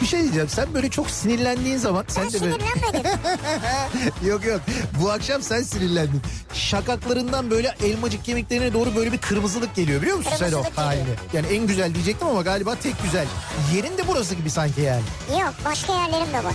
Bir şey diyeceğim sen böyle çok sinirlendiğin zaman sen Ben de böyle... sinirlenmedim. yok yok bu akşam sen sinirlendin. Şakaklarından böyle elmacık kemiklerine doğru böyle bir kırmızılık geliyor biliyor musun sen o halini? Yani en güzel diyecektim ama galiba tek güzel. Yerin de burası gibi sanki yani. Yok başka yerlerim de var.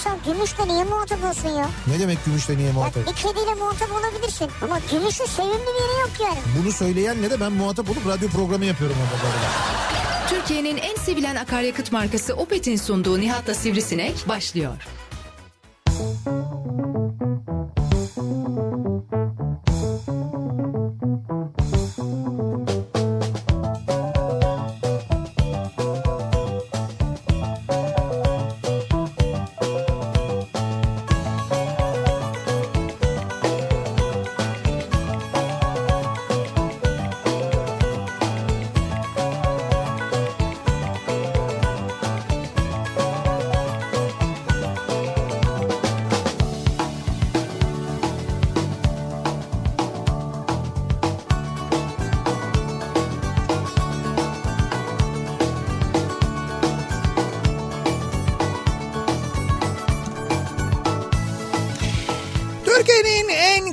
İnsan gümüşle niye muhatap olsun ya? Ne demek gümüşle niye Ya muhatap? bir kediyle muhatap olabilirsin. Ama gümüşün sevimli bir yeri yok yani. Bunu söyleyen ne de ben muhatap olup radyo programı yapıyorum orada böyle. Türkiye'nin en sevilen akaryakıt markası Opet'in sunduğu Nihat'la Sivrisinek başlıyor. Türkiye'nin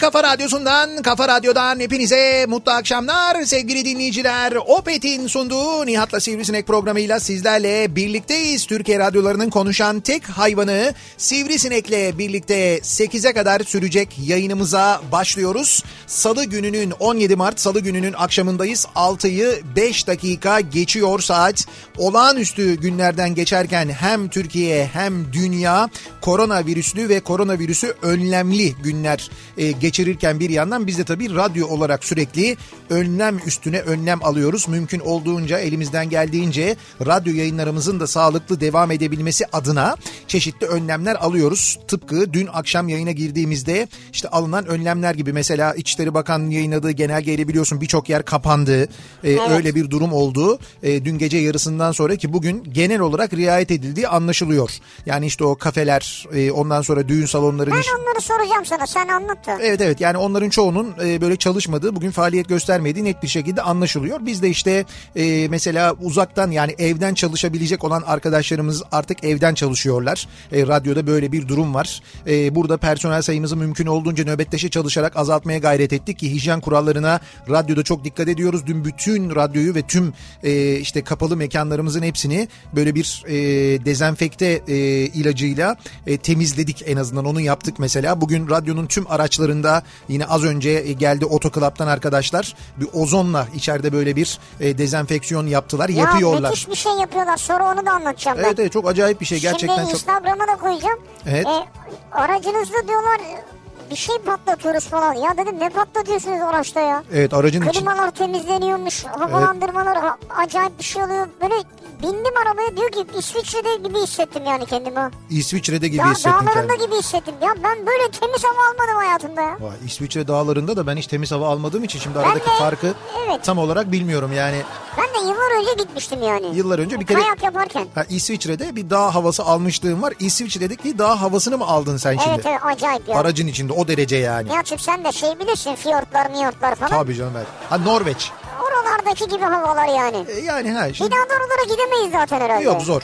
kafa radyosundan, kafa radyodan hepinize mutlu akşamlar sevgili dinleyiciler. Opet'in sunduğu Nihat'la Sivrisinek programıyla sizlerle birlikteyiz. Türkiye radyolarının konuşan tek hayvanı Sivrisinek'le birlikte 8'e kadar sürecek yayınımıza başlıyoruz. Salı gününün 17 Mart Salı gününün akşamındayız. 6'yı 5 dakika geçiyor saat. Olağanüstü günlerden geçerken hem Türkiye hem dünya koronavirüslü ve koronavirüsü önlemli günler e, geçirirken bir yandan biz de tabii radyo olarak sürekli önlem üstüne önlem alıyoruz. Mümkün olduğunca elimizden geldiğince radyo yayınlarımızın da sağlıklı devam edebilmesi adına çeşitli önlemler alıyoruz. Tıpkı dün akşam yayına girdiğimizde işte alınan önlemler gibi mesela İçişleri Bakanlığı yayınladığı genelgeyle biliyorsun birçok yer kapandı. E, Öyle bir durum oldu. E, dün gece yarısından sonra ki bugün genel olarak riayet edildiği anlaşılıyor. Yani işte o kafeler, e, ondan sonra düğün salonları, Ben onları soracağım sana sen anlat da. Evet evet yani onların çoğunun e, böyle çalışmadığı bugün faaliyet göstermediği net bir şekilde anlaşılıyor. Biz de işte e, mesela uzaktan yani evden çalışabilecek olan arkadaşlarımız artık evden çalışıyorlar. E, radyoda böyle bir durum var. E, burada personel sayımızı mümkün olduğunca nöbetleşe çalışarak azaltmaya gayret ettik ki hijyen kurallarına radyoda çok dikkat ediyoruz. Dün bütün radyoyu ve tüm e, işte kapalı mekanlarımızın hepsini böyle bir e, dezenfekte e, ilacıyla e, temizledik en azından onu yaptık mesela. Bugün radyonun tüm araçlarında yine az önce e, geldi otoklaptan arkadaşlar bir ozonla içeride böyle bir e, dezenfeksiyon yaptılar Ya yapıyorlar. müthiş bir şey yapıyorlar sonra onu da anlatacağım ben. Evet evet çok acayip bir şey gerçekten Şimdi çok. Instagram'a da koyacağım. Evet. E, aracınızda diyorlar bir şey patlatıyoruz falan. Ya dedim ne patlatıyorsunuz araçta ya? Evet aracın için Klimalar temizleniyormuş, havalandırmalar ha- acayip bir şey oluyor. Böyle bindim arabaya diyor ki İsviçre'de gibi hissettim yani kendimi. İsviçre'de gibi Ya hissettim dağlarında kendimi. gibi hissettim. Ya ben böyle temiz hava almadım hayatımda ya. Vay, İsviçre dağlarında da ben hiç temiz hava almadığım için şimdi aradaki de- farkı evet. tam olarak bilmiyorum yani. Ben de yıllar önce gitmiştim yani. Yıllar önce bir kere Kayak yaparken. ha, İsviçre'de bir dağ havası almışlığım var. İsviçre'deki dağ havasını mı aldın sen şimdi? Evet evet acayip ya. Aracın içinde o derece yani. Nihat'cığım sen de şey bilirsin fiyortlar miyortlar falan. Tabii canım evet. Ha Norveç. Oralardaki gibi havalar yani. E, yani ha Bir şimdi daha da oralara gidemeyiz zaten herhalde. yok zor.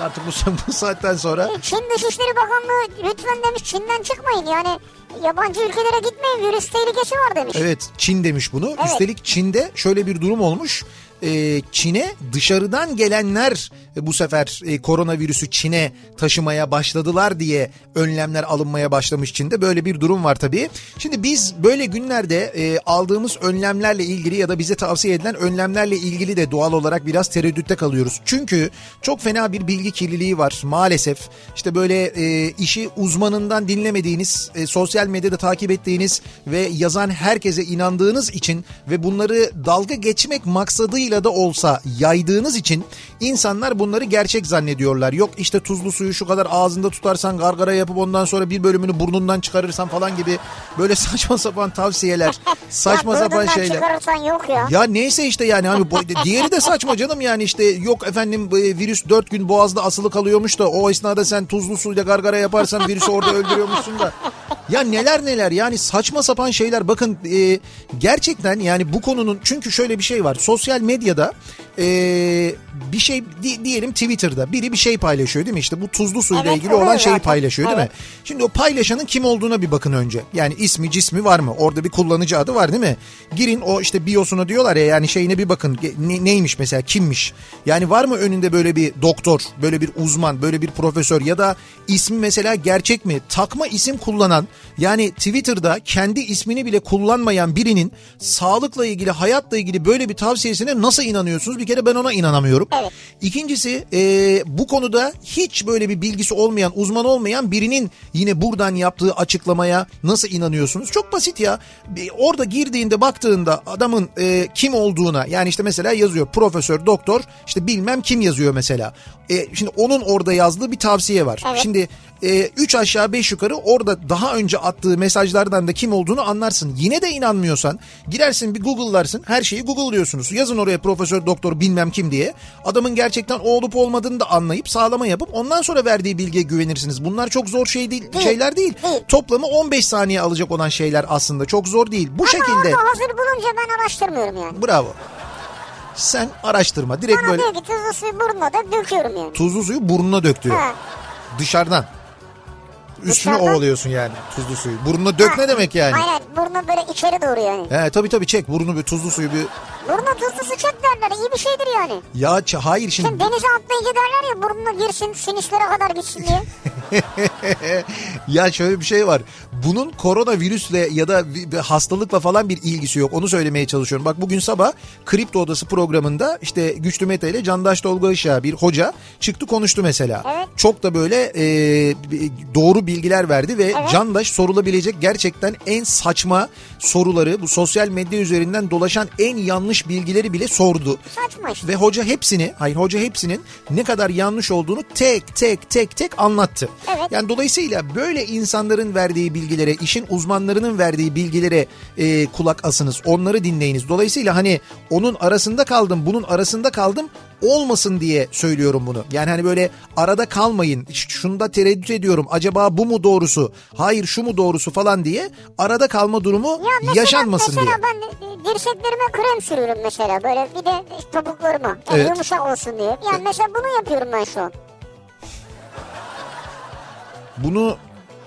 Artık bu, bu saatten sonra E, Çin Dışişleri Bakanlığı lütfen demiş Çin'den çıkmayın yani yabancı ülkelere gitmeyin virüs tehlikesi var demiş. evet Çin demiş bunu. Üstelik Çin'de şöyle bir durum olmuş. Ee, Çin'e dışarıdan gelenler e, bu sefer e, koronavirüsü Çin'e taşımaya başladılar diye önlemler alınmaya başlamış Çin'de. Böyle bir durum var tabii. Şimdi biz böyle günlerde e, aldığımız önlemlerle ilgili ya da bize tavsiye edilen önlemlerle ilgili de doğal olarak biraz tereddütte kalıyoruz. Çünkü çok fena bir bilgi kirliliği var maalesef. İşte böyle e, işi uzmanından dinlemediğiniz, e, sosyal medyada takip ettiğiniz ve yazan herkese inandığınız için ve bunları dalga geçmek maksadıyla fazlasıyla da olsa yaydığınız için insanlar bunları gerçek zannediyorlar. Yok işte tuzlu suyu şu kadar ağzında tutarsan gargara yapıp ondan sonra bir bölümünü burnundan çıkarırsan falan gibi böyle saçma sapan tavsiyeler, saçma sapan şeyler. çıkarırsan yok ya. Ya neyse işte yani hani diğeri de saçma canım yani işte yok efendim virüs 4 gün boğazda asılı kalıyormuş da o esnada sen tuzlu suyla gargara yaparsan virüsü orada öldürüyormuşsun da. Ya neler neler yani saçma sapan şeyler bakın e, gerçekten yani bu konunun çünkü şöyle bir şey var sosyal medyada e, bir şey di- diyelim Twitter'da biri bir şey paylaşıyor değil mi işte bu tuzlu suyla Evet, ilgili olan şeyi paylaşıyor değil mi? Evet. Şimdi o paylaşanın kim olduğuna bir bakın önce. Yani ismi cismi var mı? Orada bir kullanıcı adı var değil mi? Girin o işte biosuna diyorlar ya yani şeyine bir bakın. Ne- neymiş mesela kimmiş? Yani var mı önünde böyle bir doktor, böyle bir uzman, böyle bir profesör ya da ismi mesela gerçek mi? Takma isim kullanan yani Twitter'da kendi ismini bile kullanmayan birinin sağlıkla ilgili, hayatla ilgili böyle bir tavsiyesine nasıl inanıyorsunuz? Bir kere ben ona inanamıyorum. Evet. İkincisi e, bu konuda hiç böyle bir bilgisi olmayan, uzman olmayan birinin yine buradan yaptığı açıklamaya nasıl inanıyorsunuz? Çok basit ya. Orada girdiğinde baktığında adamın e, kim olduğuna yani işte mesela yazıyor profesör, doktor işte bilmem kim yazıyor mesela. E, şimdi onun orada yazdığı bir tavsiye var. Evet. Şimdi 3 aşağı 5 yukarı orada daha önce attığı mesajlardan da kim olduğunu anlarsın. Yine de inanmıyorsan girersin bir Google'larsın her şeyi Google'lıyorsunuz. Yazın oraya profesör doktor bilmem kim diye. Adamın gerçekten o olup olmadığını da anlayıp sağlama yapıp ondan sonra verdiği bilgiye güvenirsiniz. Bunlar çok zor şey değil, Değil, şeyler değil. değil. Toplamı 15 saniye alacak olan şeyler aslında çok zor değil. Bu şekilde Ama hazır bulunca ben araştırmıyorum yani. bravo. Sen araştırma direkt Bana böyle diyor ki tuzlu suyu burnuna da döküyorum yani. tuzlu suyu burnuna dök diyor. Dışarıdan. Üstüne Dışarıdan? ovalıyorsun yani tuzlu suyu. Burnuna dök ne demek yani? Aynen burnu böyle içeri doğru yani. He tabii tabii çek burnu bir tuzlu suyu bir. Burnuna tuzlu su çek derler iyi bir şeydir yani. Ya ç- hayır şimdi Şimdi denize atlayınca derler ya burnuna girsin sinüslere kadar gitsin diye. ya şöyle bir şey var. Bunun koronavirüsle ya da hastalıkla falan bir ilgisi yok. Onu söylemeye çalışıyorum. Bak bugün sabah Kripto Odası programında işte Güçlü Mete ile Candaş Tolga Işık'a bir hoca çıktı konuştu mesela. Evet. Çok da böyle e, doğru bilgiler verdi ve Evet. Candaş sorulabilecek gerçekten en saçma soruları bu sosyal medya üzerinden dolaşan en yanlış bilgileri bile sordu. Saçma işte. Ve hoca hepsini, hayır hoca hepsinin ne kadar yanlış olduğunu tek tek tek tek anlattı. Evet. Yani dolayısıyla böyle insanların verdiği bilgilere, işin uzmanlarının verdiği bilgilere e, kulak asınız. Onları dinleyiniz. Dolayısıyla hani onun arasında kaldım, bunun arasında kaldım olmasın diye söylüyorum bunu. Yani hani böyle arada kalmayın. Şunda tereddüt ediyorum. Acaba bu mu doğrusu? Hayır şu mu doğrusu falan diye arada kalma durumu Ya mesela, yaşanmasın mesela diye. ben e, dirseklerime krem sürüyorum mesela böyle bir de topuklarıma yani Evet. yumuşak olsun diye. Yani mesela bunu yapıyorum ben şu an. Bunu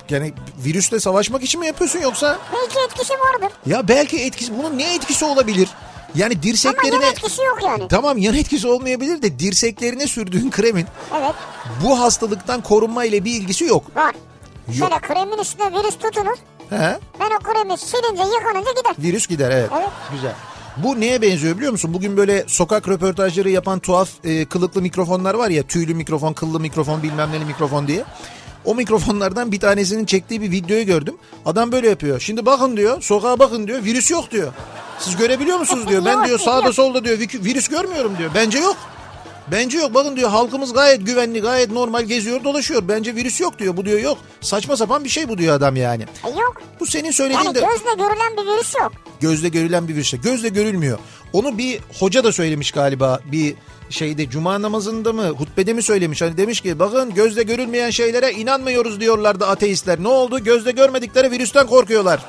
yani virüsle savaşmak için mi yapıyorsun yoksa Belki etkisi vardır ya belki etkisi bunun ne etkisi olabilir? Yani ama dirseklerine yan etkisi yok yani. tamam yan etkisi olmayabilir de dirseklerine sürdüğün kremin Evet bu hastalıktan korunma ile bir ilgisi yok. var. Yok. Şöyle kremin üstüne virüs tutunur. He? Ben o kremi silince yıkanınca gider. Virüs gider evet. Evet. Güzel. Bu neye benziyor biliyor musun? Bugün böyle sokak röportajları yapan tuhaf e, kılıklı mikrofonlar var ya tüylü mikrofon, kıllı mikrofon bilmem neli mikrofon diye. O mikrofonlardan bir tanesinin çektiği bir videoyu gördüm. Adam böyle yapıyor. Şimdi bakın diyor, sokağa bakın diyor, virüs yok diyor. Siz görebiliyor musunuz diyor. Ben Yok, diyor sağda yok. solda diyor virü- virüs görmüyorum diyor. Bence yok. Bence yok. Bakın diyor halkımız gayet güvenli, gayet normal geziyor, dolaşıyor. Bence virüs yok diyor. Bu diyor yok. Saçma sapan bir şey bu diyor adam yani. E yok. Bu senin söylediğin Yani de gözle görülen bir virüs yok. gözle görülen bir virüs. Gözle görülmüyor. Onu bir hoca da söylemiş galiba bir şeyde cuma namazında mı hutbede mi söylemiş hani demiş ki bakın gözle görülmeyen şeylere inanmıyoruz diyorlardı ateistler. Ne oldu? Gözle görmedikleri virüsten korkuyorlar.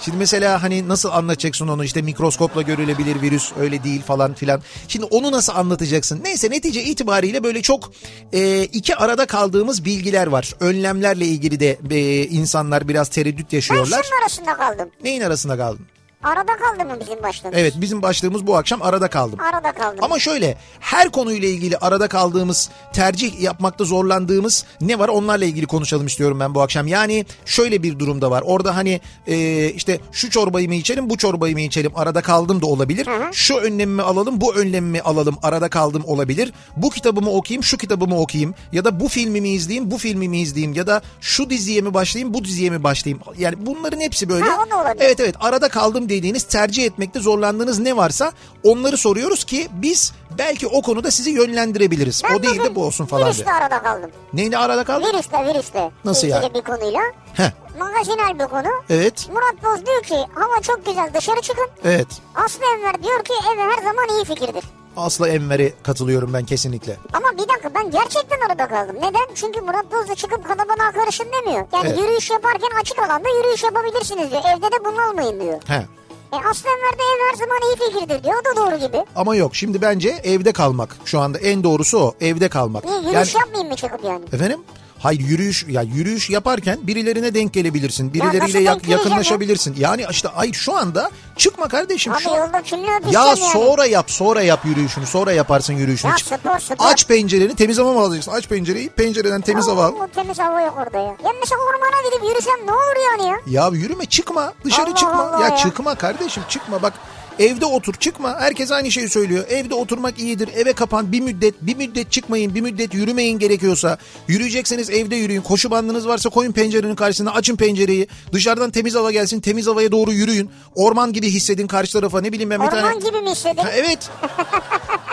Şimdi mesela hani nasıl anlatacaksın onu işte mikroskopla görülebilir virüs öyle değil falan filan. Şimdi onu nasıl anlatacaksın? Neyse netice itibariyle böyle çok e, iki arada kaldığımız bilgiler var. Önlemlerle ilgili de e, insanlar biraz tereddüt Ben yaşıyorlar. şunun arasında kaldım. Neyin arasında kaldın? Arada kaldı mı bizim başlığımız? Evet bizim başlığımız bu akşam arada kaldım. Arada kaldım. Ama şöyle her konuyla ilgili arada kaldığımız, tercih yapmakta zorlandığımız ne var onlarla ilgili konuşalım istiyorum ben bu akşam. Yani şöyle bir durumda var. Orada hani e, işte şu çorbayı mı içelim, bu çorbayı mı içelim arada kaldım da olabilir. Şu önlemimi alalım, bu önlemimi alalım arada kaldım olabilir. Bu kitabımı okuyayım, şu kitabımı okuyayım ya da bu filmimi izleyeyim, bu filmimi izleyeyim ya da şu diziye mi başlayayım, bu diziye mi başlayayım. Yani bunların hepsi böyle. Ha, o da olabilir. Evet evet arada kaldım dediğiniz tercih etmekte zorlandığınız ne varsa onları soruyoruz ki biz belki o konuda sizi yönlendirebiliriz. Ben o değil de bu olsun falan diye. Virüsle arada kaldım. Neydi arada kaldı? Virüsle virüsle. Nasıl ilgili yani? bir konuyla. Heh, Magazinel bir konu. evet, Murat Boz diyor ki hava çok güzel dışarı çıkın. evet. Aslı Enver diyor ki eve her zaman iyi fikirdir. Aslı Enver'e katılıyorum ben kesinlikle. Ama bir dakika ben gerçekten arada kaldım. Neden? Çünkü Murat Boz da çıkıp kalabalığa karışın demiyor. Yani Evet. yürüyüş yaparken açık alanda yürüyüş yapabilirsiniz diyor. Evde de bunalmayın diyor. He. E de ev her zaman iyi fikirdir diyor. O da doğru gibi. Ama yok şimdi bence evde kalmak. Şu anda en doğrusu o. Evde kalmak. Niye yürüyüş yapmayayım mı çıkıp yani? Efendim? Hayır yürüyüş ya yürüyüş yaparken birilerine denk gelebilirsin. Birileriyle yak- geleceğim yakınlaşabilirsin. Yani işte hayır şu anda çıkma kardeşim. Abi şu yolda kimle ya yani? sonra yap sonra yap yürüyüşünü sonra yaparsın yürüyüşünü. Ya Çık- spor spor. Aç pencereni temiz hava mı alacaksın? Aç pencereyi pencereden temiz hava al. Temiz hava yok orada ya. Ya mesela ormana gidip yürüsem ne olur yani ya? Ya yürüme çıkma dışarı Allah çıkma. Allah ya, ya. çıkma kardeşim çıkma bak. Evde otur çıkma. Herkes aynı şeyi söylüyor. Evde oturmak iyidir. Eve kapan bir müddet bir müddet çıkmayın bir müddet yürümeyin gerekiyorsa. Yürüyecekseniz evde yürüyün. Koşu bandınız varsa koyun pencerenin karşısına açın pencereyi. Dışarıdan temiz hava gelsin. Temiz havaya doğru yürüyün. Orman gibi hissedin karşı tarafa ne bileyim ben bir Orman tane. gibi mi hissedin? Ha, evet.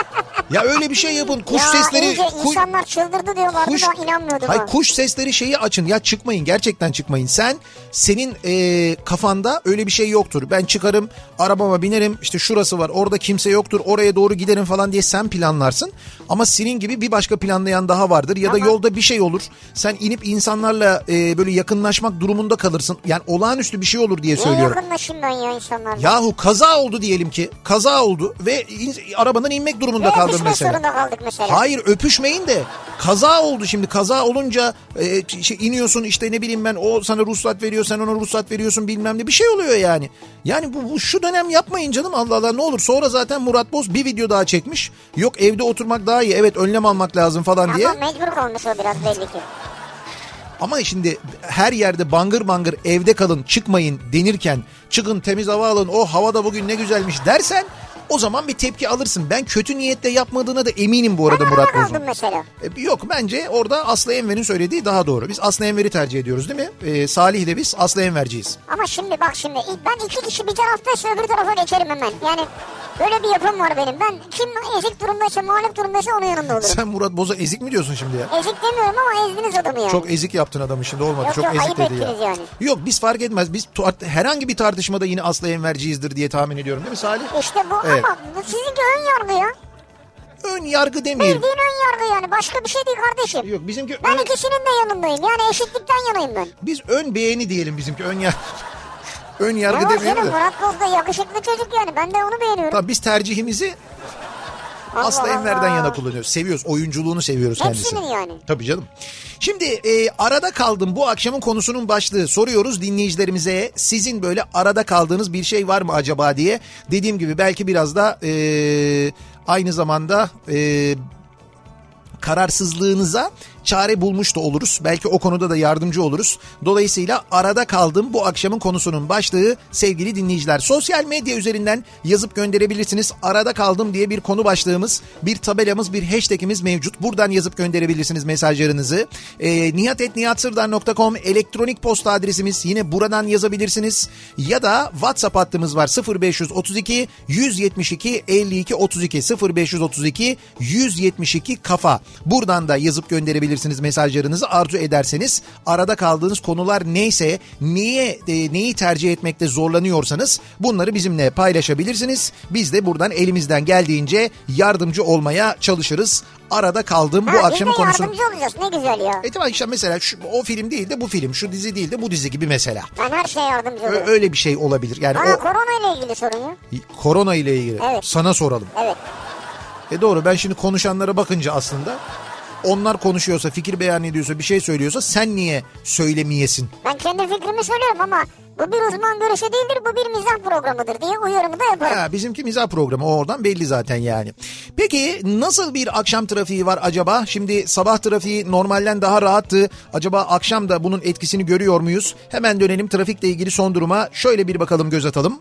ya öyle bir şey yapın. Kuş ya sesleri. iyice kuş- insanlar çıldırdı diyorlardı Kuş, da inanmıyordum. Hayır ha. kuş sesleri şeyi açın ya çıkmayın gerçekten çıkmayın. Sen senin e, kafanda öyle bir şey yoktur. Ben çıkarım arabama binerim işte şurası var orada kimse yoktur oraya doğru giderim falan diye sen planlarsın. Ama senin gibi bir başka planlayan daha vardır ya da Tamam. yolda bir şey olur. Sen inip insanlarla e, böyle yakınlaşmak durumunda kalırsın. Yani olağanüstü bir şey olur diye Niye söylüyorum. yakınlaşayım ben ya insanlarla? Yahu kaza oldu diyelim ki kaza oldu ve in- arabadan inmek durumunda Niye kaldın mesela. zorunda kaldık mesela? Hayır öpüşmeyin de kaza oldu şimdi kaza olunca e, şey, iniyorsun işte ne bileyim ben o sana ruhsat veriyor sen ona ruhsat veriyorsun bilmem ne bir şey oluyor yani. Yani bu, bu şu dönem yapmayın canım Allah Allah ne olur sonra zaten Murat Boz bir video daha çekmiş. Yok evde oturmak daha iyi evet önlem almak lazım falan diye. Ama mecbur kalmış o biraz belli ki. Ama şimdi her yerde bangır bangır evde kalın çıkmayın denirken çıkın temiz hava alın o havada bugün ne güzelmiş dersen o zaman bir tepki alırsın. Ben kötü niyetle yapmadığına da eminim bu arada Ben Murat Boz'un. mesela. E, Yok bence orada Aslı Enver'in söylediği daha doğru. Biz Aslı Enver'i tercih ediyoruz değil mi? E, Salih de biz Aslı Enver'ciyiz. Ama şimdi bak şimdi ben iki kişi bir taraftaysa öbür tarafa geçerim hemen. Yani böyle bir yapım var benim. Ben kim ezik durumdaysa mağlup durumdaysa onun yanında olurum. Sen Murat Boz'a ezik mi diyorsun şimdi ya? Ezik demiyorum ama ezdiniz adamı yani. Çok ezik yaptın adamı şimdi olmadı. Yok, Çok yok, ezik ayıp dedi ya. yani. Yok biz fark etmez. Biz herhangi bir tartışmada yine Aslı Enver'ciyizdir diye tahmin ediyorum değil mi Salih? İşte bu Evet. Ama bu sizinki ön yargı ya. Ön yargı demeyelim. Bildiğin ön yargı yani başka bir şey değil kardeşim. Yok bizimki Ben ön, ikisinin de yanındayım yani eşitlikten yanayım ben. biz ön beğeni diyelim bizimki ön yargı. ön yargı var demeyelim de. Murat Boz da yakışıklı çocuk yani ben de onu beğeniyorum. Tamam biz tercihimizi Allah Aslı Enver'den yana kullanıyoruz. Seviyoruz. Oyunculuğunu seviyoruz kendisini. Hepsinin yani. Tabii canım. Şimdi e, arada kaldım bu akşamın konusunun başlığı. Soruyoruz dinleyicilerimize sizin böyle arada kaldığınız bir şey var mı acaba diye. Dediğim gibi belki biraz da e, aynı zamanda e, kararsızlığınıza çare bulmuş da oluruz. Belki o konuda da yardımcı oluruz. Dolayısıyla arada kaldım bu akşamın konusunun başlığı sevgili dinleyiciler. Sosyal medya üzerinden yazıp gönderebilirsiniz. Arada kaldım diye bir konu başlığımız, bir tabelamız, bir hashtagimiz mevcut. Buradan yazıp gönderebilirsiniz mesajlarınızı. E, nihatetnihatsırdar.com elektronik posta adresimiz yine buradan yazabilirsiniz. Ya da WhatsApp hattımız var 0532 172 52 32 0532 172 kafa. Buradan da yazıp gönderebilirsiniz mesajlarınızı arzu ederseniz. Arada kaldığınız konular neyse, niye e, neyi tercih etmekte zorlanıyorsanız bunları bizimle paylaşabilirsiniz. Biz de buradan elimizden geldiğince yardımcı olmaya çalışırız. Arada kaldım bu Ha, akşamın biz de konusunu. yardımcı olacağız ne güzel ya. E tamam işte mesela şu, o film değil de bu film, şu dizi değil de bu dizi gibi mesela. Ben her şeye yardımcı Ö- olurum. öyle bir şey olabilir. Yani Bana o korona ile ilgili sorun ya. korona ile ilgili Evet. sana soralım. Evet. E doğru ben şimdi konuşanlara bakınca aslında onlar konuşuyorsa, fikir beyan ediyorsa, bir şey söylüyorsa sen niye söylemeyesin? Ben kendi fikrimi söylüyorum ama bu bir uzman görüşü değildir bu bir mizah programıdır diye uyarımı da yaparım. Ha, bizimki mizah programı o oradan belli zaten yani. Peki nasıl bir akşam trafiği var acaba? Şimdi sabah trafiği normalden daha rahattı. Acaba akşam da bunun etkisini görüyor muyuz? Hemen dönelim trafikle ilgili son duruma. Şöyle bir bakalım göz atalım.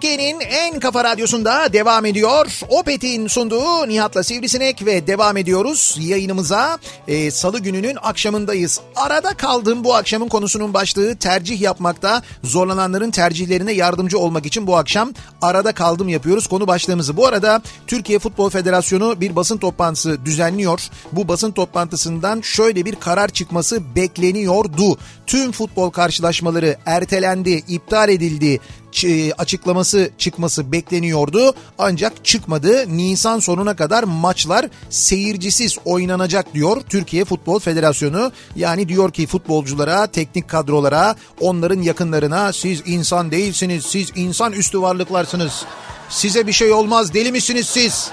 Türkiye'nin en kafa radyosunda devam ediyor. Opet'in sunduğu Nihat'la Sivrisinek ve devam ediyoruz yayınımıza. Ee, Salı gününün akşamındayız. Arada kaldım bu akşamın konusunun başlığı tercih yapmakta zorlananların tercihlerine yardımcı olmak için bu akşam arada kaldım yapıyoruz konu başlığımızı. Bu arada Türkiye Futbol Federasyonu bir basın toplantısı düzenliyor. Bu basın toplantısından şöyle bir karar çıkması bekleniyordu. Tüm futbol karşılaşmaları ertelendi, iptal edildi açıklaması çıkması bekleniyordu ancak çıkmadı. Nisan sonuna kadar maçlar seyircisiz oynanacak diyor Türkiye Futbol Federasyonu. Yani diyor ki futbolculara, teknik kadrolara, onların yakınlarına siz insan değilsiniz, siz insan üstü varlıklarsınız. Size bir şey olmaz, deli misiniz siz?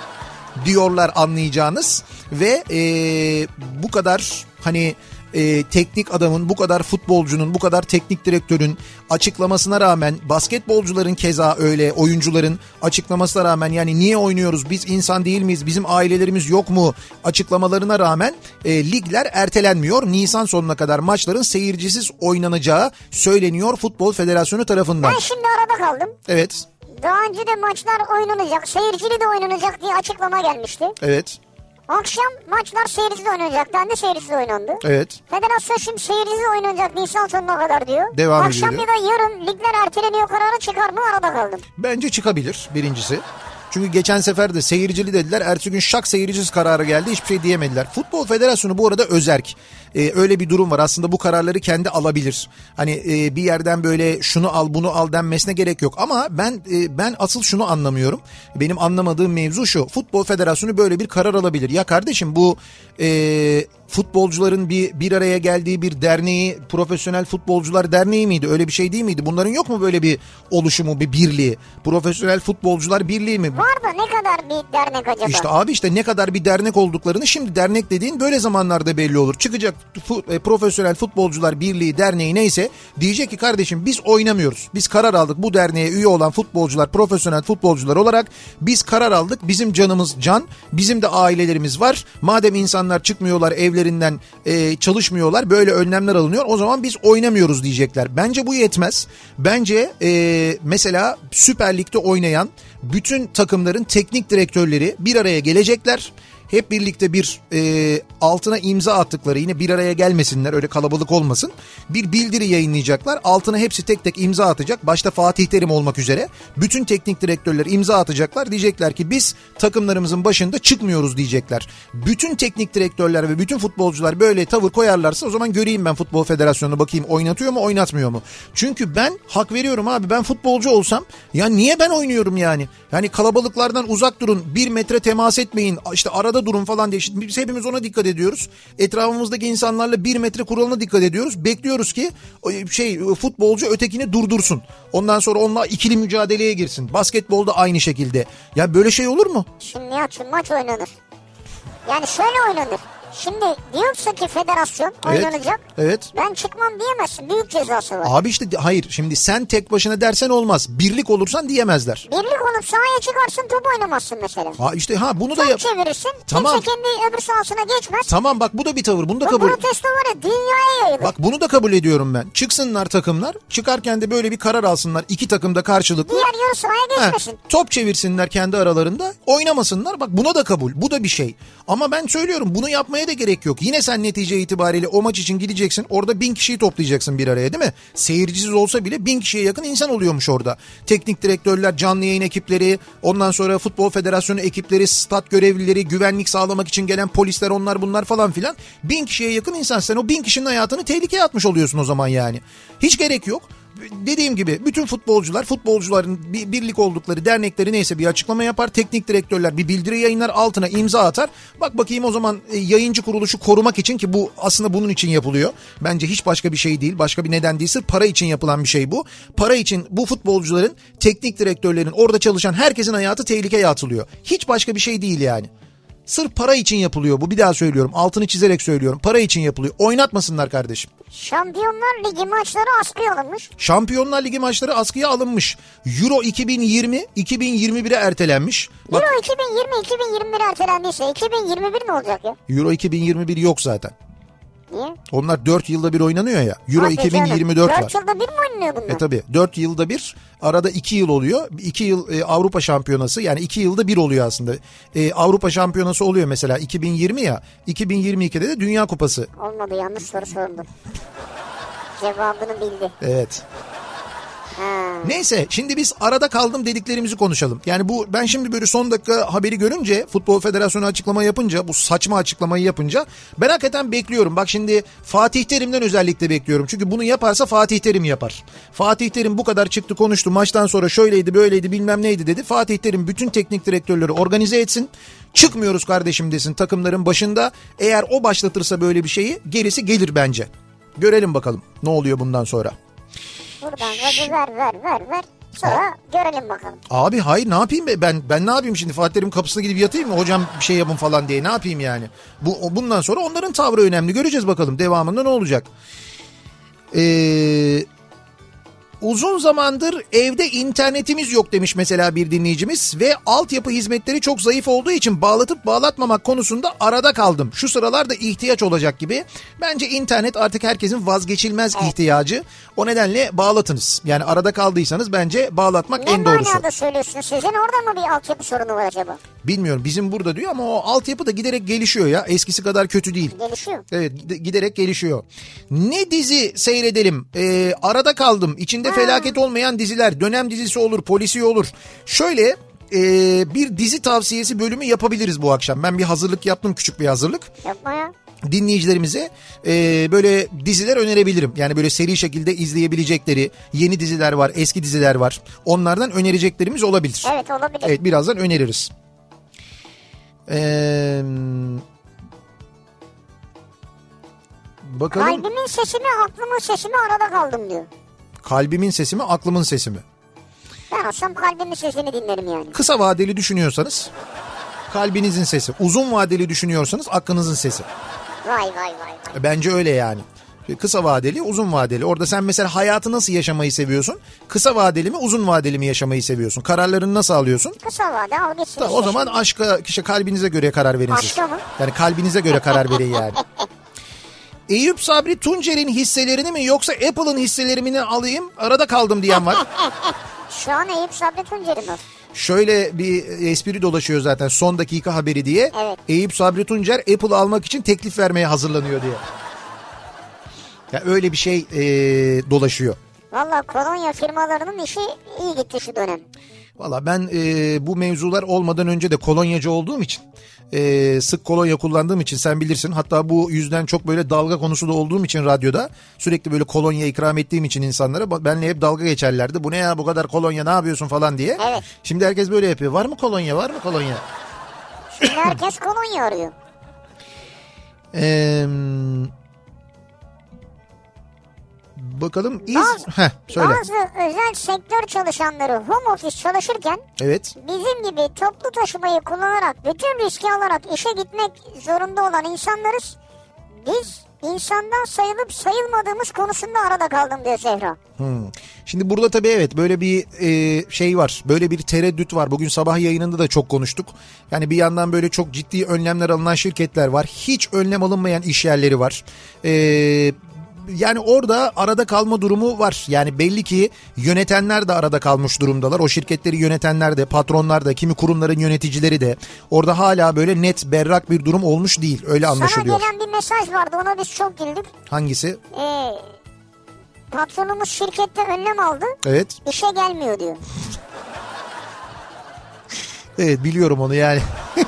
diyorlar anlayacağınız ve ee, bu kadar hani e, teknik adamın, bu kadar futbolcunun, bu kadar teknik direktörün açıklamasına rağmen basketbolcuların keza öyle oyuncuların açıklamasına rağmen yani niye oynuyoruz biz insan değil miyiz bizim ailelerimiz yok mu açıklamalarına rağmen e, ligler ertelenmiyor. Nisan sonuna kadar maçların seyircisiz oynanacağı söyleniyor Futbol Federasyonu tarafından. Ben şimdi arada kaldım. Evet. Daha önce de maçlar oynanacak, seyircili de oynanacak diye açıklama gelmişti. Evet. Akşam maçlar seyircisiz oynanacak dendi seyircisiz oynandı. Evet. Federasyon şimdi seyircisiz oynanacak Nisan sonuna kadar diyor. Devam Akşam ediyor. bir de yarın ligler erteleniyor kararı çıkar mı arada kaldım. Bence çıkabilir birincisi. Çünkü geçen sefer de seyircili dediler. Ertesi gün şak seyircisiz kararı geldi. Hiçbir şey diyemediler. Futbol Federasyonu bu arada özerk. Ee, öyle bir durum var. Aslında bu kararları kendi alabilir. Hani e, bir yerden böyle şunu al bunu al denmesine gerek yok. Ama ben e, ben asıl şunu anlamıyorum. Benim anlamadığım mevzu şu. Futbol Federasyonu böyle bir karar alabilir. Ya kardeşim bu e, futbolcuların bir bir araya geldiği bir derneği Profesyonel Futbolcular Derneği miydi? Öyle bir şey değil miydi? Bunların yok mu böyle bir oluşumu, bir birliği? Profesyonel Futbolcular Birliği mi? Var da ne kadar bir dernek acaba? İşte abi işte ne kadar bir dernek olduklarını şimdi dernek dediğin böyle zamanlarda belli olur. Çıkacak e, Profesyonel Futbolcular Birliği derneği neyse diyecek ki kardeşim biz oynamıyoruz. Biz karar aldık bu derneğe üye olan futbolcular, profesyonel futbolcular olarak biz karar aldık. Bizim canımız can, bizim de ailelerimiz var. Madem insanlar çıkmıyorlar evlerinden e, çalışmıyorlar böyle önlemler alınıyor o zaman biz oynamıyoruz diyecekler. Bence bu yetmez. Bence e, mesela Süper Lig'de oynayan bütün takımların teknik direktörleri bir araya gelecekler. Hep birlikte bir e, altına imza attıkları yine bir araya gelmesinler öyle kalabalık olmasın. Bir bildiri yayınlayacaklar. Altına hepsi tek tek imza atacak. Başta Fatih Terim olmak üzere. Bütün teknik direktörler imza atacaklar. Diyecekler ki biz takımlarımızın başında çıkmıyoruz diyecekler. Bütün teknik direktörler ve bütün futbolcular böyle tavır koyarlarsa o zaman göreyim ben futbol federasyonunu bakayım oynatıyor mu oynatmıyor mu? Çünkü ben hak veriyorum abi ben futbolcu olsam ya niye ben oynuyorum yani? Yani kalabalıklardan uzak durun bir metre temas etmeyin işte arada durun falan diye. Şimdi biz hepimiz ona dikkat ediyoruz. Etrafımızdaki insanlarla bir metre kuralına dikkat ediyoruz. Bekliyoruz ki şey futbolcu ötekini durdursun. Ondan sonra onunla ikili mücadeleye girsin. Basketbolda aynı şekilde. Ya böyle şey olur mu? Şimdi Nihat'cığım maç oynanır. Yani şöyle oynanır. Şimdi diyorsa ki federasyon Evet, oynanacak. evet. Ben çıkmam diyemezsin. Büyük cezası var. Abi işte hayır şimdi sen tek başına dersen olmaz. Birlik olursan diyemezler. Birlik olup sahaya çıkarsın top oynamazsın mesela. Ha işte ha bunu da Top yap. çevirirsin. Tamam. Kimse kendi öbür sahasına geçmez. Tamam bak bu da bir tavır. Bunu da Bu kabul. protesto var ya dünyaya yayılır. Bak bunu da kabul ediyorum ben. Çıksınlar takımlar. Çıkarken de böyle bir karar alsınlar. İki takım da karşılıklı. Diğer yarı sahaya Heh, geçmesin. top çevirsinler kendi aralarında oynamasınlar bak buna da kabul bu da bir şey ama ben söylüyorum bunu yapmaya da gerek yok. Yine sen netice itibariyle o maç için gideceksin orada bin kişiyi toplayacaksın bir araya değil mi? Seyircisiz olsa bile bin kişiye yakın insan oluyormuş orada. Teknik direktörler canlı yayın ekipleri ondan sonra futbol federasyonu ekipleri stat görevlileri güvenlik sağlamak için gelen polisler onlar bunlar falan filan. Bin kişiye yakın insan. Sen o bin kişinin hayatını tehlikeye atmış oluyorsun o zaman yani. Hiç gerek yok dediğim gibi bütün futbolcular futbolcuların bir birlik oldukları dernekleri neyse bir açıklama yapar. Teknik direktörler bir bildiri yayınlar altına imza atar. Bak bakayım o zaman e, yayıncı kuruluşu korumak için ki bu aslında bunun için yapılıyor. Bence hiç başka bir şey değil. Başka bir neden değil. Sırf para için yapılan bir şey bu. Para için bu futbolcuların teknik direktörlerin orada çalışan herkesin hayatı tehlikeye atılıyor. Hiç başka bir şey değil yani. Sırf para için yapılıyor bu bir daha söylüyorum altını çizerek söylüyorum para için yapılıyor oynatmasınlar kardeşim. Şampiyonlar Ligi maçları askıya alınmış. Şampiyonlar Ligi maçları askıya alınmış. Euro 2020 2021'e ertelenmiş. Bak Euro 2020 2021 ertelendiyse 2021 ne olacak ya? Euro 2021 yok zaten. Niye? Onlar 4 yılda bir oynanıyor ya. Euro Hadi 2024 canım. var. 4 yılda bir mi oynanıyor bunlar? E tabi 4 yılda bir arada 2 yıl oluyor. 2 yıl e, Avrupa Şampiyonası yani 2 yılda bir oluyor aslında. E, Avrupa Şampiyonası oluyor mesela 2020 ya 2022'de de Dünya Kupası. Olmadı yanlış soru sordum. Cevabını bildi. Evet. Ha. Neyse şimdi biz arada kaldım dediklerimizi konuşalım. Yani bu ben şimdi böyle son dakika haberi görünce Futbol Federasyonu açıklama yapınca bu saçma açıklamayı yapınca ben hakikaten bekliyorum. Bak şimdi Fatih Terim'den özellikle bekliyorum. Çünkü bunu yaparsa Fatih Terim yapar. Fatih Terim bu kadar çıktı konuştu maçtan sonra şöyleydi böyleydi bilmem neydi dedi. Fatih Terim bütün teknik direktörleri organize etsin. Çıkmıyoruz kardeşim desin takımların başında. Eğer o başlatırsa böyle bir şeyi gerisi gelir bence. Görelim bakalım ne oluyor bundan sonra. Buradan ver ver ver ver. Sonra görelim bakalım. Abi hayır ne yapayım be? ben ben ne yapayım şimdi Fatih Terim kapısına gidip yatayım mı hocam bir şey yapın falan diye ne yapayım yani. Bu bundan sonra onların tavrı önemli göreceğiz bakalım devamında ne olacak. Ee, uzun zamandır evde internetimiz yok demiş mesela bir dinleyicimiz ve altyapı hizmetleri çok zayıf olduğu için bağlatıp bağlatmamak konusunda arada kaldım. Şu sıralarda ihtiyaç olacak gibi. Bence internet artık herkesin vazgeçilmez ihtiyacı. O nedenle bağlatınız. Yani arada kaldıysanız bence bağlatmak Ne en doğrusu. manada söylüyorsun? Sizin orada mı bir altyapı sorunu var acaba? Bilmiyorum bizim burada diyor ama o altyapı da giderek gelişiyor ya. Eskisi kadar kötü değil. Gelişiyor. Evet gide- giderek gelişiyor. Ne dizi seyredelim? Ee, arada kaldım. İçinde felaket olmayan diziler. Dönem dizisi olur, polisi olur. Şöyle e, bir dizi tavsiyesi bölümü yapabiliriz bu akşam. Ben bir hazırlık yaptım küçük bir hazırlık. Yapma ya. Dinleyicilerimize e, böyle diziler önerebilirim. Yani böyle seri şekilde izleyebilecekleri yeni diziler var, eski diziler var. Onlardan önereceklerimiz olabilir. Evet olabilir. Evet birazdan öneririz. Ee, bakalım Kalbimin sesi mi aklımın sesi mi arada kaldım diyor. Kalbimin sesi mi aklımın sesi mi? Ben olsam kalbimin sesini dinlerim yani. Kısa vadeli düşünüyorsanız kalbinizin sesi. Uzun vadeli düşünüyorsanız aklınızın sesi. Vay vay vay vay. Bence öyle yani. Kısa vadeli, uzun vadeli. Orada sen mesela hayatı nasıl yaşamayı seviyorsun? Kısa vadeli mi, uzun vadeli mi yaşamayı seviyorsun? Kararlarını nasıl alıyorsun? Kısa vade al gitsin. Tamam, o işte zaman aşka, işte kalbinize göre karar verin siz. Aşka mı? Yani kalbinize göre karar verin yani. Eyüp Sabri Tuncer'in hisselerini mi yoksa Apple'ın hisselerini mi alayım arada kaldım diyen var. Şu an Eyüp Sabri Tuncer'in o. Şöyle bir espri dolaşıyor zaten son dakika haberi diye. Evet. Eyüp Sabri Tuncer Apple almak için teklif vermeye hazırlanıyor diye. Ya öyle bir şey e, dolaşıyor. Valla kolonya firmalarının işi iyi gitti şu dönem. Valla ben e, bu mevzular olmadan önce de kolonyacı olduğum için e, sık kolonya kullandığım için sen bilirsin. Hatta bu yüzden çok böyle dalga konusu da olduğum için radyoda sürekli böyle kolonya ikram ettiğim için insanlara benle hep dalga geçerlerdi. Bu ne ya bu kadar kolonya ne yapıyorsun falan diye. Evet. Şimdi herkes böyle yapıyor. Var mı kolonya var mı kolonya? Şimdi herkes kolonya arıyor. Eee bakalım iz... Bazı, Heh, söyle. bazı özel sektör çalışanları home office çalışırken Evet. bizim gibi toplu taşımayı kullanarak bütün riski alarak işe gitmek zorunda olan insanlarız. Biz insandan sayılıp sayılmadığımız konusunda arada kaldım diyor Zehra. Hmm. Şimdi burada tabii evet böyle bir e, şey var. Böyle bir tereddüt var. Bugün sabah yayınında da çok konuştuk. Yani bir yandan böyle çok ciddi önlemler alınan şirketler var. Hiç önlem alınmayan iş yerleri var. Eee yani orada arada kalma durumu var. Yani belli ki yönetenler de arada kalmış durumdalar. O şirketleri yönetenler de, patronlar da, kimi kurumların yöneticileri de orada hala böyle net, berrak bir durum olmuş değil. Öyle anlaşılıyor. Sana gelen bir mesaj vardı ona biz çok güldük. Hangisi? Ee, patronumuz şirkette önlem aldı Evet. işe gelmiyor diyor. Evet biliyorum onu yani.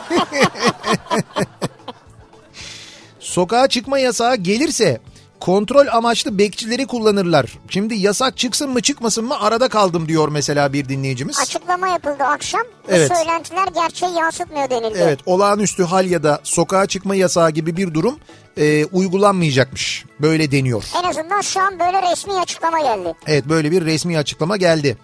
Sokağa çıkma yasağı gelirse kontrol amaçlı bekçileri kullanırlar. Şimdi yasak çıksın mı çıkmasın mı arada kaldım diyor mesela bir dinleyicimiz. Açıklama yapıldı akşam. Evet. söylentiler gerçeği yansıtmıyor denildi. Evet olağanüstü hal ya da sokağa çıkma yasağı gibi bir durum e, uygulanmayacakmış. Böyle deniyor. En azından şu an böyle resmi açıklama geldi. Evet böyle bir resmi açıklama geldi.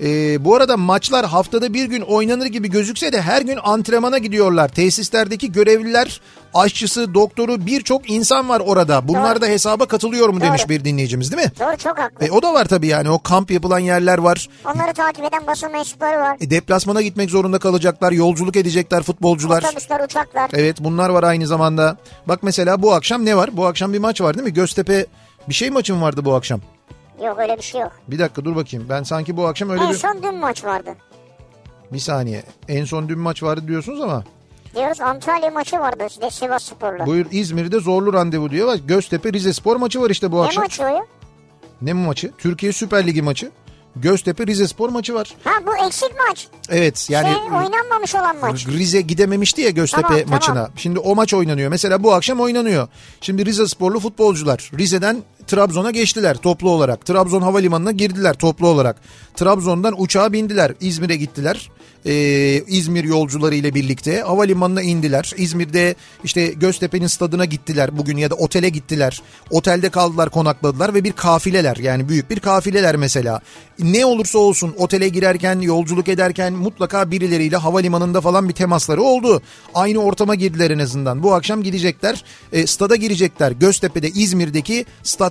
Ee, bu arada maçlar haftada bir gün oynanır gibi gözükse de her gün antrenmana gidiyorlar. Tesislerdeki görevliler, aşçısı, doktoru birçok insan var orada. Bunlar Doğru. da hesaba katılıyor mu demiş Doğru. bir dinleyicimiz değil mi? Doğru çok haklı. E, o da var tabii yani o kamp yapılan yerler var. Onları takip eden basın mensupları var. E, deplasmana gitmek zorunda kalacaklar, yolculuk edecekler futbolcular. Otobüsler, uçaklar. Evet bunlar var aynı zamanda. Bak mesela bu akşam ne var? Bu akşam bir maç var değil mi? Göztepe bir şey maçı mı vardı bu akşam? Yok öyle bir şey yok. Bir dakika dur bakayım. Ben sanki bu akşam öyle en bir... son dün maç vardı. Bir saniye. En son dün maç vardı diyorsunuz ama. Diyoruz Antalya maçı vardı işte Sivas Spor'la. Buyur İzmir'de zorlu randevu diyor. Bak Göztepe Rize Spor maçı var işte bu Ne akşam. maçı o ya? Ne maçı? Türkiye Süper Ligi maçı. Göztepe Rize Spor maçı var. Ha bu eksik maç. Evet yani şey oynanmamış olan maç. Rize gidememişti ya Göztepe Tamam, tamam. maçına. Şimdi o maç oynanıyor. Mesela bu akşam oynanıyor. Şimdi Rize sporlu futbolcular Rize'den Trabzon'a geçtiler toplu olarak. Trabzon havalimanına girdiler toplu olarak. Trabzon'dan uçağa bindiler. İzmir'e gittiler. Ee, İzmir yolcuları ile birlikte havalimanına indiler. İzmir'de işte Göztepe'nin stadına gittiler bugün ya da otele gittiler. Otelde kaldılar konakladılar ve bir kafileler yani büyük bir kafileler mesela. Ne olursa olsun otele girerken yolculuk ederken mutlaka birileriyle havalimanında falan bir temasları oldu. Aynı ortama girdiler en azından. Bu akşam gidecekler e, stada girecekler. Göztepe'de İzmir'deki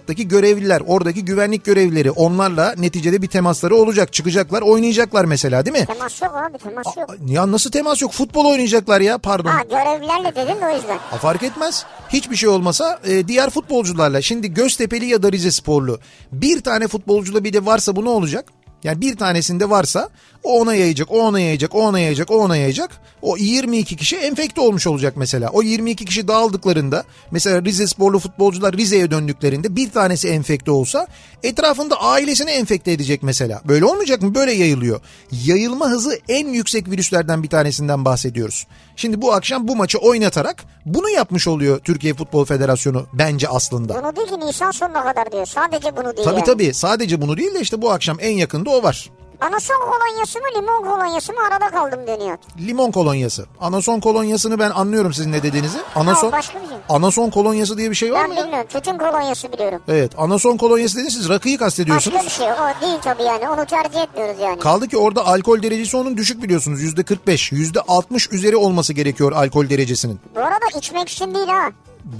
stattaki görevliler oradaki güvenlik görevlileri onlarla neticede bir temasları olacak. Çıkacaklar oynayacaklar mesela değil mi? Temas yok abi temas yok. Ya nasıl temas yok? Futbol oynayacaklar ya pardon. Ha görevlilerle dedin de o yüzden. Ha, fark etmez. Hiçbir şey olmasa e, diğer futbolcularla. Şimdi Göztepe'li ya da Rize Sporlu. Bir tane futbolcuyla bir de varsa bu ne olacak? Yani bir tanesinde varsa o ona yayacak, o ona yayacak, o ona yayacak, o ona yayacak. O 22 kişi enfekte olmuş olacak mesela. O 22 kişi dağıldıklarında mesela Rize sporlu futbolcular Rize'ye döndüklerinde bir tanesi enfekte olsa etrafında ailesini enfekte edecek mesela. Böyle olmayacak mı? Böyle yayılıyor. Yayılma hızı en yüksek virüslerden bir tanesinden bahsediyoruz. Şimdi bu akşam bu maçı oynatarak bunu yapmış oluyor Türkiye Futbol Federasyonu bence aslında. Bunu değil ki Nisan sonuna kadar diyor. Sadece bunu değil Tabii yani. tabii sadece bunu değil de işte bu akşam en yakında o var. Anason kolonyası mı limon kolonyası mı arada kaldım deniyor. Limon kolonyası. Anason kolonyasını ben anlıyorum sizin ne dediğinizi. Anason, başka bir şey. anason kolonyası diye bir şey var Ben mı ya? bilmiyorum. Tütün kolonyası biliyorum. Evet anason kolonyası dediniz siz rakıyı kastediyorsunuz. Başka bir şey o değil tabii yani. Onu tercih etmiyoruz yani. Kaldı ki orada alkol derecesi onun düşük biliyorsunuz. Yüzde 45, yüzde 60 üzeri olması gerekiyor alkol derecesinin. Bu arada içmek için değil ha.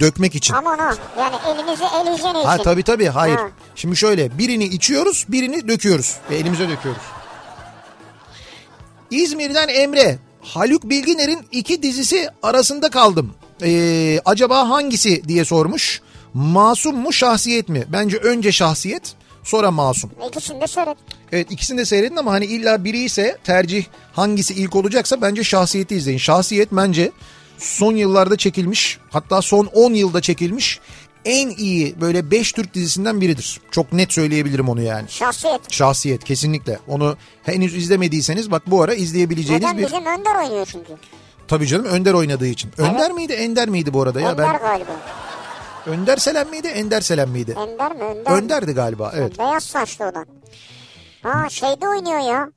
Dökmek için. Aman ha. Yani elinizi el hijyeni için. Ha tabii tabii hayır. Ha. Şimdi şöyle birini içiyoruz birini döküyoruz. Ve elimize döküyoruz. İzmir'den Emre. Haluk Bilginer'in iki dizisi arasında kaldım. Ee, acaba hangisi diye sormuş. Masum mu şahsiyet mi? Bence önce şahsiyet sonra masum. İkisini de seyret. Evet ikisini de seyredin ama hani illa biri ise tercih hangisi ilk olacaksa bence şahsiyeti izleyin. Şahsiyet bence son yıllarda çekilmiş hatta son 10 yılda çekilmiş en iyi böyle 5 Türk dizisinden biridir. Çok net söyleyebilirim onu yani. Şahsiyet. Şahsiyet kesinlikle. Onu henüz izlemediyseniz bak bu ara izleyebileceğiniz Neden bir... bizim Önder oynuyor çünkü. Tabii canım Önder oynadığı için. Önder miydi Ender miydi bu arada ya? Önder ben galiba. Önder Selen miydi Ender Selen miydi? Ender mi? Önder? Önder'di galiba evet. Beyaz saçlı olan. Ha şeyde oynuyor ya.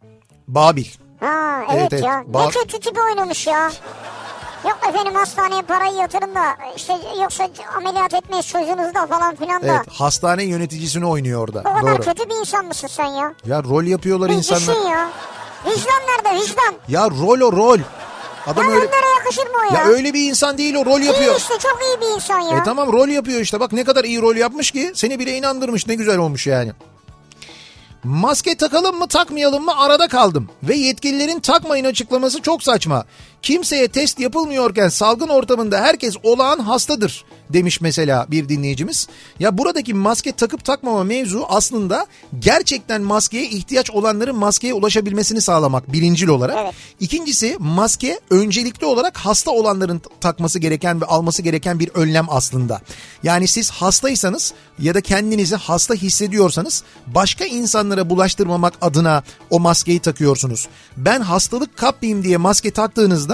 Babil. Ha evet, Evet, evet. ya. Ba- Ne kötü tipi oynamış ya. Yok efendim hastaneye parayı yatırın da işte yoksa ameliyat etmeyiz çocuğunuzda falan filan da. Evet hastane yöneticisini oynuyor orada. O kadar Doğru. kötü bir insan mısın sen ya? Ya rol yapıyorlar Bir insanlar. düşün ya. Vicdan nerede vicdan? Ya rol o rol. Adam Ya öyle Önder'e yakışır mı o ya? ya öyle bir insan değil o rol İyi yapıyor. işte çok iyi bir insan ya. E tamam rol yapıyor işte bak ne kadar iyi rol yapmış ki seni bile inandırmış ne güzel olmuş yani. Maske takalım mı takmayalım mı arada kaldım. Ve yetkililerin takmayın açıklaması çok saçma. Kimseye test yapılmıyorken salgın ortamında herkes olağan hastadır demiş mesela bir dinleyicimiz. Ya buradaki maske takıp takmama mevzu aslında gerçekten maskeye ihtiyaç olanların maskeye ulaşabilmesini sağlamak birincil olarak. Evet. İkincisi maske öncelikli olarak hasta olanların takması gereken ve alması gereken bir önlem aslında. Yani siz hastaysanız ya da kendinizi hasta hissediyorsanız başka insanlara bulaştırmamak adına o maskeyi takıyorsunuz. Ben hastalık kapmayayım diye maske taktığınızda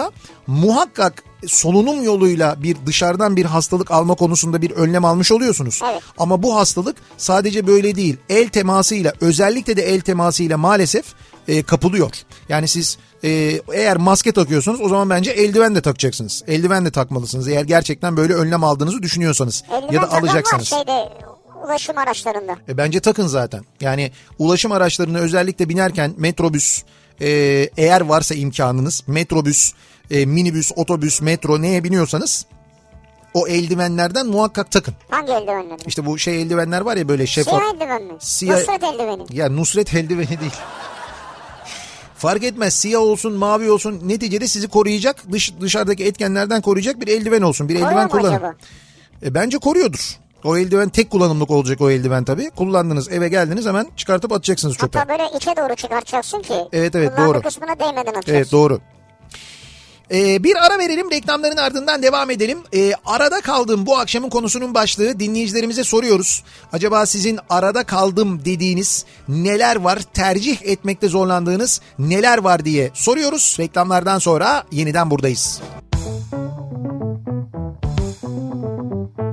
muhakkak solunum yoluyla bir dışarıdan bir hastalık alma konusunda bir önlem almış oluyorsunuz. Evet. Ama bu hastalık sadece böyle değil. El temasıyla özellikle de el temasıyla maalesef e, kapılıyor. Yani siz e, eğer maske takıyorsanız o zaman bence eldiven de takacaksınız. Eldiven de takmalısınız eğer gerçekten böyle önlem aldığınızı düşünüyorsanız Eldiven ya da. Var şeyde ulaşım araçlarında. E, bence takın zaten. Yani ulaşım araçlarını özellikle binerken metrobüs e, eğer varsa imkanınız metrobüs, e, minibüs, otobüs, metro neye biniyorsanız o eldivenlerden muhakkak takın. Hangi eldivenleri? İşte bu şey eldivenler var ya böyle şeffaf. Siyah eldiven mi? Siyah- Nusret eldiveni. Ya Nusret eldiveni değil. Fark etmez siyah olsun mavi olsun neticede sizi koruyacak dış, dışarıdaki etkenlerden koruyacak bir eldiven olsun. Bir Koruyor eldiven kullanın. acaba? E, bence koruyordur. O eldiven tek kullanımlık olacak o eldiven tabii. Kullandınız eve geldiniz hemen çıkartıp atacaksınız çöpe. Hatta böyle içe doğru çıkartacaksın ki. Evet, evet, doğru. kısmına değmeden atacaksın. Evet doğru. Ee, bir ara verelim reklamların ardından devam edelim. Ee, arada kaldığım bu akşamın konusunun başlığı dinleyicilerimize soruyoruz. Acaba sizin arada kaldım dediğiniz neler var tercih etmekte zorlandığınız neler var diye soruyoruz. Reklamlardan sonra yeniden buradayız. Kafa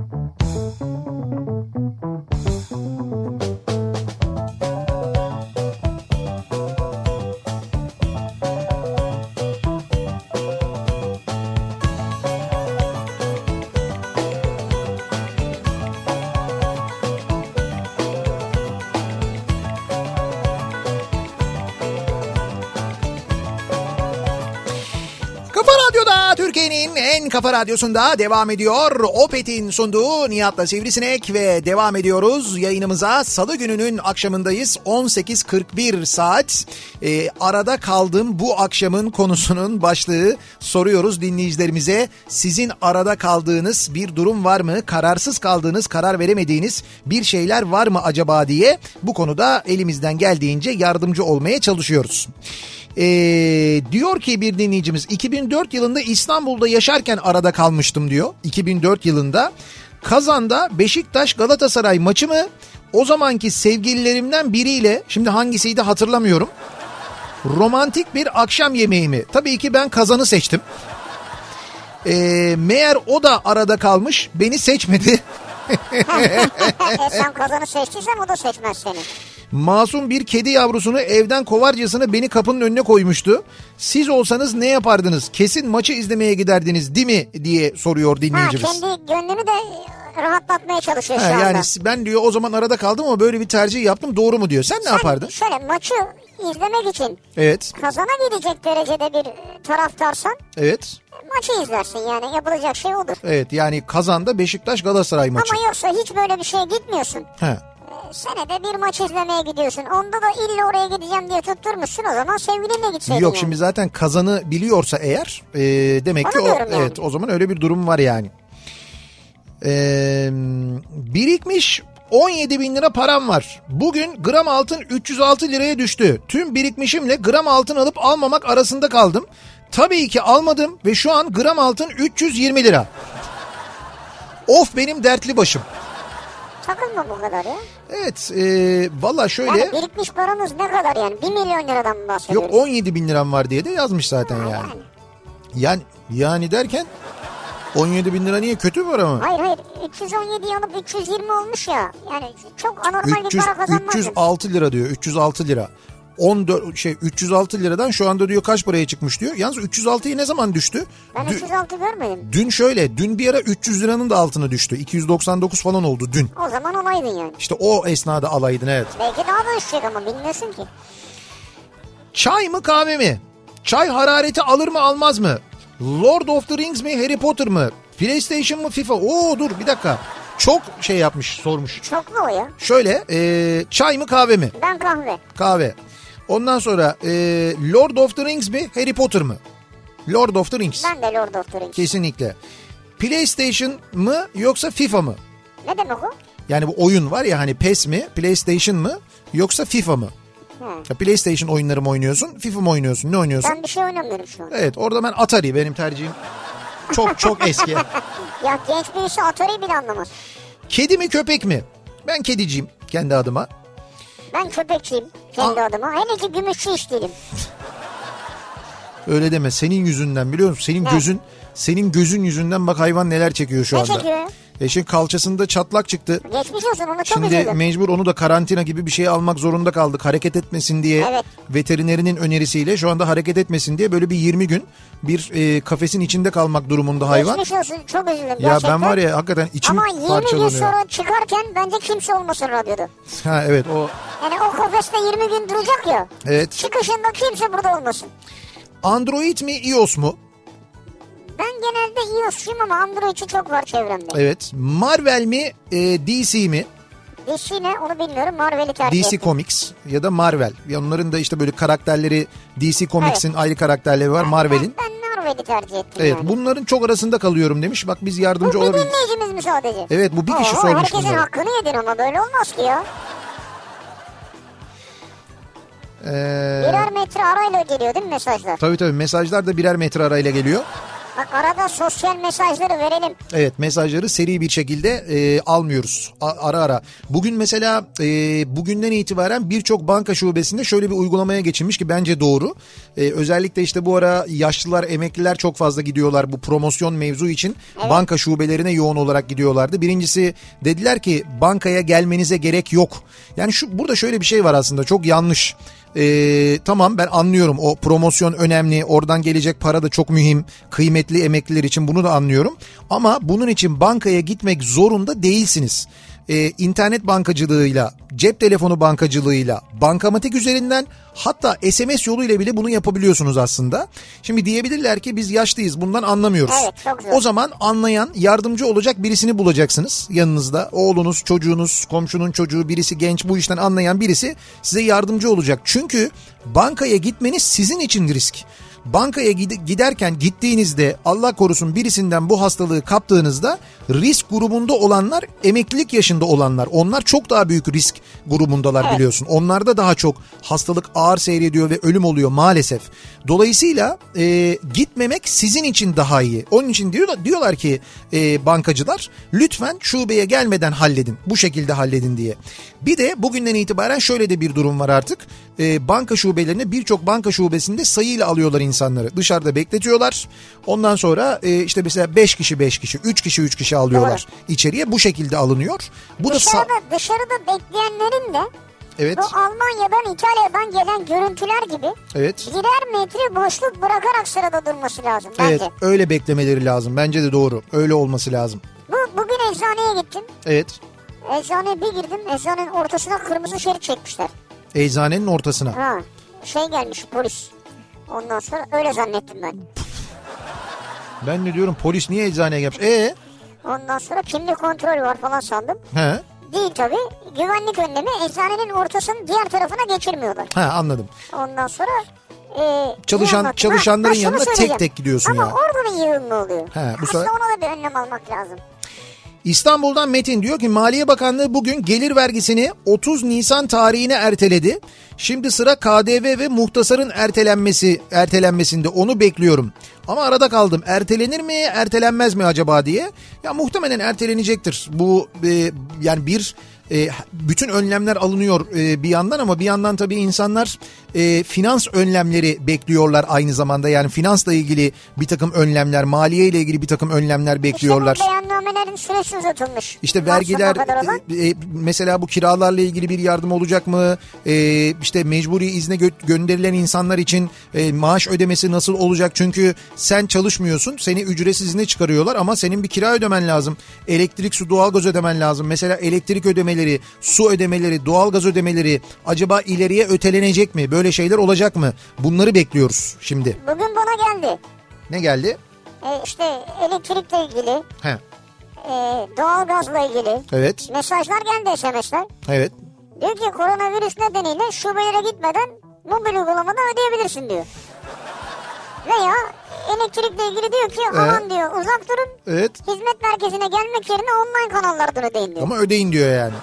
Radyo'da Türkiye'nin en kafa radyosunda devam ediyor. Opet'in sunduğu Nihat'la Sivrisinek ve devam ediyoruz. Yayınımıza salı gününün akşamındayız. 18.41 saat. Ee, arada kaldım bu akşamın konusunun başlığı soruyoruz dinleyicilerimize. Sizin arada kaldığınız bir durum var mı? Kararsız kaldığınız, karar veremediğiniz bir şeyler var mı acaba diye bu konuda elimizden geldiğince yardımcı olmaya çalışıyoruz. Ee, diyor ki bir dinleyicimiz 2004 yılında İstanbul'da yaşarken arada kalmıştım diyor. 2004 yılında Kazan'da Beşiktaş Galatasaray maçı mı o zamanki sevgililerimden biriyle şimdi hangisiydi hatırlamıyorum. Romantik bir akşam yemeği mi? Tabii ki ben Kazan'ı seçtim. Ee, meğer o da arada kalmış beni seçmedi. e sen kazanı seçtiysen o da seçmez seni. Masum bir kedi yavrusunu evden kovarcasına beni kapının önüne koymuştu. Siz olsanız ne yapardınız? Kesin maçı izlemeye giderdiniz değil mi? diye soruyor Ha dinleyicimiz. kendi gönlünü de rahatlatmaya çalışıyor Ha, şu anda. yani ben diyor o zaman arada kaldım ama böyle bir tercih yaptım doğru mu diyor. Sen ne Sen yapardın? Şöyle maçı izlemek için Evet. kazana gidecek derecede bir taraftarsan Evet. maçı izlersin yani yapılacak şey odur. Evet yani kazanda Beşiktaş Galatasaray maçı. Ama yoksa hiç böyle bir şeye gitmiyorsun. He. Senede bir maç izlemeye gidiyorsun. Onda da illa oraya gideceğim diye tutturmuşsun o zaman sevgilinle gitseydin. Yok yani. şimdi zaten kazanı biliyorsa eğer e, demek Onu ki o yani. evet o zaman öyle bir durum var yani. Ee, birikmiş 17 bin lira param var. Bugün gram altın 306 liraya düştü. Tüm birikmişimle gram altın alıp almamak arasında kaldım. Tabii ki almadım ve şu an gram altın 320 lira. Of benim dertli başım. Takılma bu kadar ya. Evet e, valla şöyle Yani birikmiş paramız ne kadar yani? 1 milyon liradan mı bahsediyoruz? yok 17 bin liram var diye de yazmış zaten yani. Yani. Yani yani derken 17 bin lira niye kötü var ama? Hayır hayır 317 yanıp 320 olmuş ya. Yani çok anormal 300, bir para kazanmaz. 306 lira diyor 306 lira. 14 şey 306 liradan şu anda diyor kaç paraya çıkmış diyor. Yalnız 306'yı ne zaman düştü? Ben Dün- 306 görmedim. Dün şöyle dün bir ara 300 liranın da altına düştü. 299 falan oldu dün. O zaman olaydın yani. İşte o esnada alaydın evet. Belki daha da düşecek ama bilmiyorsun ki. Çay mı kahve mi? Çay harareti alır mı almaz mı? Lord of the Rings mi Harry Potter mı? PlayStation mı FIFA? Oo dur bir dakika. Çok şey yapmış sormuş. Çoklu o ya. Şöyle e, çay mı kahve mi? Ben kahve. Kahve. Ondan sonra e, Lord of the Rings mi Harry Potter mı? Lord of the Rings. Ben de Lord of the Rings. Kesinlikle. PlayStation mı yoksa FIFA mı? Ne demek o? Yani bu oyun var ya hani PES mi PlayStation mı yoksa FIFA mı? Ya PlayStation oyunları mı oynuyorsun FIFA mı oynuyorsun ne oynuyorsun? Ben bir şey oynamıyorum şu an. Evet orada ben Atari benim tercihim. Çok çok eski. Ya genç birisi Atari'yi bile anlamaz. Kedi mi köpek mi? Ben kediciyim kendi adıma. Ben köpekçiyim kendi Aa. adıma. Hele ki gümüşçü iş değilim. Öyle deme senin yüzünden biliyor musun? Senin Ne? gözün senin gözün yüzünden bak hayvan neler çekiyor şu Ne anda. çekiyor ya? Eşin kalçasında çatlak çıktı. Geçmiş olsun onu çok Şimdi üzüldüm. mecbur onu da karantina gibi bir şey almak zorunda kaldık. Hareket etmesin diye Evet. veterinerinin önerisiyle şu anda hareket etmesin diye böyle bir 20 gün bir e, kafesin içinde kalmak durumunda hayvan. Geçmiş olsun çok üzüldüm Ya gerçekten. ben var ya hakikaten içim Ama 20 gün parçalanıyor. sonra çıkarken bence kimse olmasın radyoda. Ha evet o Yani o kafeste 20 gün duracak ya. evet. Çıkışında kimse burada olmasın. Android mi iOS mu? Ben genelde iOS'cuyum ama Android'ci çok var çevremde. Evet. Marvel mi e, DC mi? DC ne onu bilmiyorum. Marvel'i tercih DC ettim. Comics ya da Marvel. Ya Onların da işte böyle karakterleri DC Comics'in ayrı karakterleri var. Marvel'in. Ben, ben Marvel'i tercih ettim Evet yani. bunların çok arasında kalıyorum demiş. Bak biz Bu yardımcı bir olabiliriz. dinleyicimiz mi sadece? Evet, bu bir kişi Oo, sormuş Herkesin bunları. hakkını yedin ama böyle olmaz ki ya. Ee, Birer metre arayla geliyor değil mi mesajlar? tabii tabii mesajlar da birer metre arayla geliyor. Bak arada sosyal mesajları verelim. Evet mesajları seri bir şekilde e, almıyoruz A- ara ara. Bugün mesela e, bugünden itibaren birçok banka şubesinde şöyle bir uygulamaya geçilmiş ki bence doğru. E, özellikle işte bu ara yaşlılar emekliler çok fazla gidiyorlar bu promosyon mevzu için banka şubelerine yoğun olarak gidiyorlardı. Birincisi dediler ki bankaya gelmenize gerek yok. Yani şu burada şöyle bir şey var aslında çok yanlış. Ee, tamam ben anlıyorum o promosyon önemli oradan gelecek para da çok mühim kıymetli emekliler için bunu da anlıyorum ama bunun için bankaya gitmek zorunda değilsiniz. Ee, internet bankacılığıyla cep telefonu bankacılığıyla bankamatik üzerinden hatta SMS yoluyla bile bunu yapabiliyorsunuz aslında. Şimdi diyebilirler ki biz yaşlıyız bundan anlamıyoruz. Evet, çok zor. O zaman anlayan yardımcı olacak birisini bulacaksınız yanınızda. Oğlunuz, çocuğunuz, komşunun çocuğu birisi genç bu işten anlayan birisi size yardımcı olacak. Çünkü bankaya gitmeniz sizin için risk. Bankaya gid- giderken gittiğinizde Allah korusun birisinden bu hastalığı kaptığınızda risk grubunda olanlar emeklilik yaşında olanlar. Onlar çok daha büyük risk grubundalar biliyorsun. Onlarda daha çok hastalık ağır seyrediyor ve ölüm oluyor maalesef. Dolayısıyla e, gitmemek sizin için daha iyi. Onun için diyorlar, diyorlar ki e, bankacılar lütfen şubeye gelmeden halledin. Bu şekilde halledin diye. Bir de bugünden itibaren şöyle de bir durum var artık. E, banka şubelerine birçok banka şubesinde sayıyla alıyorlar insanları. Dışarıda bekletiyorlar. Ondan sonra e, işte mesela 5 kişi 5 kişi, 3 kişi 3 kişi alıyorlar. içeriye bu şekilde alınıyor. Bu da sa- Dışarıda, dışarıda bekleyenlerin de Evet. bu Almanya'dan İtalya'dan gelen görüntüler gibi Evet. birer metre boşluk bırakarak sırada durması lazım bence. Evet, öyle beklemeleri lazım. Bence de doğru. Öyle olması lazım. Bu, bugün eczaneye gittim. Evet. Eczaneye bir girdim. Eczanenin ortasına kırmızı şerit çekmişler. Eczanenin ortasına. Ha, şey gelmiş polis. Ondan sonra öyle zannettim ben. Ben de diyorum polis niye eczaneye gelmiş? E Ondan sonra kimlik kontrolü var falan sandım. he. Değil tabii. Güvenlik önlemi eczanenin ortasının diğer tarafına geçirmiyorlar. Ha anladım. Ondan sonra e, Çalışan- ne çalışanların şunu yanına tek tek gidiyorsun Ama ya. orada da yığılma oluyor. He, bu Aslında sefer- ona da bir önlem almak lazım. İstanbul'dan Metin diyor ki Maliye Bakanlığı bugün gelir vergisini 30 Nisan tarihine erteledi. Şimdi sıra KDV ve muhtasarın ertelenmesi ertelenmesinde onu bekliyorum. Ama arada kaldım. Ertelenir mi, ertelenmez mi acaba diye. Ya muhtemelen ertelenecektir. Bu e, yani bir e, bütün önlemler alınıyor e, bir yandan ama bir yandan tabii insanlar e, finans önlemleri bekliyorlar aynı zamanda. Yani finansla ilgili bir takım önlemler, maliye ile ilgili bir takım önlemler bekliyorlar. İşte beyannamelerin süresi uzatılmış. İşte vergiler olan. e, e, mesela bu kiralarla ilgili bir yardım olacak mı? E, işte mecburi izne gö- gönderilen insanlar için e, maaş ödemesi nasıl olacak? Çünkü sen çalışmıyorsun. Seni ücretsiz izne çıkarıyorlar ama senin bir kira ödemen lazım. Elektrik, su, doğalgaz ödemen lazım. Mesela elektrik ödemeleri, su ödemeleri, doğalgaz ödemeleri acaba ileriye ötelenecek mi? Böyle şeyler olacak mı? Bunları bekliyoruz şimdi. Bugün bana geldi. Ne geldi? E, işte elektrikle ilgili, He. e, doğalgazla ilgili Evet. mesajlar geldi SMS'ler. Evet. Diyor ki koronavirüs nedeniyle şubelere gitmeden mobil uygulamada ödeyebilirsin diyor. Veya elektrikle ilgili diyor ki aman diyor uzak durun Evet. hizmet merkezine gelmek yerine online kanallardan ödeyin diyor. Ama ödeyin diyor yani.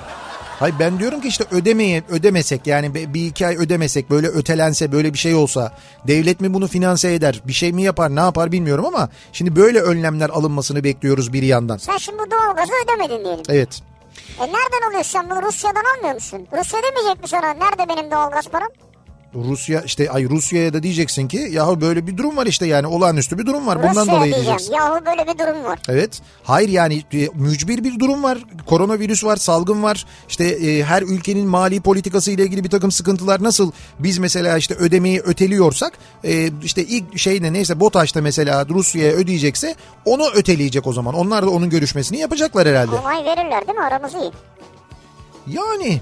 Hayır ben diyorum ki işte ödemeyi ödemesek yani bir bir iki ay ödemesek böyle ötelense böyle bir şey olsa devlet mi bunu finanse eder bir şey mi yapar ne yapar bilmiyorum ama şimdi böyle önlemler alınmasını bekliyoruz bir yandan. Sen şimdi bu doğalgazı ödemedin diyelim. Evet E nereden alıyorsun sen bunu Rusya'dan almıyor musun? Rusya demeyecek mi sana nerede benim doğalgaz param? Rusya işte ay Rusya'ya da diyeceksin ki yahu böyle bir durum var işte yani olağanüstü bir durum var. Bundan Rusya'ya dolayı diyeceğim. diyeceksin. Yahu böyle bir durum var. Evet. Hayır yani e, mücbir bir durum var. Koronavirüs var, salgın var. İşte e, her ülkenin mali politikası ile ilgili bir takım sıkıntılar nasıl biz mesela işte ödemeyi öteliyorsak e, işte ilk şey ne neyse BOTAŞ'ta mesela Rusya'ya ödeyecekse onu öteleyecek o zaman. Onlar da onun görüşmesini yapacaklar herhalde. Onay verirler değil mi? Aramız iyi. Yani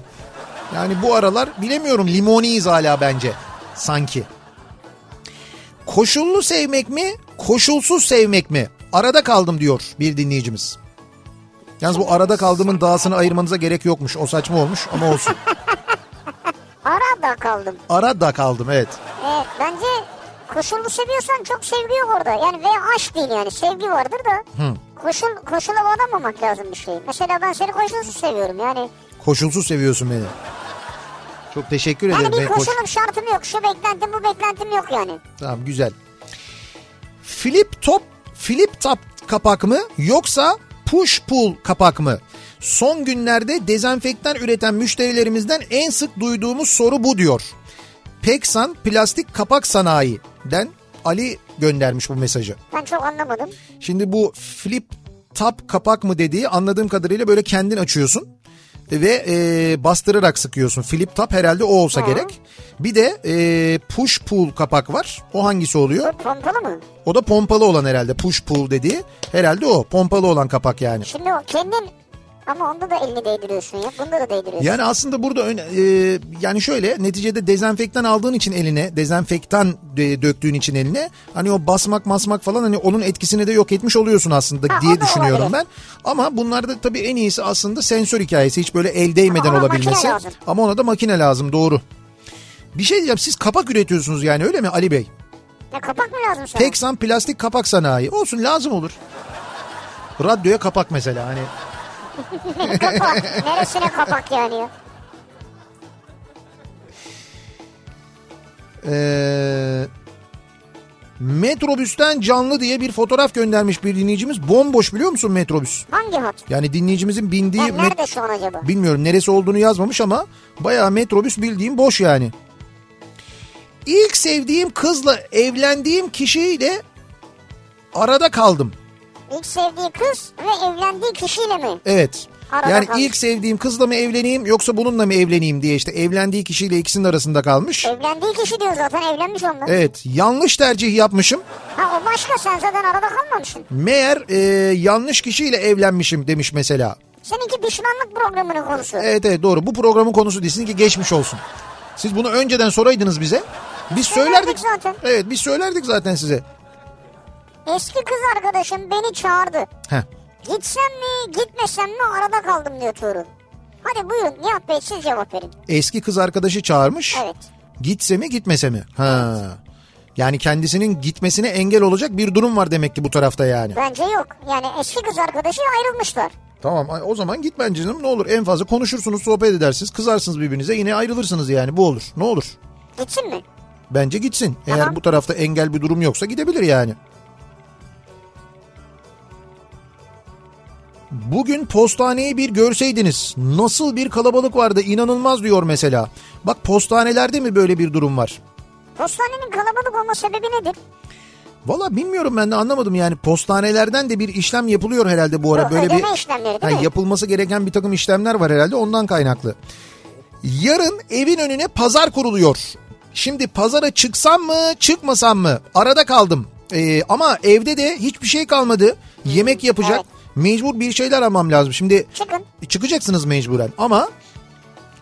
yani bu aralar bilemiyorum limoniyiz hala bence sanki. Koşullu sevmek mi, koşulsuz sevmek mi? Arada kaldım diyor bir dinleyicimiz. Yalnız bu arada kaldığımın dağısını ayırmanıza gerek yokmuş. O saçma olmuş ama olsun. Arada kaldım. Arada kaldım evet. Evet bence koşullu seviyorsan çok sevgi yok orada. Yani ve aşk değil yani sevgi vardır da. Koşul, koşula bağlamamak lazım bir şey. Mesela ben seni koşulsuz seviyorum yani. Koşulsuz seviyorsun beni. Çok teşekkür ederim. Yani bir Ben koş- koşulum şartım yok. Şu beklentim bu beklentim yok yani. Tamam güzel. Flip top, flip top kapak mı yoksa push pull kapak mı? Son günlerde dezenfektan üreten müşterilerimizden en sık duyduğumuz soru bu diyor. Peksan Plastik Kapak Sanayi'den Ali göndermiş bu mesajı. Ben çok anlamadım. Şimdi bu flip top kapak mı dediği anladığım kadarıyla böyle kendin açıyorsun ve e, bastırarak sıkıyorsun. Flip top herhalde o olsa gerek. Bir de e, push pull kapak var. O hangisi oluyor? Bu pompalı mı? O da pompalı olan herhalde. Push pull dediği herhalde o. Pompalı olan kapak yani. Şimdi o kendin ama onda da elini değdiriyorsun ya. Bunda da değdiriyorsun. Yani aslında burada e, yani şöyle neticede dezenfektan aldığın için eline dezenfektan e, döktüğün için eline hani o basmak masmak falan hani onun etkisini de yok etmiş oluyorsun aslında Ha, diye düşünüyorum olabilir. ben. Ama bunlarda tabii en iyisi aslında sensör hikayesi hiç böyle el değmeden Ama olabilmesi. Ama ona da makine lazım doğru. Bir şey diyeceğim siz kapak üretiyorsunuz yani öyle mi Ali Bey? Ne kapak mı lazım sana? Teksan plastik kapak sanayi olsun lazım olur. Radyoya kapak mesela hani kapak. Neresine kapak yani ya? Ee, metrobüsten canlı diye bir fotoğraf göndermiş bir dinleyicimiz. Bomboş biliyor musun metrobüs? Hangi hat? Yani dinleyicimizin bindiği... Met- nerede şu an acaba? Bilmiyorum neresi olduğunu yazmamış ama bayağı metrobüs bildiğim boş yani. İlk sevdiğim kızla evlendiğim kişiyle arada kaldım. İlk sevdiği kız ve evlendiği kişiyle mi? Evet. Arada yani kalmış. ilk sevdiğim kızla mı evleneyim yoksa bununla mı evleneyim diye işte evlendiği kişiyle ikisinin arasında kalmış. Evlendiği kişi diyor zaten evlenmiş onunla. Evet yanlış tercih yapmışım. Ha o başka sen zaten arada kalmamışsın. Meğer e, yanlış kişiyle evlenmişim demiş mesela. Seninki pişmanlık programının konusu. Evet evet doğru bu programın konusu değilsin ki geçmiş olsun. Siz bunu önceden soraydınız bize. Biz söylerdik. Söylerdik zaten. Evet biz söylerdik zaten size. Eski kız arkadaşım beni çağırdı. Heh. Gitsem mi gitmesem mi arada kaldım diyor Tuğrul. Hadi buyurun Nihat Bey siz cevap verin. Eski kız arkadaşı çağırmış. Evet. Gitse mi gitmese mi? Ha. Yani kendisinin gitmesine engel olacak bir durum var demek ki bu tarafta yani. Bence yok. Yani eski kız arkadaşı ayrılmışlar. Tamam o zaman git bence canım ne olur. En fazla konuşursunuz sohbet edersiniz kızarsınız birbirinize yine ayrılırsınız yani bu olur. Ne olur. Gitsin mi? Bence gitsin. Eğer Tamam. bu tarafta engel bir durum yoksa gidebilir yani. Bugün postaneyi bir görseydiniz nasıl bir kalabalık vardı inanılmaz diyor mesela. Bak postanelerde mi böyle bir durum var? Postanenin kalabalık olma sebebi nedir? Valla bilmiyorum ben de anlamadım yani postanelerden de bir işlem yapılıyor herhalde bu ara. Bu böyle bir mi? yapılması gereken bir takım işlemler var herhalde ondan kaynaklı. Yarın evin önüne pazar kuruluyor. Şimdi pazara çıksam mı çıkmasam mı arada kaldım. Ee, ama evde de hiçbir şey kalmadı. Yemek yapacak. Evet. Mecbur bir şeyler almam lazım. Şimdi Çıkın. çıkacaksınız mecburen ama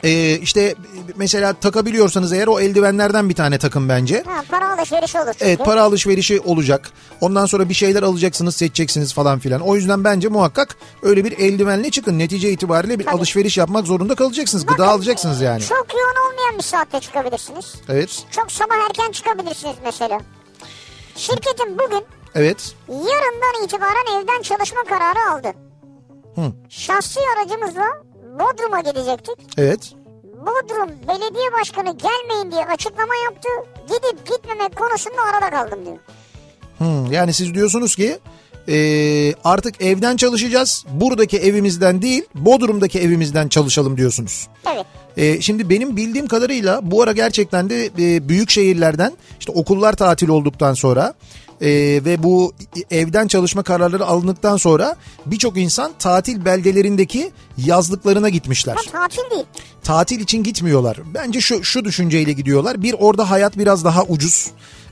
e, işte mesela takabiliyorsanız eğer o eldivenlerden bir tane takın bence. Ha, para alışverişi olur çünkü. Evet para alışverişi olacak. Ondan sonra bir şeyler alacaksınız seçeceksiniz falan filan. O yüzden bence muhakkak öyle bir eldivenle çıkın. Netice itibariyle bir Tabii. alışveriş yapmak zorunda kalacaksınız. Gıda Bakın, alacaksınız yani. Çok yoğun olmayan bir saatte çıkabilirsiniz. Evet. Çok sabah erken çıkabilirsiniz mesela. Şirketim bugün Evet. yarından itibaren evden çalışma kararı aldı. Hı. Şahsi aracımızla Bodrum'a gidecektik. Evet. Bodrum belediye başkanı gelmeyin diye açıklama yaptı. Gidip gitmemek konusunda arada kaldım diyor. Hmm, yani siz diyorsunuz ki Ee, artık evden çalışacağız. Buradaki evimizden değil Bodrum'daki evimizden çalışalım diyorsunuz. Evet. Ee, şimdi benim bildiğim kadarıyla bu ara gerçekten de e, büyük şehirlerden işte okullar tatil olduktan sonra e, ve bu evden çalışma kararları alındıktan sonra birçok insan tatil beldelerindeki yazlıklarına gitmişler. Ha, tatil değil. Tatil için gitmiyorlar. Bence şu şu düşünceyle gidiyorlar. Bir orada hayat biraz daha ucuz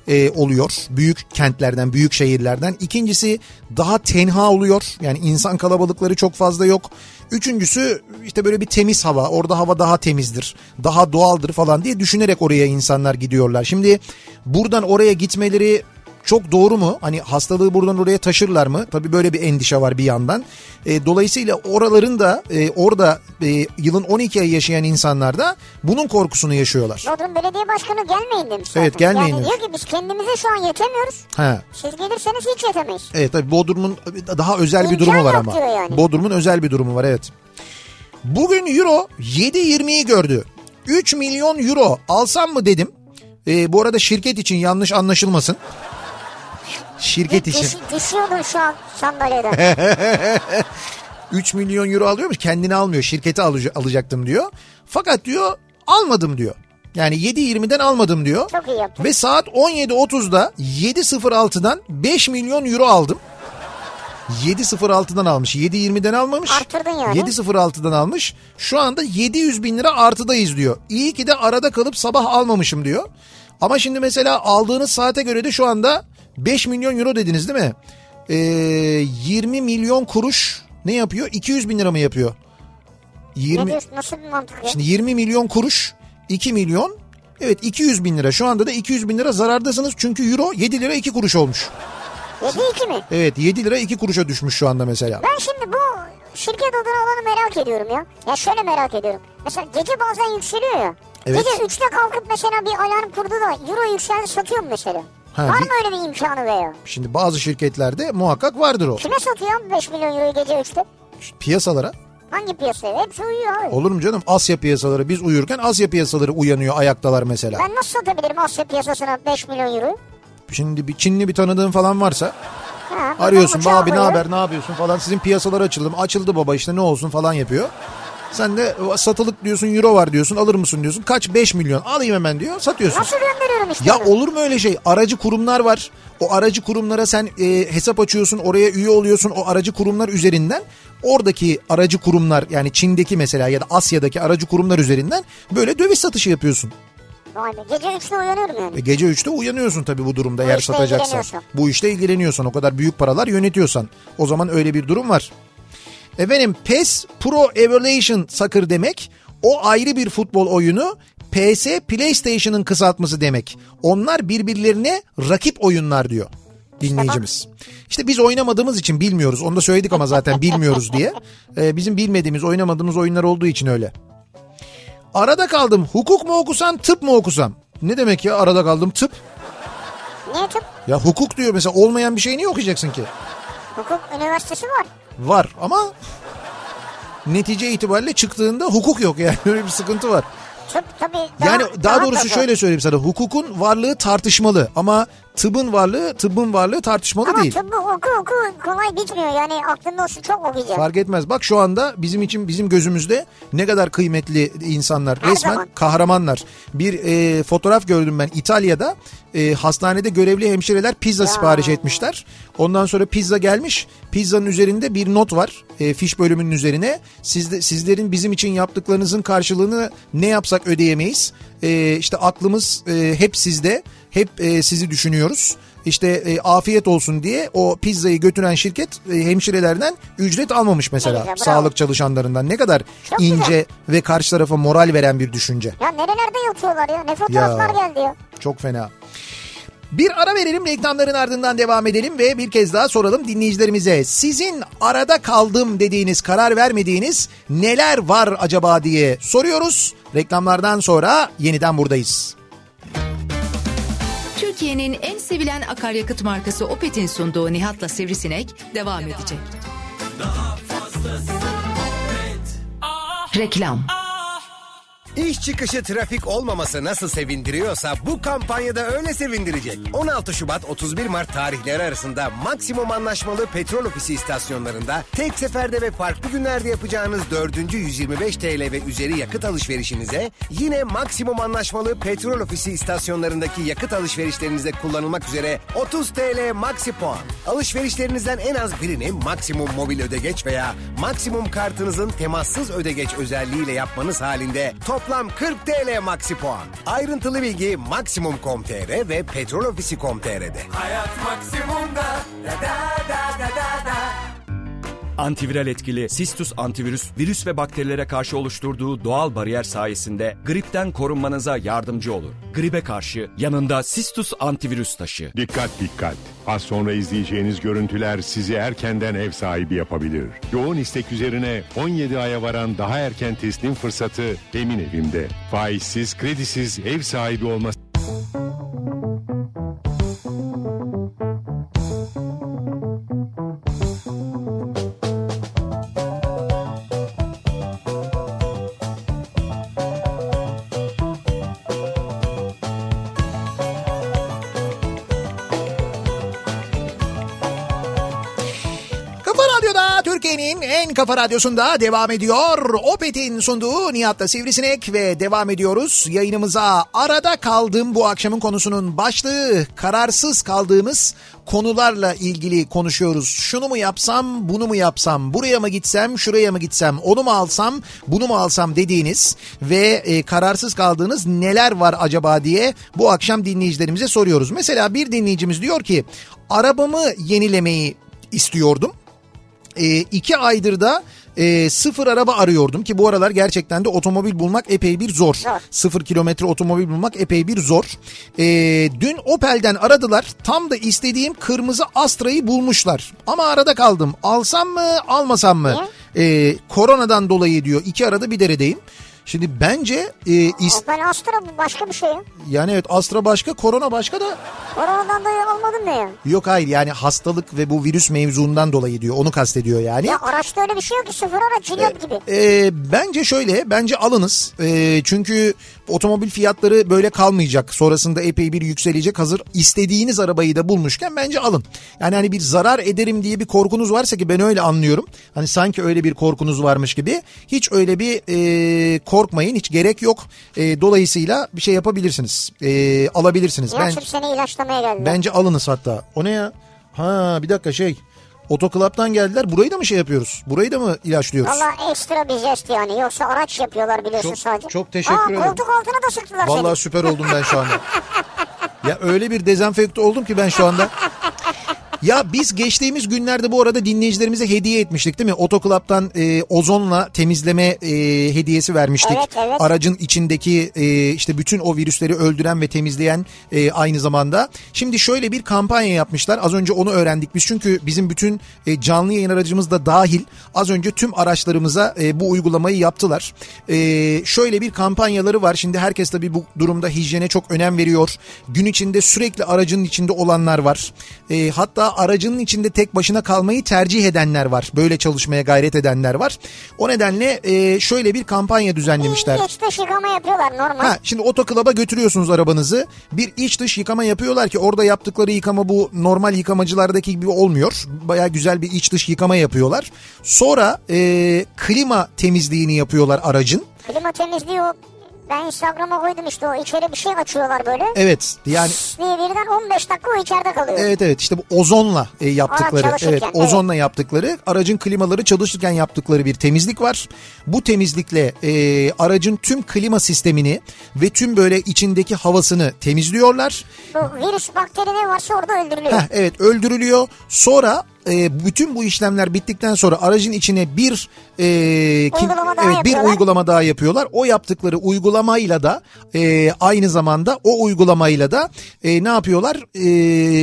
e, oluyor. Büyük kentlerden, büyük şehirlerden. İkincisi daha tenha oluyor. Yani insan kalabalıkları çok fazla yok. Üçüncüsü işte böyle bir temiz hava. Orada hava daha temizdir. Daha doğaldır falan diye düşünerek oraya insanlar gidiyorlar. Şimdi buradan oraya gitmeleri çok doğru mu? Hani hastalığı buradan oraya taşırlar mı? Tabii böyle bir endişe var bir yandan. E, dolayısıyla oraların da e, orada e, yılın 12 ayı yaşayan insanlar da bunun korkusunu yaşıyorlar. Bodrum Belediye Başkanı gelmeyin demiş zaten. Evet, gelmeyin Yani demiş. diyor ki biz kendimize şu an yetemiyoruz. Ha. Siz gelirseniz hiç yetemeyiz. Evet tabii Bodrum'un daha özel bir İmkan durumu var ama. yani. Bodrum'un özel bir durumu var evet. Bugün euro 7.20'yi gördü. 3 milyon euro alsam mı dedim. Ee, bu arada şirket için yanlış anlaşılmasın. Şirket için. Düş, düşüyordun şu an sandalyeden. 3 milyon euro alıyormuş kendini almıyor şirketi alacaktım diyor. Fakat diyor almadım diyor. Yani 7.20'den almadım diyor. Çok iyi yaptın. Ve saat 17.30'da 7.06'dan 5 milyon euro aldım. 7.06'dan almış. 7.20'den almamış. Arttırdın yani. 7.06'dan almış. Şu anda 700 bin lira artıdayız diyor. İyi ki de arada kalıp sabah almamışım diyor. Ama şimdi mesela aldığınız saate göre de şu anda 5 milyon euro dediniz değil mi? Ee, 20 milyon kuruş ne yapıyor? 200 bin lira mı yapıyor? 20, Ne diyorsun nasıl bir mantık ya? Şimdi 20 milyon kuruş 2 milyon evet 200 bin lira şu anda da 200 bin lira zarardasınız çünkü euro 7 lira 2 kuruş olmuş. 7-2 mi? Evet 7 lira 2 kuruşa düşmüş şu anda mesela. Ben şimdi bu şirket adına olanı merak ediyorum ya. Ya şöyle merak ediyorum. Mesela gece bazen yükseliyor ya. Evet. Gece 3'te kalkıp mesela bir alarm kurdu da euro yükseldi satıyor mu mesela? Ha, Var bir- mı öyle bir imkanı veya? Şimdi bazı şirketlerde muhakkak vardır o. Kime satıyor abi 5 milyon euroyu gece 3'te? Piyasalara Hangi piyasaya? Hepsi uyuyor abi. olur mu canım Asya piyasaları biz uyurken Asya piyasaları uyanıyor ayaktalar mesela. Ben nasıl satabilirim Asya piyasasına 5 milyon euroyu? Şimdi bir Çinli bir tanıdığın falan varsa Ha, arıyorsun abi ne haber ne yapıyorsun falan sizin piyasalar açıldı mı açıldı baba işte ne olsun falan yapıyor. Sen de satılık diyorsun euro var diyorsun alır mısın diyorsun kaç 5 milyon alayım hemen diyor satıyorsun. Nasıl gönderiyorum işte? Ya olur mu öyle şey? Aracı kurumlar var. O aracı kurumlara sen e, hesap açıyorsun, oraya üye oluyorsun. O aracı kurumlar üzerinden oradaki aracı kurumlar yani Çin'deki mesela ya da Asya'daki aracı kurumlar üzerinden böyle döviz satışı yapıyorsun. Vay be gece 3'te uyanıyorum yani. E, gece 3'te uyanıyorsun tabii bu durumda Bu eğer işle satacaksan. Bu işte ilgileniyorsan o kadar büyük paralar yönetiyorsan. O zaman öyle bir durum var. Efendim PES Pro Evolution Soccer demek o ayrı bir futbol oyunu. PS PlayStation'ın kısaltması demek. Onlar birbirlerine rakip oyunlar diyor dinleyicimiz. İşte biz oynamadığımız için bilmiyoruz. Onu da söyledik ama zaten bilmiyoruz diye. Ee, bizim bilmediğimiz, oynamadığımız oyunlar olduğu için öyle. Arada kaldım. Hukuk mu okusam, tıp mı okusam? Ne demek ya arada kaldım tıp? Niye tıp? Ya hukuk diyor mesela olmayan bir şeyi niye okuyacaksın ki? Hukuk üniversitesi var. Var ama netice itibariyle çıktığında hukuk yok yani öyle bir sıkıntı var. Tıp tabii Yani daha doğrusu tabii. şöyle söyleyeyim sana hukukun varlığı tartışmalı ama tıbbın varlığı tıbbın varlığı tartışmalı Ama değil. tıbbı oku oku kolay bitmiyor yani aklında olsun çok okuyacağım. Fark etmez. Bak şu anda bizim için bizim gözümüzde ne kadar kıymetli insanlar. Her Resmen zaman. kahramanlar. Bir e, fotoğraf gördüm ben İtalya'da. E, hastanede görevli hemşireler pizza sipariş etmişler. Ondan sonra pizza gelmiş. Pizzanın üzerinde bir not var. E, fiş bölümünün üzerine. Sizde, sizlerin bizim için yaptıklarınızın karşılığını ne yapsak ödeyemeyiz. E, işte aklımız e, hep sizde. Hep e, sizi düşünüyoruz. İşte e, afiyet olsun diye o pizzayı götüren şirket e, hemşirelerden ücret almamış mesela. Güzel, bravo. sağlık çalışanlarından. Ne kadar Çok ince güzel. ve karşı tarafa moral veren bir düşünce. Ya nerelerde yatıyorlar ya ne fotoğraflar Ya. geldi ya. Çok fena. Bir ara verelim reklamların ardından devam edelim ve bir kez daha soralım dinleyicilerimize. Sizin arada kaldım dediğiniz karar vermediğiniz neler var acaba diye soruyoruz. Reklamlardan sonra yeniden buradayız. Türkiye'nin en sevilen akaryakıt markası Opet'in sunduğu Nihat'la Sivrisinek devam edecek. Reklam İş çıkışı trafik olmaması nasıl sevindiriyorsa bu kampanyada öyle sevindirecek. 16 Şubat 31 Mart tarihleri arasında maksimum anlaşmalı petrol ofisi istasyonlarında tek seferde ve farklı günlerde yapacağınız 4. 125 TL ve üzeri yakıt alışverişinize yine maksimum anlaşmalı petrol ofisi istasyonlarındaki yakıt alışverişlerinizde kullanılmak üzere 30 TL maksi puan. Alışverişlerinizden en az birini maksimum mobil ödegeç veya maksimum kartınızın temassız ödegeç özelliğiyle yapmanız halinde toplam 40 TL maksi puan. Ayrıntılı bilgi maksimum.com.tr ve petrolofisi.com.tr'de. Hayat maksimumda da da da da da. Antiviral etkili Sistus antivirüs virüs ve bakterilere karşı oluşturduğu doğal bariyer sayesinde gripten korunmanıza yardımcı olur. Gribe karşı yanında Sistus antivirüs taşı. Dikkat dikkat. Az sonra izleyeceğiniz görüntüler sizi erkenden ev sahibi yapabilir. Yoğun istek üzerine 17 aya varan daha erken teslim fırsatı Emin Evim'de. Faizsiz, kredisiz ev sahibi olması Kafa radyosunda devam ediyor. Opet'in sunduğu Nihat'la Sivrisinek ve devam ediyoruz. Yayınımıza arada kaldığım bu akşamın konusunun başlığı kararsız kaldığımız konularla ilgili konuşuyoruz. Şunu mu yapsam, bunu mu yapsam, buraya mı gitsem, şuraya mı gitsem, onu mu alsam, bunu mu alsam dediğiniz ve e, kararsız kaldığınız neler var acaba diye bu akşam dinleyicilerimize soruyoruz. Mesela bir dinleyicimiz diyor ki arabamı yenilemeyi istiyordum e, iki aydır da e, sıfır araba arıyordum ki bu aralar gerçekten de otomobil bulmak epey bir zor. Zor. Sıfır kilometre otomobil bulmak epey bir zor. E, dün Opel'den aradılar tam da istediğim kırmızı Astra'yı bulmuşlar. Ama arada kaldım alsam mı almasam mı? E, koronadan dolayı diyor iki arada bir deredeyim. Şimdi bence e, is- Opel Astra bu başka bir şey ya. yani evet Astra başka korona başka da Koronadan dolayı almadın mı ya? yok hayır yani hastalık ve bu virüs mevzundan dolayı diyor onu kastediyor yani. Ya araçta öyle bir şey yok ki sıfır araç cilet gibi. E, bence şöyle bence alınız E, çünkü otomobil fiyatları böyle kalmayacak. Sonrasında epey bir yükselecek. Hazır istediğiniz arabayı da bulmuşken bence alın. Yani hani bir zarar ederim diye bir korkunuz varsa ki ben öyle anlıyorum. Hani sanki öyle bir korkunuz varmış gibi. Hiç öyle bir e, korkmayın. Hiç gerek yok. E, dolayısıyla bir şey yapabilirsiniz. E, alabilirsiniz. Ben, seni ilaçlamaya geldiler. bence alınız hatta. O ne ya? Ha bir dakika şey Otoklaptan geldiler. Burayı da mı şey yapıyoruz? Burayı da mı ilaçlıyoruz? Valla ekstra bir jest yani. Yoksa araç yapıyorlar biliyorsun Çok- sadece. çok teşekkür Aa, ederim. Koltuk altına da sıktılar Vallahi seni. süper oldum ben şu anda. Ya öyle bir dezenfekte oldum ki ben şu anda. Ya biz geçtiğimiz günlerde bu arada dinleyicilerimize hediye etmiştik değil mi? Otoklaptan e, ozonla temizleme e, hediyesi vermiştik. Evet, evet. Aracın içindeki e, işte bütün o virüsleri öldüren ve temizleyen e, aynı zamanda. Şimdi şöyle bir kampanya yapmışlar. Az önce onu öğrendik biz çünkü bizim bütün e, canlı yayın aracımız da dahil az önce tüm araçlarımıza e, bu uygulamayı yaptılar. E, şöyle bir kampanyaları var. Şimdi herkes tabii bu durumda hijyene çok önem veriyor. Gün içinde sürekli aracın içinde olanlar var. E, hatta aracının içinde tek başına kalmayı tercih edenler var. Böyle çalışmaya gayret edenler var. O nedenle e, şöyle bir kampanya düzenlemişler. İç dış yıkama yapıyorlar normal. Ha, şimdi otoklaba götürüyorsunuz arabanızı. Bir iç dış yıkama yapıyorlar ki orada yaptıkları yıkama bu normal yıkamacılardaki gibi olmuyor. Baya güzel bir iç dış yıkama yapıyorlar. Sonra e, klima temizliğini yapıyorlar aracın. Klima temizliği o. Ben Instagram'a koydum işte o içeri bir şey açıyorlar böyle. Evet yani diye birden 15 dakika o içeride kalıyor. Evet evet işte bu ozonla e, yaptıkları Araç evet ozonla yaptıkları aracın klimaları çalışırken yaptıkları bir temizlik var. Bu temizlikle e, aracın tüm klima sistemini ve tüm böyle içindeki havasını temizliyorlar. Bu virüs bakteri ne varsa orada öldürülüyor. Heh, evet öldürülüyor. Sonra e, bütün bu işlemler bittikten sonra aracın içine bir e, kim- Uygulama daha evet, bir yapıyorlar. uygulama daha yapıyorlar. O yaptıkları uygulamayla da e, aynı zamanda o uygulamayla da e, ne yapıyorlar?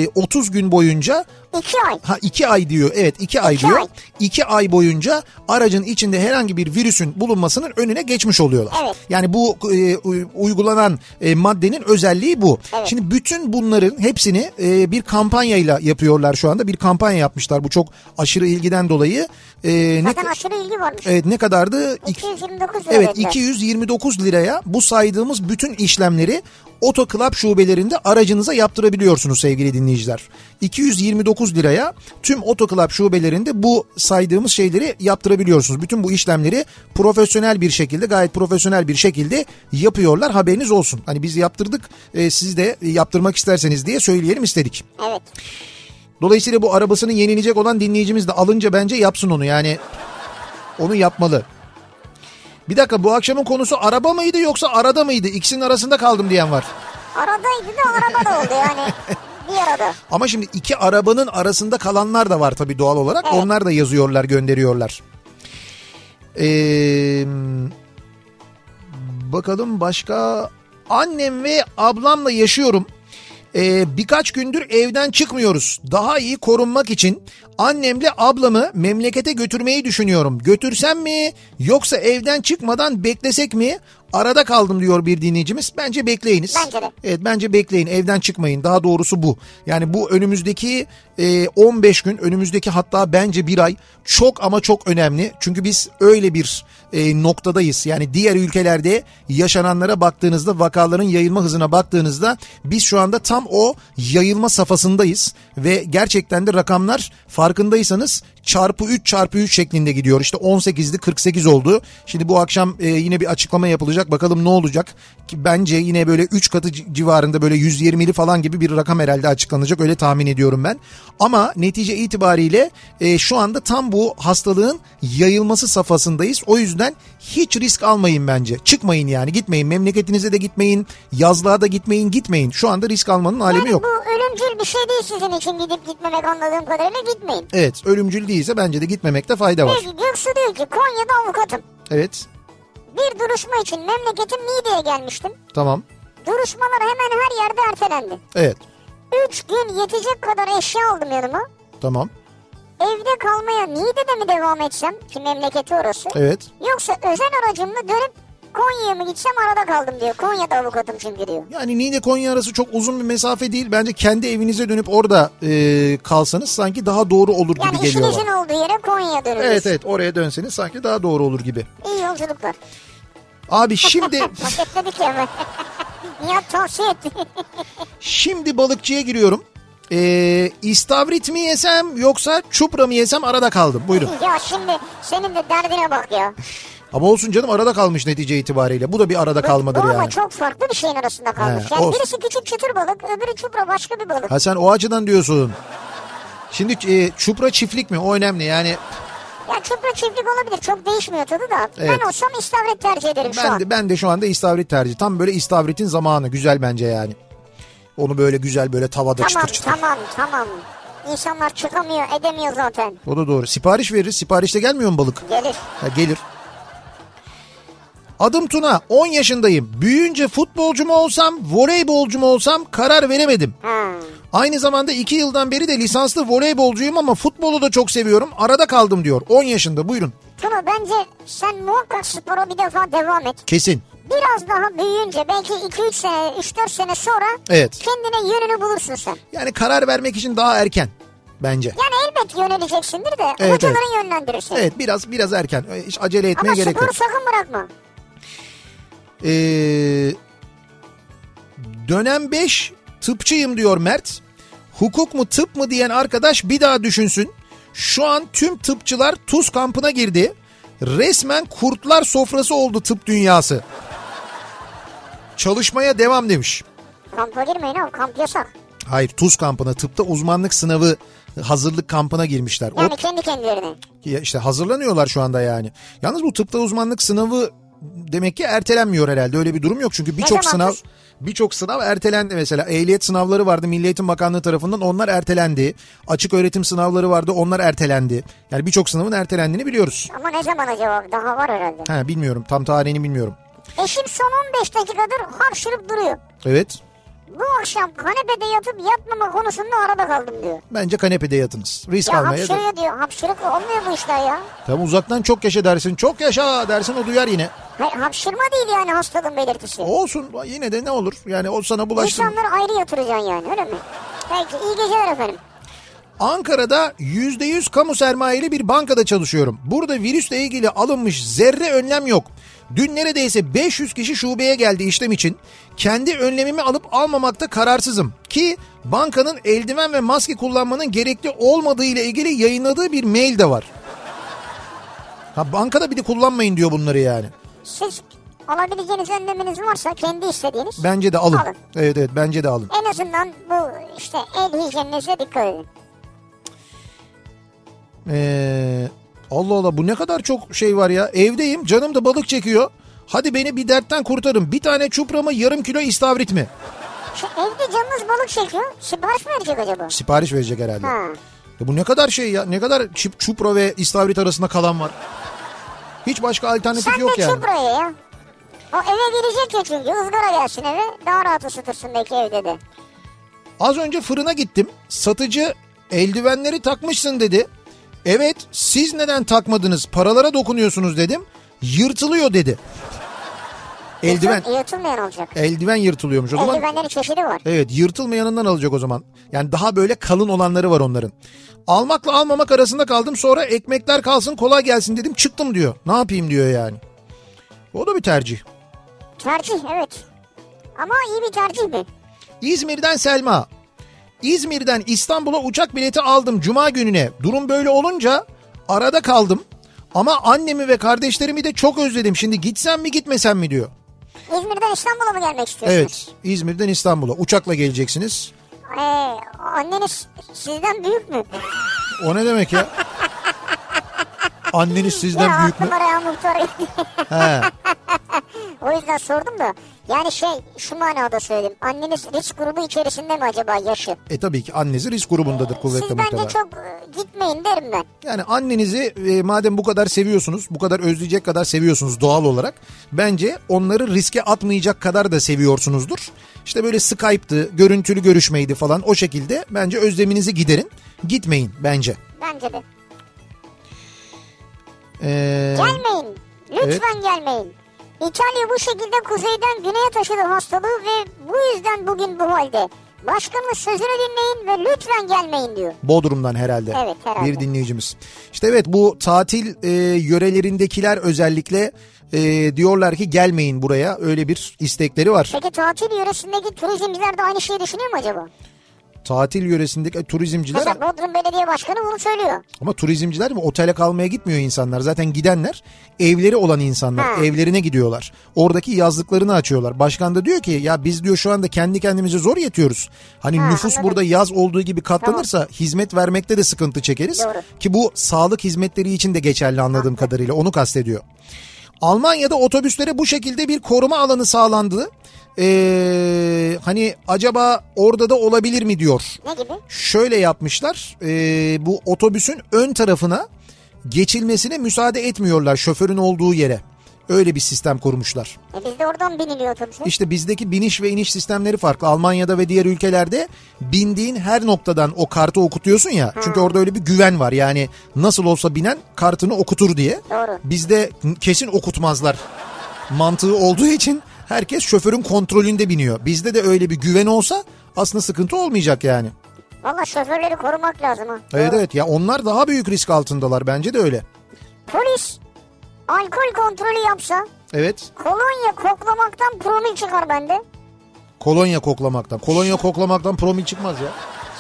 E, 30 gün boyunca İki ay. Ha iki ay diyor. Evet iki ay diyor. ay. İki ay boyunca aracın içinde herhangi bir virüsün bulunmasının önüne geçmiş oluyorlar. Evet. Yani bu e, uygulanan e, maddenin özelliği bu. Evet. Şimdi bütün bunların hepsini e, bir kampanyayla yapıyorlar şu anda. Bir kampanya yapmışlar. Bu çok aşırı ilgiden dolayı. E, ne, Zaten aşırı ilgi varmış. evet ne kadardı? İki- 229 lira Evet dediler. 229 liraya bu saydığımız bütün işlemleri Oto Club şubelerinde aracınıza yaptırabiliyorsunuz sevgili dinleyiciler. 229 liraya tüm Oto Club şubelerinde bu saydığımız şeyleri yaptırabiliyorsunuz. Bütün bu işlemleri profesyonel bir şekilde gayet profesyonel bir şekilde yapıyorlar haberiniz olsun. Hani biz yaptırdık e, siz de yaptırmak isterseniz diye söyleyelim istedik. Evet. Dolayısıyla bu arabasını yenilecek olan dinleyicimiz de alınca bence yapsın onu yani onu yapmalı. Bir dakika bu akşamın konusu araba mıydı yoksa arada mıydı? İkisinin arasında kaldım diyen var. Aradaydı da araba da oldu yani. Bir arada. Ama şimdi iki arabanın arasında kalanlar da var tabii doğal olarak. Evet. Onlar da yazıyorlar gönderiyorlar. Ee, bakalım başka annem ve ablamla yaşıyorum. Ee, birkaç gündür evden çıkmıyoruz. Daha iyi korunmak için annemle ablamı memlekete götürmeyi düşünüyorum. Götürsem mi yoksa evden çıkmadan beklesek mi? Arada kaldım diyor bir dinleyicimiz. Bence bekleyiniz. Bence de. Evet bence bekleyin evden çıkmayın daha doğrusu bu. Yani bu önümüzdeki e, 15 gün önümüzdeki hatta bence bir ay çok ama çok önemli. Çünkü biz öyle bir e, noktadayız. Yani diğer ülkelerde yaşananlara baktığınızda vakaların yayılma hızına baktığınızda biz şu anda tam o yayılma safhasındayız. Ve gerçekten de rakamlar farkındaysanız çarpı 3 çarpı 3 şeklinde gidiyor. İşte 18'di 48 oldu. Şimdi bu akşam e, yine bir açıklama yapılacak. Bakalım ne olacak? Ki bence yine böyle 3 katı civarında böyle 120'li falan gibi bir rakam herhalde açıklanacak. Öyle tahmin ediyorum ben. Ama netice itibariyle e, şu anda tam bu hastalığın yayılması safhasındayız. O yüzden hiç risk almayın bence. Çıkmayın yani gitmeyin. Memleketinize de gitmeyin. Yazlığa da gitmeyin gitmeyin. Şu anda risk almanın alemi Yani yok. bu ölümcül bir şey değil sizin için gidip gitmemek anladığım kadarıyla gitmeyin. Evet ölümcül değilse bence de gitmemekte fayda var. Peki Göksu diyor ki Konya'da avukatım. Evet Bir duruşma için memleketim Niğde'ye gelmiştim. tamam. Duruşmalar hemen her yerde ertelendi. Evet Üç gün yetecek kadar eşya aldım yanıma. tamam. Evde kalmaya Niğde'de mi devam etsem ki memleketi orası? Evet. Yoksa özel aracımla dönüp Konya'ya mı gitsem arada kaldım diyor. Konya'da avukatım çünkü diyor. Yani Niğde Konya arası çok uzun bir mesafe değil. Bence kendi evinize dönüp orada e, kalsanız sanki daha doğru olur gibi Yani geliyor bana. işinizin olduğu yere Konya'ya dönüyoruz. Evet evet oraya dönseniz sanki daha doğru olur gibi. İyi yolculuklar. Abi şimdi Paketledik ya. Nihat tavsiye etti. şimdi balıkçıya giriyorum. Ee, istavrit mi yesem yoksa çupra mı yesem arada kaldım. Buyurun. ya şimdi senin de derdine bak ya. Ama olsun canım arada kalmış netice itibariyle. Bu da bir arada kalmadır Bu ama yani. çok farklı bir şeyin arasında kalmış. He, yani olsun. birisi küçük çıtır balık öbürü çupra başka bir balık. Ha sen o açıdan diyorsun. Şimdi e, çupra çiftlik mi? O önemli yani. Ya çupra çiftlik olabilir çok değişmiyor tadı da. Evet. Ben olsam istavrit tercih ederim şu Ben an. de, ben de şu anda istavrit tercih. Tam böyle istavritin zamanı. Güzel bence yani. Onu böyle güzel böyle tavada Tamam çıtır çıtır. tamam tamam. İnsanlar çıkamıyor edemiyor zaten. O da doğru. Sipariş veririz. Siparişte gelmiyor mu balık? Gelir. Ha, gelir. Adım Tuna 10 yaşındayım. Büyüyünce futbolcu mu olsam, voleybolcu mu olsam karar veremedim. Ha. Aynı zamanda 2 yıldan beri de lisanslı voleybolcuyum ama futbolu da çok seviyorum. Arada kaldım diyor. 10 yaşında buyurun. Tuna bence sen muhakkak spora bir defa devam et. Kesin. Biraz daha büyüyünce belki 2-3 sene 3-4 sene sonra Evet. kendine yönünü bulursun sen. Yani karar vermek için daha erken bence. Yani elbet yöneleceksindir de Evet, hocaların yönlendirirsin. Evet biraz biraz erken. Hiç acele etmeye Ama gerek sporu yok. sakın bırakma. Ee, dönem 5 tıpçıyım diyor Mert. Hukuk mu tıp mı diyen arkadaş bir daha düşünsün. Şu an tüm tıpçılar tuz kampına girdi. Resmen kurtlar sofrası oldu tıp dünyası. Çalışmaya devam demiş. Kampa girmeyin oğlum kamp yasak. Hayır tuz kampına tıpta uzmanlık sınavı hazırlık kampına girmişler. O Yani kendi kendilerine. Ya işte hazırlanıyorlar şu anda yani. Yalnız bu tıpta uzmanlık sınavı demek ki ertelenmiyor herhalde. Öyle bir durum yok. Çünkü birçok sınav birçok sınav ertelendi mesela. Ehliyet sınavları vardı Milli Eğitim Bakanlığı tarafından onlar ertelendi. Açık öğretim sınavları vardı onlar ertelendi. Yani birçok sınavın ertelendiğini biliyoruz. Ama ne zaman acaba? Daha var herhalde. Ha bilmiyorum tam tarihini bilmiyorum. Eşim son 15 dakikadır hapşırıp duruyor. Evet. Bu akşam kanepede yatıp yatmama konusunda arada kaldım diyor. Bence kanepede yatınız. Risk Ya almaya. da- hapşırıyor diyor. Hapşırık olmuyor bu işler ya. Tamam uzaktan çok yaşa dersin. Çok yaşa dersin o duyar yine. Hayır, hapşırma değil yani hastalığın belirtisi. Olsun yine de ne olur. Yani o sana bulaştı. İnsanları ayrı yatıracaksın yani öyle mi? Peki iyi geceler efendim. Ankara'da %100 kamu sermayeli bir bankada çalışıyorum. Burada virüsle ilgili alınmış zerre önlem yok. Dün neredeyse 500 kişi şubeye geldi işlem için. Kendi önlemimi alıp almamakta kararsızım. Ki bankanın eldiven ve maske kullanmanın gerekli olmadığı ile ilgili yayınladığı bir mail de var. Ha bankada bir de kullanmayın diyor bunları yani. Siz alabileceğiniz önleminiz varsa kendi istediğiniz Bence de alın. Alın. Evet evet bence de alın. en azından bu işte el hijyeninize dikkat edin. Ee, Allah Allah bu ne kadar çok şey var ya. Evdeyim canım da balık çekiyor. Hadi beni bir dertten kurtarın. Bir tane çupra mı yarım kilo istavrit mi? Şu evde canınız balık çekiyor. Sipariş mi verecek acaba? Sipariş verecek herhalde. Ha. Ya bu ne kadar şey ya. Ne kadar çip, çupra ve istavrit arasında kalan var. Hiç başka alternatif Sen yok de yani. çupraya ya. O eve gelecek ya çünkü ızgara gelsin eve. Daha rahat ısıtırsın belki evde de. Az önce fırına gittim. Satıcı eldivenleri takmışsın dedi. Evet siz neden takmadınız paralara dokunuyorsunuz dedim. Yırtılıyor dedi. Eldiven Yırtıl- Yırtılmayan olacak. eldiven yırtılıyormuş o zaman. Eldivenlerin çeşidi var. Evet yırtılmayanından alacak o zaman. Yani daha böyle kalın olanları var onların. Almakla almamak arasında kaldım sonra ekmekler kalsın kolay gelsin dedim çıktım diyor. Ne yapayım diyor yani. O da bir tercih. Tercih evet. Ama iyi bir tercih mi? İzmir'den Selma. İzmir'den İstanbul'a uçak bileti aldım cuma gününe. Durum böyle olunca arada kaldım. Ama annemi ve kardeşlerimi de çok özledim. Şimdi gitsem mi gitmesem mi diyor. İzmir'den İstanbul'a mı gelmek istiyorsunuz? Evet İzmir'den İstanbul'a uçakla geleceksiniz. Ee, anneniz sizden büyük mü? O ne demek ya? Anneniz sizden ya büyük mü? Reha Muhtar. He. O yüzden sordum da. Yani şey şu manada söyledim. Anneniz risk grubu içerisinde mi acaba yaşı? E tabii ki annesi risk grubundadır kuvvetle Siz bence muhtemelen. çok e, gitmeyin derim ben. Yani annenizi e, madem bu kadar seviyorsunuz, bu kadar özleyecek kadar seviyorsunuz doğal olarak. Bence onları riske atmayacak kadar da seviyorsunuzdur. İşte böyle Skype'tı, görüntülü görüşmeydi falan o şekilde bence özleminizi giderin. Gitmeyin bence. Bence de. Ee, Gelmeyin. Lütfen gelmeyin. İtalya bu şekilde kuzeyden güneye taşıdı hastalığı ve bu yüzden bugün bu halde. Başkanın sözünü dinleyin ve lütfen gelmeyin diyor. Bodrum'dan herhalde. Evet, herhalde. Bir dinleyicimiz. İşte evet bu tatil e, yörelerindekiler özellikle e, diyorlar ki gelmeyin buraya. Öyle bir istekleri var. Peki tatil yöresindeki turizmciler de aynı şeyi düşünüyor mu acaba? Tatil yöresindeki turizmciler Mesela Bodrum Belediye Başkanı bunu söylüyor. ama turizmciler mi otele kalmaya gitmiyor insanlar. Zaten gidenler evleri olan insanlar. Ha. Evlerine gidiyorlar. Oradaki yazlıklarını açıyorlar. Başkan da diyor ki ya biz diyor şu anda kendi kendimize zor yetiyoruz. Hani Ha, nüfus anladım. burada yaz olduğu gibi katlanırsa hizmet vermekte de sıkıntı çekeriz. Doğru. Ki bu sağlık hizmetleri için de geçerli anladığım kadarıyla onu kastediyor. Almanya'da otobüslere bu şekilde bir koruma alanı sağlandı. Ee, hani acaba orada da olabilir mi diyor. Ne gibi? Şöyle yapmışlar ee, bu otobüsün ön tarafına geçilmesine müsaade etmiyorlar şoförün olduğu yere. Öyle bir sistem kurmuşlar. E bizde oradan biniliyor otobüse. İşte bizdeki biniş ve iniş sistemleri farklı. Almanya'da ve diğer ülkelerde bindiğin her noktadan o kartı okutuyorsun ya. Çünkü orada öyle bir güven var. Yani nasıl olsa binen kartını okutur diye. Doğru. Bizde kesin okutmazlar. Mantığı olduğu için herkes şoförün kontrolünde biniyor. Bizde de öyle bir güven olsa aslında sıkıntı olmayacak yani. Valla şoförleri korumak lazım ha. Evet evet ya onlar daha büyük risk altındalar bence de öyle. Polis alkol kontrolü yapsa Evet kolonya koklamaktan promil çıkar bende. kolonya koklamaktan. Kolonya koklamaktan promil çıkmaz ya.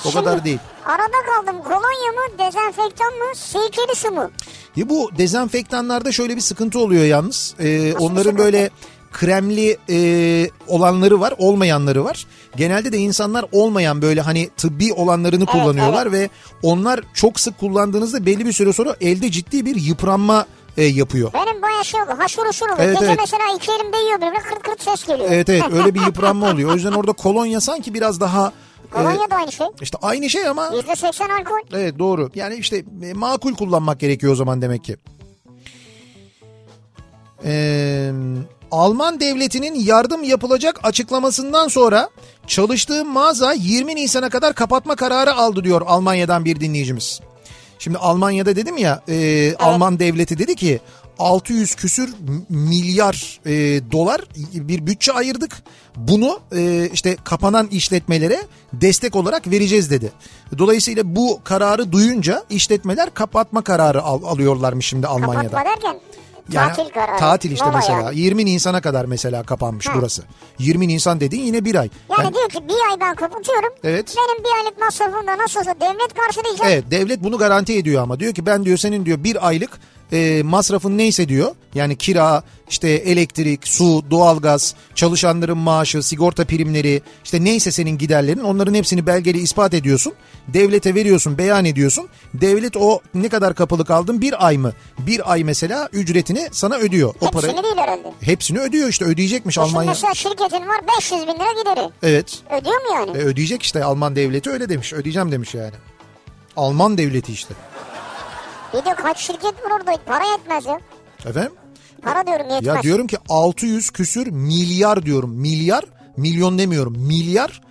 O Şimdi kadar değil. Arada kaldım kolonya mı dezenfektan mı sirkeli su mu? Ya bu dezenfektanlarda şöyle bir sıkıntı oluyor yalnız. Ee, onların sıkıntı? böyle kremli e, olanları var, olmayanları var. Genelde de insanlar olmayan böyle hani tıbbi olanlarını kullanıyorlar ve onlar çok sık kullandığınızda belli bir süre sonra elde ciddi bir yıpranma e, yapıyor. Benim baya şey oldu haşır uşur oldu. Evet, Gece evet. mesela iki elimde yiyor birbirine kırt kırt ses geliyor. Evet evet öyle bir yıpranma oluyor. O yüzden orada kolonya sanki biraz daha e, Kolonya da aynı şey. işte aynı şey ama Yüzde seksen alkol. Evet doğru. Yani işte e, makul kullanmak gerekiyor o zaman demek ki. Ee, Alman devletinin yardım yapılacak açıklamasından sonra çalıştığım mağaza 20 Nisan'a kadar kapatma kararı aldı diyor Almanya'dan bir dinleyicimiz. Şimdi Almanya'da dedim ya e, Alman devleti dedi ki 600 küsür milyar e, dolar bir bütçe ayırdık. Bunu e, işte kapanan işletmelere destek olarak vereceğiz dedi. Dolayısıyla bu kararı duyunca işletmeler kapatma kararı al- alıyorlarmış şimdi Almanya'da. Kapatma derken Yani tatil kararı. Tatil işte Mola mesela. yani. 20 Nisan'a kadar mesela kapanmış burası. 20 Nisan dediğin yine bir ay. Yani Ben- diyor ki bir ay ben kapatıyorum. Evet. Benim bir aylık masrafımı da nasıl olsa devlet karşılayacak. Evet devlet bunu garanti ediyor ama diyor ki ben diyor senin diyor bir aylık e, masrafın neyse diyor. Yani kira, işte elektrik, su, doğalgaz, çalışanların maaşı, sigorta primleri, işte neyse senin giderlerin onların hepsini belgeli ispat ediyorsun. Devlete veriyorsun, beyan ediyorsun. Devlet o ne kadar kapalı kaldın bir ay mı? Bir ay mesela ücretini sana ödüyor. O Hepsini parayı değil herhalde. hepsini ödüyor işte ödeyecekmiş Şimdi Almanya. mesela şirketin var 500 bin lira gideri. Evet. Ödüyor mu yani? E, ödeyecek işte Alman devleti öyle demiş. Ödeyeceğim demiş yani. Alman devleti işte. Bir de kaç şirket var orada para yetmez ya. Efendim? Para diyorum yetmez. Ya diyorum ki 600 küsür milyar diyorum. Milyar, milyon demiyorum. Milyar.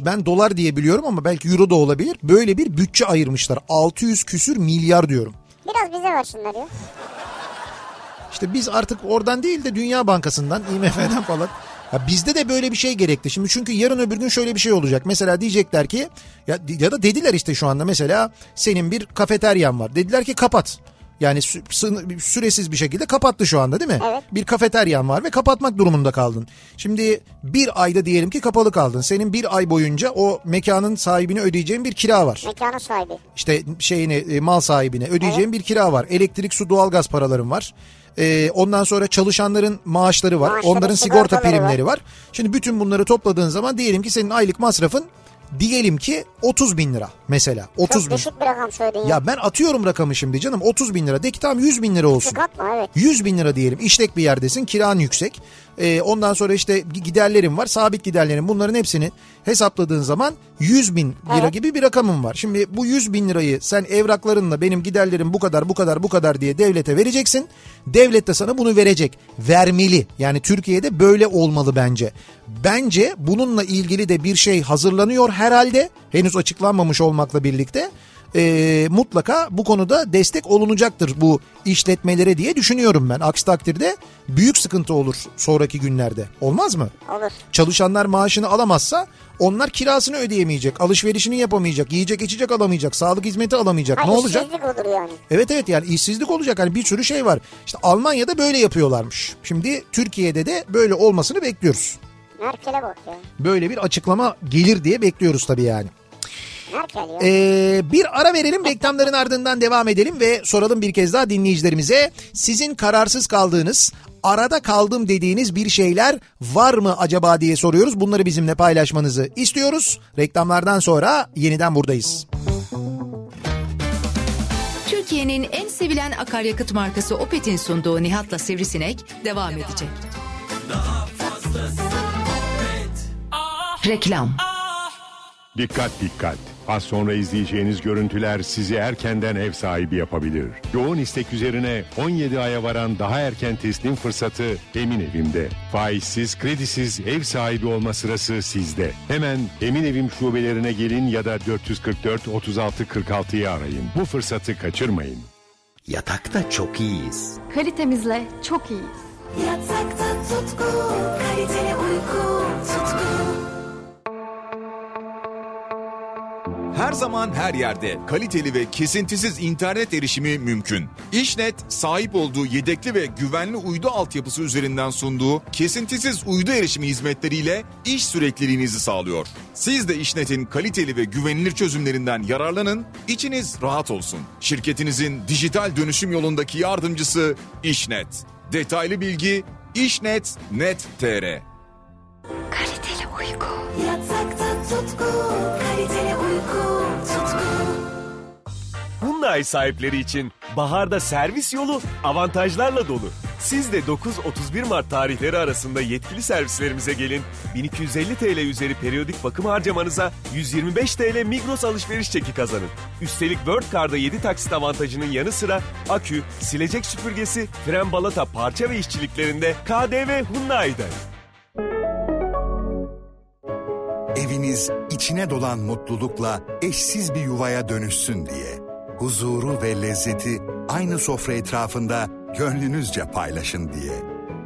Ben dolar diye biliyorum ama belki euro da olabilir. Böyle bir bütçe ayırmışlar. 600 küsür milyar diyorum. Biraz bize versinler ya. İşte biz artık oradan değil de Dünya Bankası'ndan, IMF'den falan. Ya bizde de böyle bir şey gerekti. Şimdi çünkü yarın öbür gün şöyle bir şey olacak. Mesela diyecekler ki ya, ya da dediler işte şu anda mesela senin bir kafeteryan var. Dediler ki kapat. Yani sü- süresiz bir şekilde kapattı şu anda değil mi? Evet. Bir kafeteryan var ve kapatmak durumunda kaldın. Şimdi bir ayda diyelim ki kapalı kaldın. Senin bir ay boyunca o mekanın sahibine ödeyeceğin bir kira var. Mekanın sahibi. İşte şeyine e, mal sahibine ödeyeceğin bir kira var. Elektrik, su, doğalgaz paraların var. Ee, ondan sonra çalışanların maaşları var. Maaşları, onların sigorta primleri var. Şimdi bütün bunları topladığın zaman diyelim ki senin aylık masrafın diyelim ki 30 bin lira mesela. 30 Çok bin. düşük bir rakam söyledin ya. Ya ben atıyorum rakamı şimdi canım 30 bin lira. De ki tamam 100 bin lira olsun. Çıkartma evet. 100 bin lira diyelim işlek bir yerdesin kiran yüksek. Ee, ondan sonra işte giderlerin var sabit giderlerin bunların hepsini hesapladığın zaman 100 bin lira Evet. gibi bir rakamın var. Şimdi bu 100 bin lirayı sen evraklarınla benim giderlerim bu kadar bu kadar bu kadar diye devlete vereceksin. Devlet de sana bunu verecek. Vermeli yani Türkiye'de böyle olmalı bence. Bence bununla ilgili de bir şey hazırlanıyor herhalde henüz açıklanmamış olmakla birlikte e, mutlaka bu konuda destek olunacaktır bu işletmelere diye düşünüyorum ben. Aksi takdirde büyük sıkıntı olur sonraki günlerde. Olmaz mı? Olur. Çalışanlar maaşını alamazsa onlar kirasını ödeyemeyecek, alışverişini yapamayacak, yiyecek içecek alamayacak, sağlık hizmeti alamayacak. Ha, ne olacak? işsizlik olur yani. Evet evet yani işsizlik olacak. Hani bir sürü şey var. İşte Almanya'da böyle yapıyorlarmış. Şimdi Türkiye'de de böyle olmasını bekliyoruz. Merkel'e bak ya. Böyle bir açıklama gelir diye bekliyoruz tabii yani. Ee, bir ara verelim reklamların ardından devam edelim ve soralım bir kez daha dinleyicilerimize. Sizin kararsız kaldığınız arada kaldım dediğiniz bir şeyler var mı acaba diye soruyoruz. Bunları bizimle paylaşmanızı istiyoruz. Reklamlardan sonra yeniden buradayız. Türkiye'nin en sevilen akaryakıt markası Opet'in sunduğu Nihat'la Sivrisinek devam edecek. Reklam. Dikkat dikkat. Az sonra izleyeceğiniz görüntüler sizi erkenden ev sahibi yapabilir. Yoğun istek üzerine 17 aya varan daha erken teslim fırsatı Emin Evim'de. Faizsiz, kredisiz ev sahibi olma sırası sizde. Hemen Emin Evim şubelerine gelin ya da 444 36 46'yı arayın. Bu fırsatı kaçırmayın. Yatakta çok iyiyiz. Kalitemizle çok iyiyiz. Yatakta tutku, kaliteli uyku, tutku. Her zaman her yerde kaliteli ve kesintisiz internet erişimi mümkün. İşnet sahip olduğu yedekli ve güvenli uydu altyapısı üzerinden sunduğu kesintisiz uydu erişimi hizmetleriyle iş sürekliliğinizi sağlıyor. Siz de İşnet'in kaliteli ve güvenilir çözümlerinden yararlanın, içiniz rahat olsun. Şirketinizin dijital dönüşüm yolundaki yardımcısı İşnet. Detaylı bilgi işnet.net.tr Kaliteli uyku. Yatakta tutku, kaliteli uyku, tutku. Hyundai sahipleri için baharda servis yolu avantajlarla dolu. Siz de 9-31 Mart tarihleri arasında yetkili servislerimize gelin. 1250 TL üzeri periyodik bakım harcamanıza 125 TL Migros alışveriş çeki kazanın. Üstelik World Card'da 7 taksit avantajının yanı sıra akü, silecek süpürgesi, fren balata parça ve işçiliklerinde KDV Hyundai'den. Eviniz içine dolan mutlulukla eşsiz bir yuvaya dönüşsün diye. Huzuru ve lezzeti aynı sofra etrafında gönlünüzce paylaşın diye.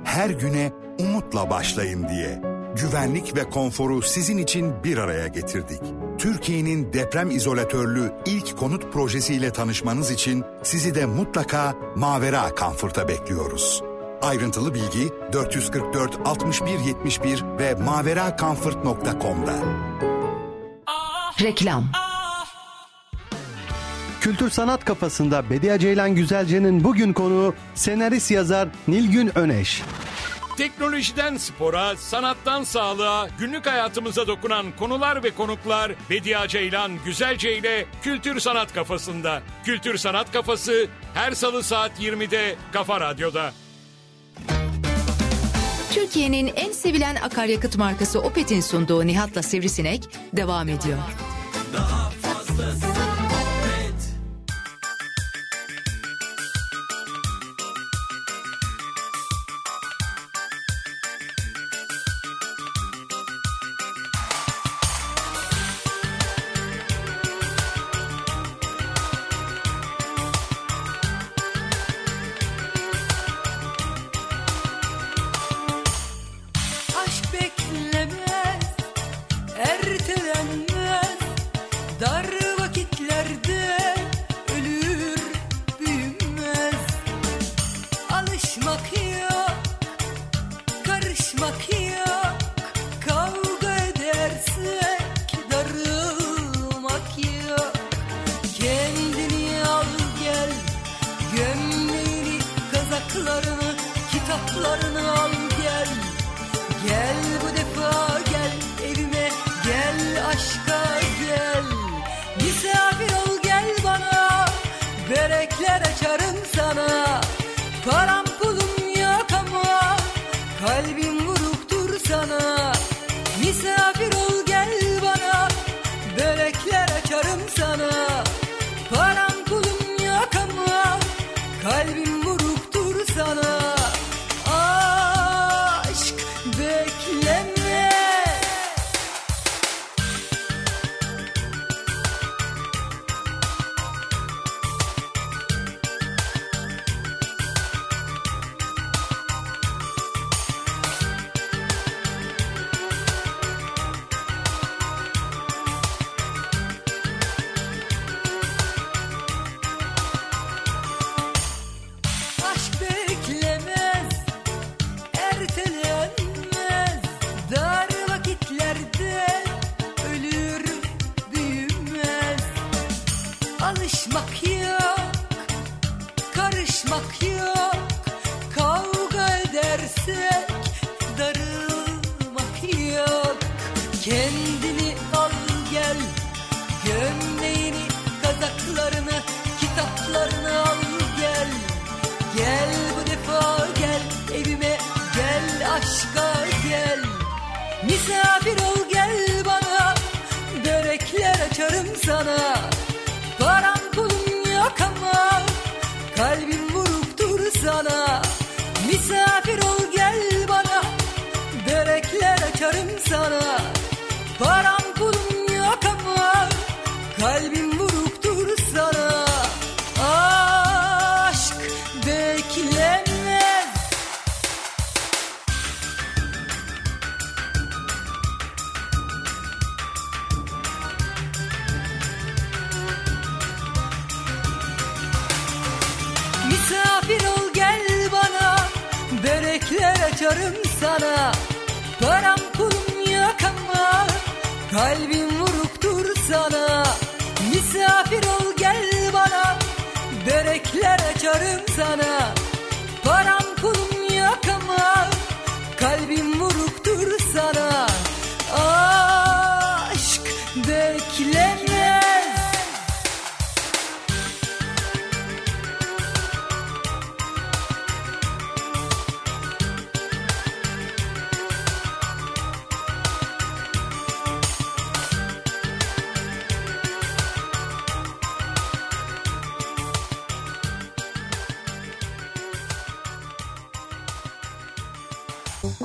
Her güne umutla başlayın diye. Güvenlik ve konforu sizin için bir araya getirdik. Türkiye'nin deprem izolatörlü ilk konut projesiyle tanışmanız için sizi de mutlaka Mavera Comfort'a bekliyoruz. Ayrıntılı bilgi 444 61 71 ve maveracomfort.com'da. Reklam Kültür sanat kafasında Bediye Ceylan Güzelce'nin bugün konuğu senarist yazar Nilgün Öneş. Teknolojiden spora, sanattan sağlığa, günlük hayatımıza dokunan konular ve konuklar Bediye Ceylan Güzelce ile Kültür Sanat Kafasında. Kültür Sanat Kafası her salı saat 20'de Kafa Radyo'da. Türkiye'nin en sevilen akaryakıt markası Opet'in sunduğu Nihat'la Sivrisinek devam ediyor. Daha fazlası.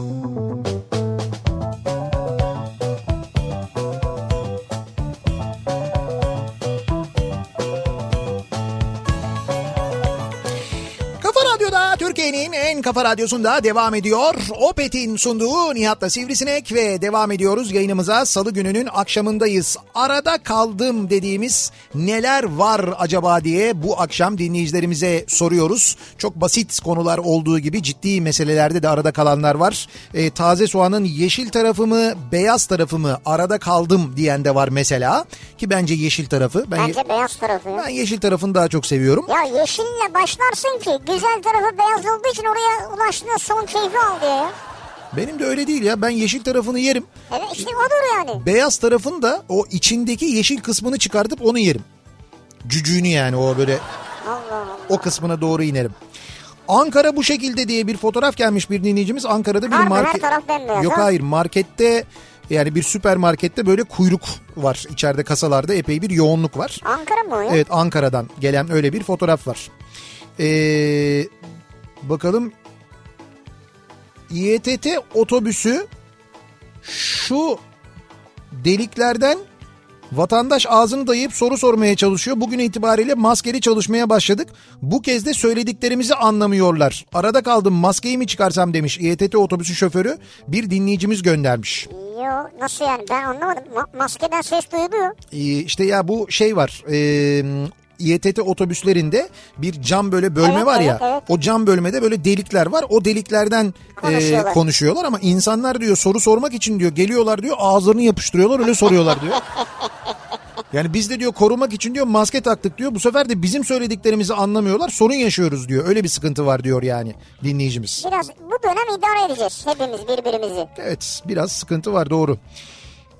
Kafa En kafa radyosunda devam ediyor. Opet'in sunduğu Nihat'la Sivrisinek ve devam ediyoruz yayınımıza. Salı gününün akşamındayız. Arada kaldım dediğimiz neler var acaba diye bu akşam dinleyicilerimize soruyoruz. Çok basit konular olduğu gibi ciddi meselelerde de arada kalanlar var. E, taze soğanın yeşil tarafı mı beyaz tarafı mı arada kaldım diyen de var mesela. Ki bence yeşil tarafı. Ben, Bence beyaz tarafı. ben yeşil tarafını daha çok seviyorum. Ya yeşille başlarsın ki güzel tarafı beyaz olduğu için oraya ulaştığında son keyfi al diye ya. Benim de öyle değil ya. Ben yeşil tarafını yerim. Evet işte odur yani. Beyaz tarafın da o içindeki yeşil kısmını çıkartıp onu yerim. Cücüğünü yani o böyle Allah Allah. o kısmına doğru inerim. Ankara bu şekilde diye bir fotoğraf gelmiş bir dinleyicimiz. Ankara'da bir market... Yok ha? hayır markette yani bir süpermarkette böyle kuyruk var. İçeride kasalarda epey bir yoğunluk var. Ankara mı o ya? Evet Ankara'dan gelen öyle bir fotoğraf var. Ee, bakalım İETT otobüsü şu deliklerden vatandaş ağzını dayayıp soru sormaya çalışıyor. Bugün itibariyle maskeli çalışmaya başladık. Bu kez de söylediklerimizi anlamıyorlar. Arada kaldım maskeyi mi çıkarsam demiş İETT otobüsü şoförü bir dinleyicimiz göndermiş. Yo nasıl yani ben anlamadım. Ma- maskeden ses duyuluyor. Ee, işte ya bu şey var. E, İETT otobüslerinde bir cam böyle bölme Evet, var ya. evet, evet. O cam bölmede böyle delikler var. O deliklerden e, Konuşuyorlar. konuşuyorlar ama insanlar diyor soru sormak için diyor geliyorlar diyor ağızlarını yapıştırıyorlar öyle soruyorlar diyor. Yani biz de diyor korumak için diyor maske taktık diyor. Bu sefer de bizim söylediklerimizi anlamıyorlar. Sorun yaşıyoruz diyor. Öyle bir sıkıntı var diyor yani dinleyicimiz. Biraz bu dönem idare edeceğiz hepimiz birbirimizi. Evet biraz sıkıntı var doğru.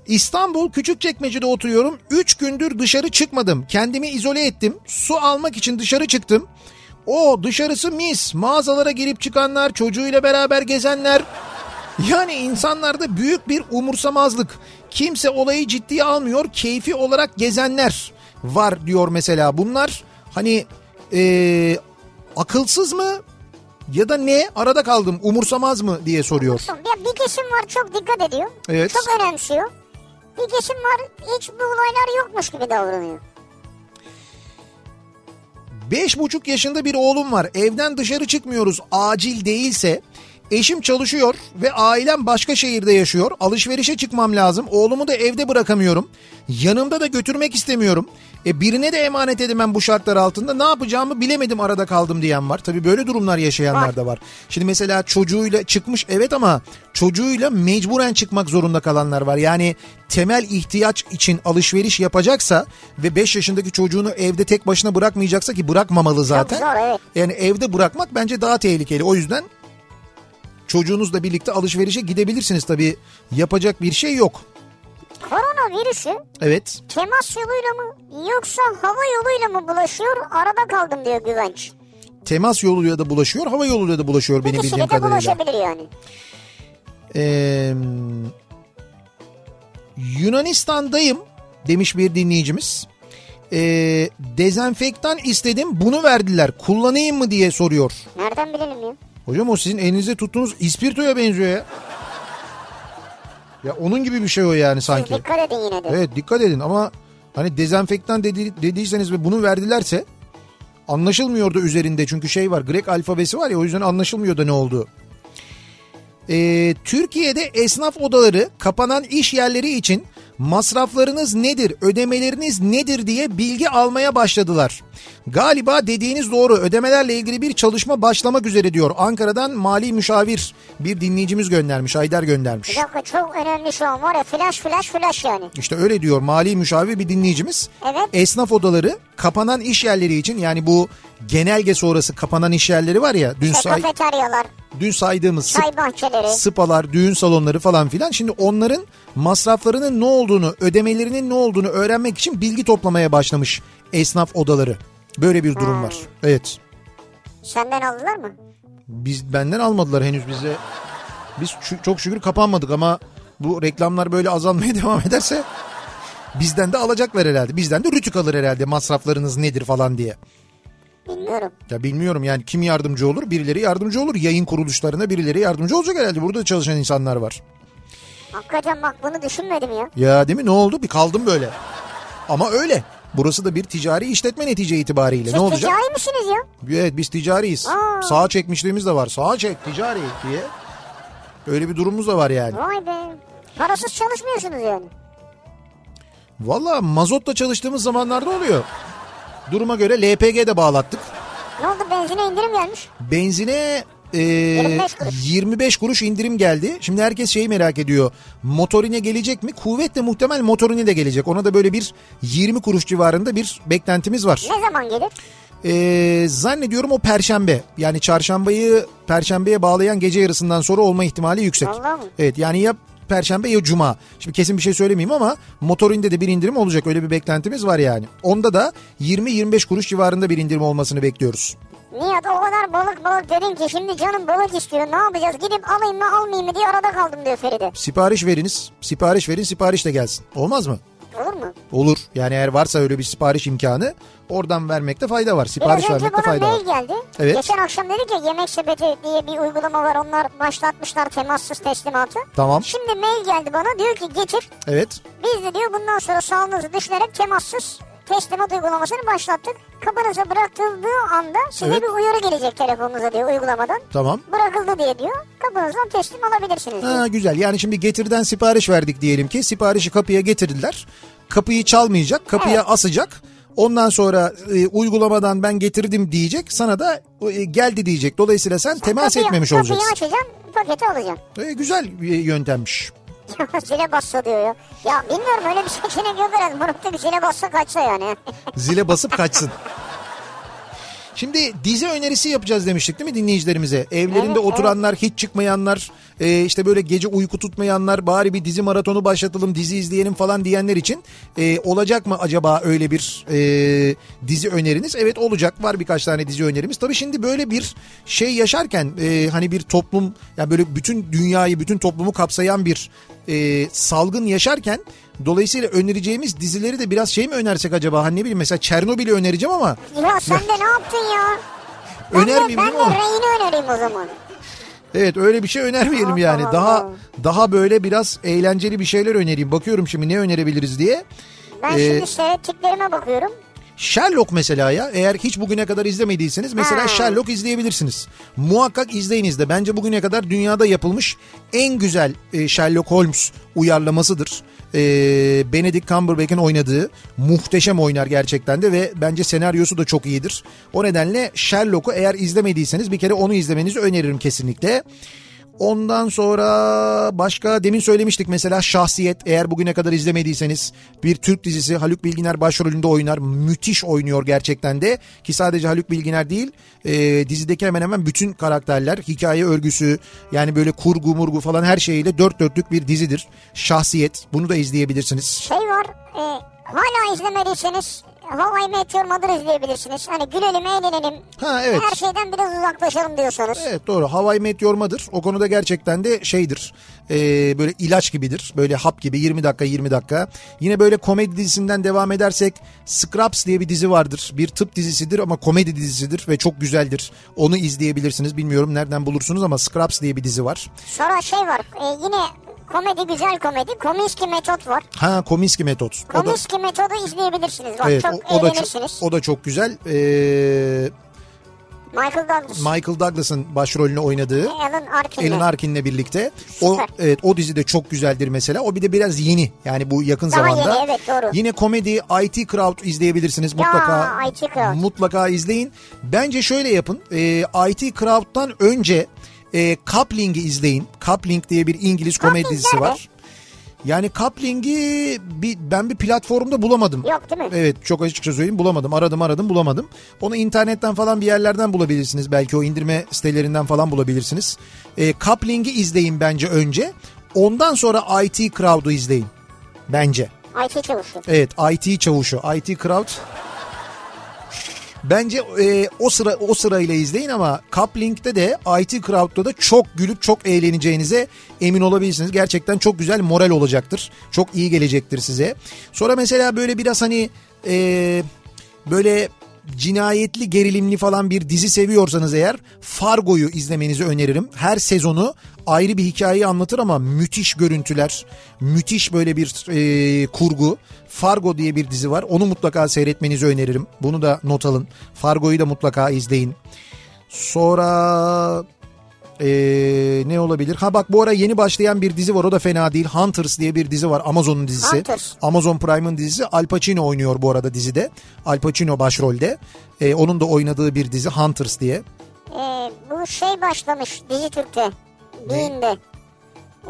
İstanbul Küçükçekmece'de oturuyorum. 3 gündür dışarı çıkmadım. Kendimi izole ettim. Su almak için dışarı çıktım. O dışarısı mis. Mağazalara girip çıkanlar, çocuğuyla beraber gezenler. Yani insanlarda büyük bir umursamazlık. Kimse olayı ciddiye almıyor. Keyfi olarak gezenler var diyor mesela. Bunlar hani eee, akılsız mı ya da ne arada kaldım umursamaz mı diye soruyor. Ya bir kesim var çok dikkat ediyor. Evet. Çok önemsiyor. Bir kesim var hiç bu olaylar yokmuş gibi davranıyor. Beş buçuk yaşında bir oğlum var. Evden dışarı çıkmıyoruz acil değilse. Eşim çalışıyor ve ailem başka şehirde yaşıyor. Alışverişe çıkmam lazım. Oğlumu da evde bırakamıyorum. Yanımda da götürmek istemiyorum. E birine de emanet edemem bu şartlar altında. Ne yapacağımı bilemedim arada kaldım diyen var. Tabii böyle durumlar yaşayanlar da var. Şimdi mesela çocuğuyla çıkmış evet ama çocuğuyla mecburen çıkmak zorunda kalanlar var. Yani temel ihtiyaç için alışveriş yapacaksa ve 5 yaşındaki çocuğunu evde tek başına bırakmayacaksa ki bırakmamalı zaten. zor, evet. Yani evde bırakmak bence daha tehlikeli. O yüzden çocuğunuzla birlikte alışverişe gidebilirsiniz tabii. Yapacak bir şey yok. Koronavirüsü Evet. temas yoluyla mı yoksa hava yoluyla mı bulaşıyor arada kaldım diyor Güvenç. Temas yoluyla da bulaşıyor, hava yoluyla da bulaşıyor benim İkisiyle bildiğim de kadarıyla. bulaşabilir yani. Ee, Yunanistan'dayım demiş bir dinleyicimiz. Ee, dezenfektan istedim bunu verdiler kullanayım mı diye soruyor. Nereden bilelim ya? Hocam o sizin elinizde tuttuğunuz ispirtoya benziyor ya. Ya onun gibi bir şey o yani sanki. Dikkat edin yine de. Evet dikkat edin ama hani dezenfektan dedi, dediyseniz ve bunu verdilerse anlaşılmıyor da üzerinde çünkü şey var Grek alfabesi var ya o yüzden anlaşılmıyor da ne olduğu. Ee, Türkiye'de esnaf odaları kapanan iş yerleri için masraflarınız nedir, ödemeleriniz nedir diye bilgi almaya başladılar. Galiba dediğiniz doğru ödemelerle ilgili bir çalışma başlamak üzere diyor. Ankara'dan mali müşavir bir dinleyicimiz göndermiş, Haydar göndermiş. Bir dakika çok önemli şu an var ya flash flash flash yani. İşte öyle diyor mali müşavir bir dinleyicimiz. Evet. Esnaf odaları kapanan iş yerleri için yani bu genelge sonrası kapanan iş yerleri var ya dün İşte say, kafeteryalar, dün saydığımız çay bahçeleri. spalar, düğün salonları falan filan. Şimdi onların masraflarının ne olduğunu, ödemelerinin ne olduğunu öğrenmek için bilgi toplamaya başlamış esnaf odaları. Böyle bir durum var. Evet. Senden aldılar mı? Biz benden almadılar henüz bize. Biz çok şükür kapanmadık ama bu reklamlar böyle azalmaya devam ederse bizden de alacaklar herhalde. Bizden de rütük alır herhalde masraflarınız nedir falan diye. Bilmiyorum Bilmiyorum. Ya bilmiyorum yani kim yardımcı olur? Birileri yardımcı olur. Yayın kuruluşlarına birileri yardımcı olacak herhalde. Burada çalışan insanlar var. Hakikaten bak bunu düşünmedim ya. Ya değil mi? Ne oldu? Bir kaldım böyle. Ama öyle. Burası da bir ticari işletme netice itibariyle. Siz ne olacak? ticari misiniz ya? Evet biz ticariyiz. Aa. Sağa çekmişliğimiz de var. Sağa çek ticari diye. Öyle bir durumumuz da var yani. Vay be. Parasız çalışmıyorsunuz yani. Valla mazotla çalıştığımız zamanlarda oluyor. Duruma göre LPG de bağlattık. Ne oldu benzine indirim gelmiş. Benzine e, 25 kuruş. 25 kuruş indirim geldi. Şimdi herkes şeyi merak ediyor. Motorine gelecek mi? Kuvvetle muhtemel motorine de gelecek. Ona da böyle bir 20 kuruş civarında bir beklentimiz var. Ne zaman gelir? Ee, zannediyorum o perşembe. Yani çarşambayı perşembeye bağlayan gece yarısından sonra olma ihtimali yüksek. Allah mı? Evet yani ya perşembe ya cuma. Şimdi kesin bir şey söylemeyeyim ama motorinde de bir indirim olacak. Öyle bir beklentimiz var yani. Onda da 20-25 kuruş civarında bir indirim olmasını bekliyoruz. Nihat o kadar balık balık dedin ki şimdi canım balık istiyor. Ne yapacağız? Gidip alayım mı almayayım mı diye arada kaldım diyor Feride. Sipariş veriniz. Sipariş verin sipariş de gelsin. Olmaz mı? Olur mu? Olur. Yani eğer varsa öyle bir sipariş imkanı oradan vermekte fayda var. Sipariş Biraz vermekte fayda var. geldi. Evet. Geçen akşam dedik ya yemek sepeti diye bir uygulama var. Onlar başlatmışlar temassız teslimatı. Tamam. Şimdi mail geldi bana diyor ki getir. Evet. Biz de diyor bundan sonra sağlığınızı düşünerek temassız teslimat uygulamasını başlattık. Kapınıza bırakıldığı anda size Evet. bir uyarı gelecek telefonunuza diyor uygulamadan. Tamam. Bırakıldı diye diyor. Kapınızdan teslim alabilirsiniz diyor. Ha, güzel. Yani şimdi getirden sipariş verdik diyelim ki. Siparişi kapıya getirdiler. Kapıyı çalmayacak, kapıya asacak. Ondan sonra e, uygulamadan ben getirdim diyecek. Sana da e, geldi diyecek. Dolayısıyla sen temas Kapıyı- etmemiş Kapıyı olacaksın. açacağım paketi alacağım. E, güzel bir yöntemmiş. Zile bassa diyor ya. Ya bilmiyorum öyle bir yok herhalde. Morukta bir zile bassa kaçsa yani. Zile basıp kaçsın. Şimdi dizi önerisi yapacağız demiştik değil mi dinleyicilerimize? Evlerinde Evet, oturanlar, hiç çıkmayanlar, e, işte böyle gece uyku tutmayanlar, bari bir dizi maratonu başlatalım, dizi izleyelim falan diyenler için e, olacak mı acaba öyle bir e, dizi öneriniz? Evet olacak, var birkaç tane dizi önerimiz. Tabii şimdi böyle bir şey yaşarken e, hani bir toplum, ya böyle bütün dünyayı, bütün toplumu kapsayan bir e, salgın yaşarken Dolayısıyla önereceğimiz dizileri de biraz şey mi önersek acaba? Hani ne bileyim mesela Çernobil'i önereceğim ama Ya sen de ne yaptın ya? Ben Önermeyeyim de, ben de reyini önereyim o zaman. Evet öyle bir şey önermeyelim yani. Daha daha böyle biraz eğlenceli bir şeyler önereyim. Bakıyorum şimdi ne önerebiliriz diye. Ben Ee, şimdi seyrettiklerime bakıyorum. Sherlock mesela ya eğer hiç bugüne kadar izlemediyseniz mesela Ha. Sherlock izleyebilirsiniz. Muhakkak izleyiniz de bence bugüne kadar dünyada yapılmış en güzel e, Sherlock Holmes uyarlamasıdır. E, Benedict Cumberbatch'in oynadığı muhteşem oynar gerçekten de ve bence senaryosu da çok iyidir. O nedenle Sherlock'u eğer izlemediyseniz bir kere onu izlemenizi öneririm kesinlikle. Ondan sonra başka demin söylemiştik mesela Şahsiyet eğer bugüne kadar izlemediyseniz bir Türk dizisi Haluk Bilginer başrolünde oynar müthiş oynuyor gerçekten de ki sadece Haluk Bilginer değil e, dizideki hemen hemen bütün karakterler hikaye örgüsü yani böyle kurgu murgu falan her şeyiyle dört dörtlük bir dizidir Şahsiyet bunu da izleyebilirsiniz. Şey var. E, hala izlemediyseniz How I Met Your Mother izleyebilirsiniz. Hani gülelim eğlenelim. Ha, evet. Her şeyden biraz uzaklaşalım diyorsanız. Evet doğru. Hawaii Met Your Mother o konuda gerçekten de şeydir. Ee, böyle ilaç gibidir. Böyle hap gibi 20 dakika 20 dakika. Yine böyle komedi dizisinden devam edersek Scraps diye bir dizi vardır. Bir tıp dizisidir ama komedi dizisidir ve çok güzeldir. Onu izleyebilirsiniz. Bilmiyorum nereden bulursunuz ama Scraps diye bir dizi var. Sonra şey var. e, yine komedi güzel komedi. Kominski metot var. Ha Kominsky Metot. O da, Kominski metodu izleyebilirsiniz. Bak evet, çok o, o da çok, o da çok güzel. Ee, Michael Douglas. Michael Douglas'ın başrolünü oynadığı Alan Arkin'le. Elin Arkin'le birlikte. O Süper. evet o dizi de çok güzeldir mesela. O bir de biraz yeni. Yani bu yakın Daha zamanda. yeni, evet, doğru. Yine komedi IT Crowd izleyebilirsiniz mutlaka. IT Crowd. Mutlaka izleyin. Bence şöyle yapın. Ee, IT Crowd'dan önce e, Coupling'i izleyin. Coupling diye bir İngiliz komedi dizisi var. Yani Coupling'i bir, ben bir platformda bulamadım. Yok değil mi? Evet çok açıkça söyleyeyim bulamadım. Aradım aradım bulamadım. Onu internetten falan bir yerlerden bulabilirsiniz. Belki o indirme sitelerinden falan bulabilirsiniz. E, Coupling'i izleyin bence önce. Ondan sonra IT Crowd'u izleyin. Bence. IT çavuşu. Evet IT çavuşu. IT Crowd. Bence e, o sıra o sırayla izleyin ama Coupling'de de IT Crowd'da da çok gülüp çok eğleneceğinize emin olabilirsiniz. Gerçekten çok güzel moral olacaktır. Çok iyi gelecektir size. Sonra mesela böyle biraz hani e, böyle cinayetli gerilimli falan bir dizi seviyorsanız eğer Fargo'yu izlemenizi öneririm. Her sezonu ayrı bir hikayeyi anlatır ama müthiş görüntüler, müthiş böyle bir e, kurgu. Fargo diye bir dizi var. Onu mutlaka seyretmenizi öneririm. Bunu da not alın. Fargo'yu da mutlaka izleyin. Sonra ee, ne olabilir? Ha bak bu ara yeni başlayan bir dizi var o da fena değil. Hunters diye bir dizi var Amazon'un dizisi. Hunters. Amazon Prime'ın dizisi. Al Pacino oynuyor bu arada dizide. Al Pacino başrolde. Ee, onun da oynadığı bir dizi Hunters diye. Ee, bu şey başlamış dizi Türk'te. Bean'de.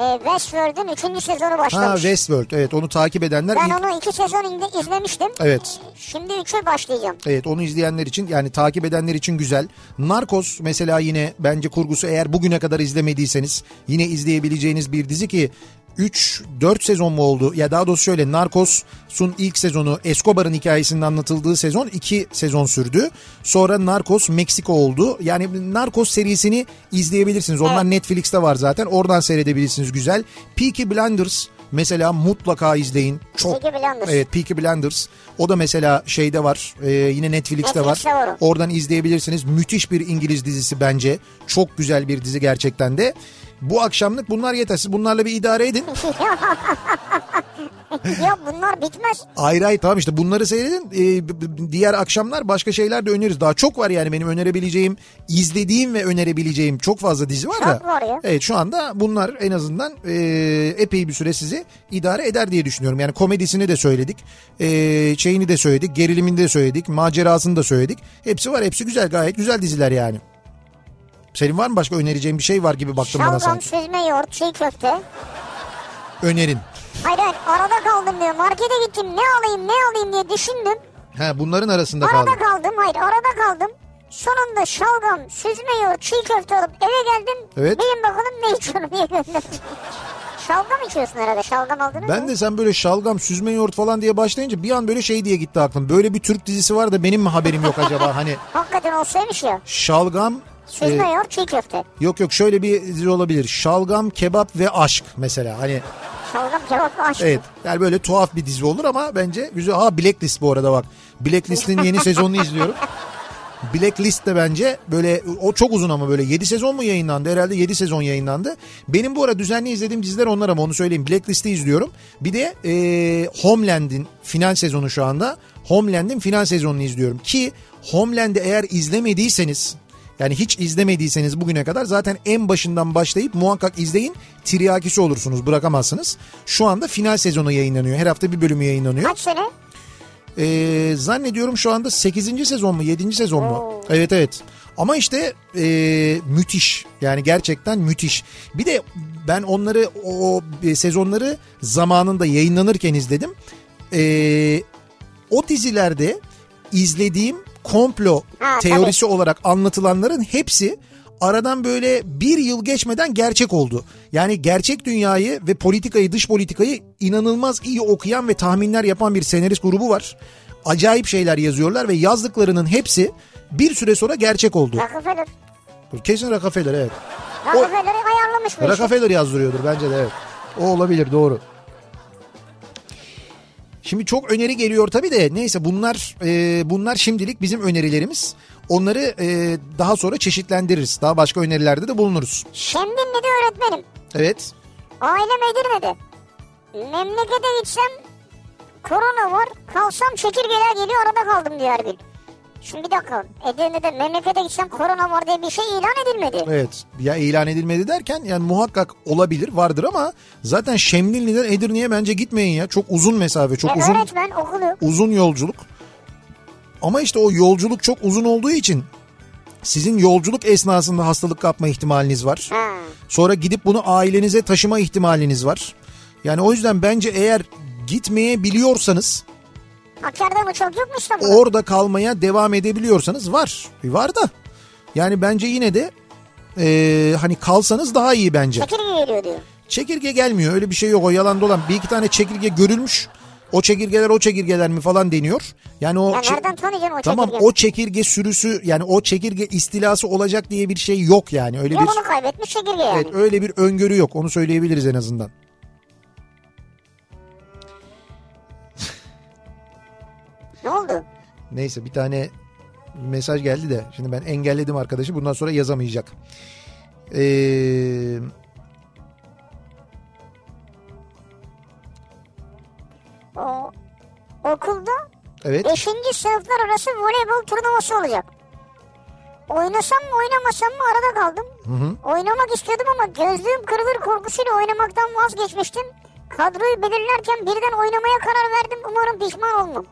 Ee, Westworld'un 3. sezonu başlamış. Ha Westworld evet onu takip edenler. ben ilk- onu 2 sezon inde- izlemiştim. Evet. Şimdi 3'e başlayacağım. Evet onu izleyenler için yani takip edenler için güzel. Narcos mesela yine bence kurgusu eğer bugüne kadar izlemediyseniz yine izleyebileceğiniz bir dizi ki 3-4 sezon mu oldu? Ya daha doğrusu şöyle Narcos'un ilk sezonu Escobar'ın hikayesinin anlatıldığı sezon 2 sezon sürdü. Sonra Narcos Meksiko oldu. Yani Narcos serisini izleyebilirsiniz. Onlar Netflix'te var zaten. Oradan seyredebilirsiniz güzel. Peaky Blinders mesela mutlaka izleyin. Çok Peaky Blinders. Evet Peaky Blinders. O da mesela şeyde var. e, yine Netflix'te var. Netflix'te var o. Oradan izleyebilirsiniz. Müthiş bir İngiliz dizisi bence. Çok güzel bir dizi gerçekten de. Bu akşamlık bunlar yeter. Siz bunlarla bir idare edin. ya bunlar bitmez. Ayrı ayrı tamam işte bunları seyredin. Ee, diğer akşamlar başka şeyler de öneririz. Daha çok var yani benim önerebileceğim, izlediğim ve önerebileceğim çok fazla dizi var da. Çok var ya. Evet şu anda bunlar en azından e, epey bir süre sizi idare eder diye düşünüyorum. Yani komedisini de söyledik. E, şeyini de söyledik. Gerilimini de söyledik. Macerasını da söyledik. Hepsi var. Hepsi güzel. Gayet güzel diziler yani. Senin var mı başka önereceğin bir şey var gibi baktım bana Şalgam, sanki. süzme yoğurt, çiğ köfte. Önerin. Hayır hayır arada kaldım diyor. Markete gittim ne alayım ne alayım diye düşündüm. Ha bunların arasında arada kaldım. kaldım hayır arada kaldım. Sonunda şalgam, süzme yoğurt, çiğ köfte alıp eve geldim. Evet. Benim bakalım ne içiyorum diye gönderdim. şalgam içiyorsun herhalde şalgam aldınız Ben de sen böyle şalgam, süzme yoğurt falan diye başlayınca bir an böyle şey diye gitti aklım. Böyle bir Türk dizisi var da benim mi haberim yok acaba? Hani Hakikaten olsaymış ya. şalgam... Süzme e, yoğurt, çiğ köfte. yok yok şöyle bir olabilir. Şalgam, kebap ve aşk mesela. Hani Şalgam, kebap, aşk. evet yani böyle tuhaf bir dizi olur ama bence güzel. Ha Blacklist bu arada bak. Blacklist'in yeni sezonunu izliyorum. Blacklist de bence böyle o çok uzun ama böyle 7 sezon mu yayınlandı? Herhalde 7 sezon yayınlandı. Benim bu ara düzenli izlediğim diziler onlar ama onu söyleyeyim. Blacklist'i izliyorum. Bir de e, Homeland'in final sezonu şu anda. Homeland'in final sezonunu izliyorum. Ki Homeland'i eğer izlemediyseniz yani hiç izlemediyseniz bugüne kadar zaten en başından başlayıp muhakkak izleyin. Tiryakisi olursunuz bırakamazsınız. Şu anda final sezonu yayınlanıyor. Her hafta bir bölümü yayınlanıyor. Kaç sene? Ee, zannediyorum şu anda 8. sezon mu 7. sezon mu? Evet evet. Ama işte e, müthiş yani gerçekten müthiş. Bir de ben onları o e, sezonları zamanında yayınlanırken izledim. Ee, o dizilerde izlediğim komplo Ha, teorisi olarak anlatılanların hepsi aradan böyle bir yıl geçmeden gerçek oldu. Yani gerçek dünyayı ve politikayı dış politikayı inanılmaz iyi okuyan ve tahminler yapan bir senarist grubu var. Acayip şeyler yazıyorlar ve yazdıklarının hepsi bir süre sonra gerçek oldu. Rockefeller. Kesin Rockefeller evet. Rockefeller'i ayarlamış bu. Rockefeller yazdırıyordur bence de evet. O olabilir doğru. Şimdi çok öneri geliyor tabii de neyse bunlar e, bunlar şimdilik bizim önerilerimiz. Onları e, daha sonra çeşitlendiririz. Daha başka önerilerde de bulunuruz. Şemdinli'de öğretmenim. Evet. Ailem Edirne'de. Memlekete gitsem korona var. Kalsam çekirgeler geliyor arada kaldım diyor her gün. Şimdi bir dakika. Edirne'de memlekete gitsem korona var diye bir şey ilan edilmedi. Evet. Ya ilan edilmedi derken yani muhakkak olabilir vardır ama zaten Şemdinli'den Edirne'ye bence gitmeyin ya. Çok uzun mesafe çok uzun öğretmen okulu. uzun yolculuk. Ama işte o yolculuk çok uzun olduğu için sizin yolculuk esnasında hastalık kapma ihtimaliniz var. Sonra gidip bunu ailenize taşıma ihtimaliniz var. Yani o yüzden bence eğer gitmeye biliyorsanız Hakkari'de mi çok yok mu İstanbul'da? orada kalmaya devam edebiliyorsanız var. E, Var da. Yani bence yine de e, hani kalsanız daha iyi bence. Çekirge geliyor diyor. Çekirge gelmiyor öyle bir şey yok o yalan dolan. Bir iki tane çekirge görülmüş. O çekirgeler o çekirgeler mi falan deniyor. Yani o Ya nereden tanıyacaksın o Tamam o çekirge sürüsü yani o çekirge istilası olacak diye bir şey yok yani. Öyle bir Yolunu kaybetmiş çekirge yani. Evet öyle bir öngörü yok. Onu söyleyebiliriz en azından. Ne oldu? Neyse bir tane mesaj geldi de. Şimdi ben engelledim arkadaşı. Bundan sonra yazamayacak. Ee, O okulda evet. 5. sınıflar arası voleybol turnuvası olacak. Oynasam mı oynamasam mı arada kaldım. Hı hı. Oynamak istiyordum ama gözlüğüm kırılır korkusuyla oynamaktan vazgeçmiştim. Kadroyu belirlerken birden oynamaya karar verdim. Umarım pişman olmam.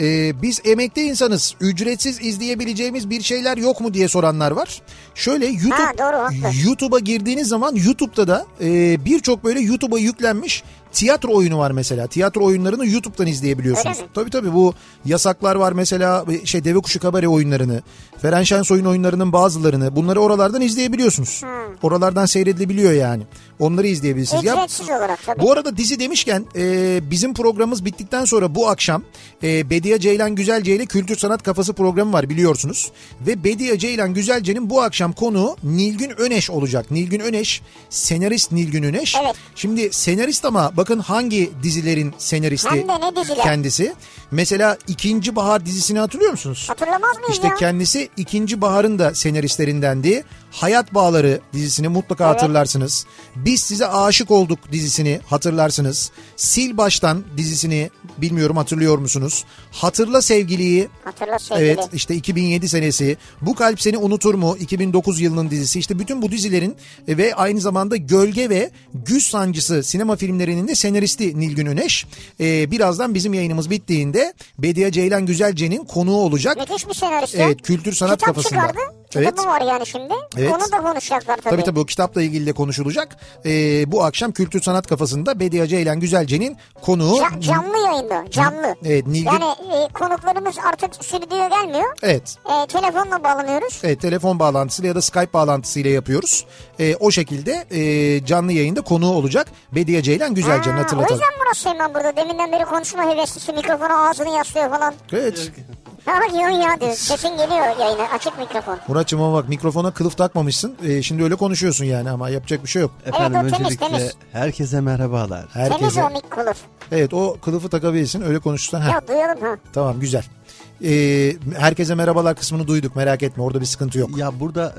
Ee, biz emekli insanız. Ücretsiz izleyebileceğimiz bir şeyler yok mu diye soranlar var. Şöyle YouTube Ha, doğru, haklı. YouTube'a girdiğiniz zaman YouTube'da da e, birçok böyle YouTube'a yüklenmiş tiyatro oyunu var mesela. Tiyatro oyunlarını YouTube'dan izleyebiliyorsunuz. Öyle mi? Tabii tabii bu yasaklar var mesela şey Deve Kuşu Kabare oyunlarını, Feren Şensoy'un oyunlarının bazılarını bunları oralardan izleyebiliyorsunuz. Oralardan seyredilebiliyor yani. Onları izleyebilirsiniz. Ya- olarak tabii. bu arada dizi demişken e, bizim programımız bittikten sonra bu akşam e, Bediye Ceylan Güzelce ile Kültür Sanat Kafası programı var biliyorsunuz. Ve Bediye Ceylan Güzelce'nin bu akşam konuğu Nilgün Öneş olacak. Nilgün Öneş senarist Nilgün Öneş. Evet. Şimdi senarist ama bakın hangi dizilerin senaristi kendisi. Mesela İkinci Bahar dizisini hatırlıyor musunuz? Hatırlamaz mıyız İşte ya? kendisi İkinci Bahar'ın da senaristlerindendi. Hayat Bağları dizisini mutlaka Evet. hatırlarsınız. Biz size aşık olduk dizisini hatırlarsınız. Sil baştan dizisini bilmiyorum hatırlıyor musunuz? Hatırla sevgiliyi. Hatırla sevgili. Evet işte 2007 senesi. Bu kalp seni unutur mu? 2009 yılının dizisi. İşte bütün bu dizilerin e, ve aynı zamanda Gölge ve Güz Sancısı sinema filmlerinin de senaristi Nilgün Öneş. Ee, birazdan bizim yayınımız bittiğinde Bediye Ceylan Güzelce'nin konuğu olacak. Müthiş bir senarist. Evet kültür sanat Kitap kafasında. çıkardı. Kitabı var yani şimdi. Evet. Onu da konuşacaklar tabii. Tabii tabii o kitapla ilgili de konuşulacak. Ee, bu akşam Kültür Sanat Kafası'nda Bediye Ceylan Güzelce'nin konuğu. Ca- canlı yayında canlı. Evet, Nilgün- Yani e, konuklarımız artık stüdyoya gelmiyor. Evet. E, telefonla bağlanıyoruz. Evet telefon bağlantısıyla ya da Skype bağlantısıyla yapıyoruz. Ee, o şekilde e, canlı yayında konuğu olacak. Bediye Ceylan Güzelce'nin Ha, o hatırlatalım. yüzden Murat Seymen burada. Deminden beri konuşma heveslisi mikrofona ağzını yaslıyor falan. Evet. Ha yok ya diyor. Sesin geliyor yayına. Açık mikrofon. Muratçım ama bak mikrofona kılıf takmamışsın. Ee, şimdi öyle konuşuyorsun yani ama yapacak bir şey yok. Efendim o temiz, öncelikle temiz. herkese merhabalar. Temiz Herkese. o mik kılıf. Evet o kılıfı takabilirsin öyle konuşursan. heh. Ya duyalım ha. Tamam güzel. Ee, herkese merhabalar kısmını duyduk merak etme orada bir sıkıntı yok. Ya burada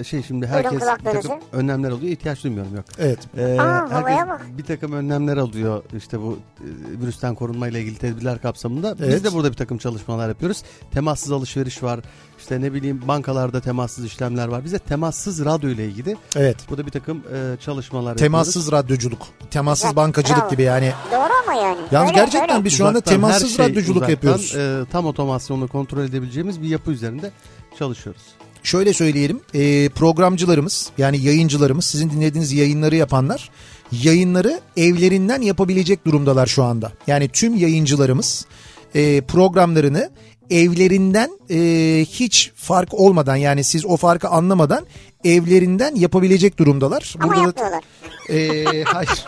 e, şey şimdi herkes bir takım önlemler alıyor. ihtiyaç duymuyorum yok. Evet. E, Aa, herkes bir takım önlemler alıyor işte bu e, virüsten korunmayla ilgili tedbirler kapsamında. Evet. Biz de burada bir takım çalışmalar yapıyoruz. Temassız alışveriş var. İşte ne bileyim bankalarda temassız işlemler var. Bize temassız radyo ile ilgili Evet. burada bir takım e, çalışmalar Temassız radyoculuk, temassız Güzel, bankacılık bravo. gibi yani. Doğru ama yani. Yalnız Öyle, gerçekten öyle. biz şu anda Uzaktan temassız şey radyoculuk uzaktan, yapıyoruz. e, tam otomasyonla kontrol edebileceğimiz bir yapı üzerinde çalışıyoruz. Şöyle söyleyelim e, programcılarımız yani yayıncılarımız sizin dinlediğiniz yayınları yapanlar yayınları evlerinden yapabilecek durumdalar şu anda. Yani tüm yayıncılarımız e, programlarını evlerinden e, hiç fark olmadan yani siz o farkı anlamadan evlerinden yapabilecek durumdalar. Ama da- yapmıyorlar. e, hayır.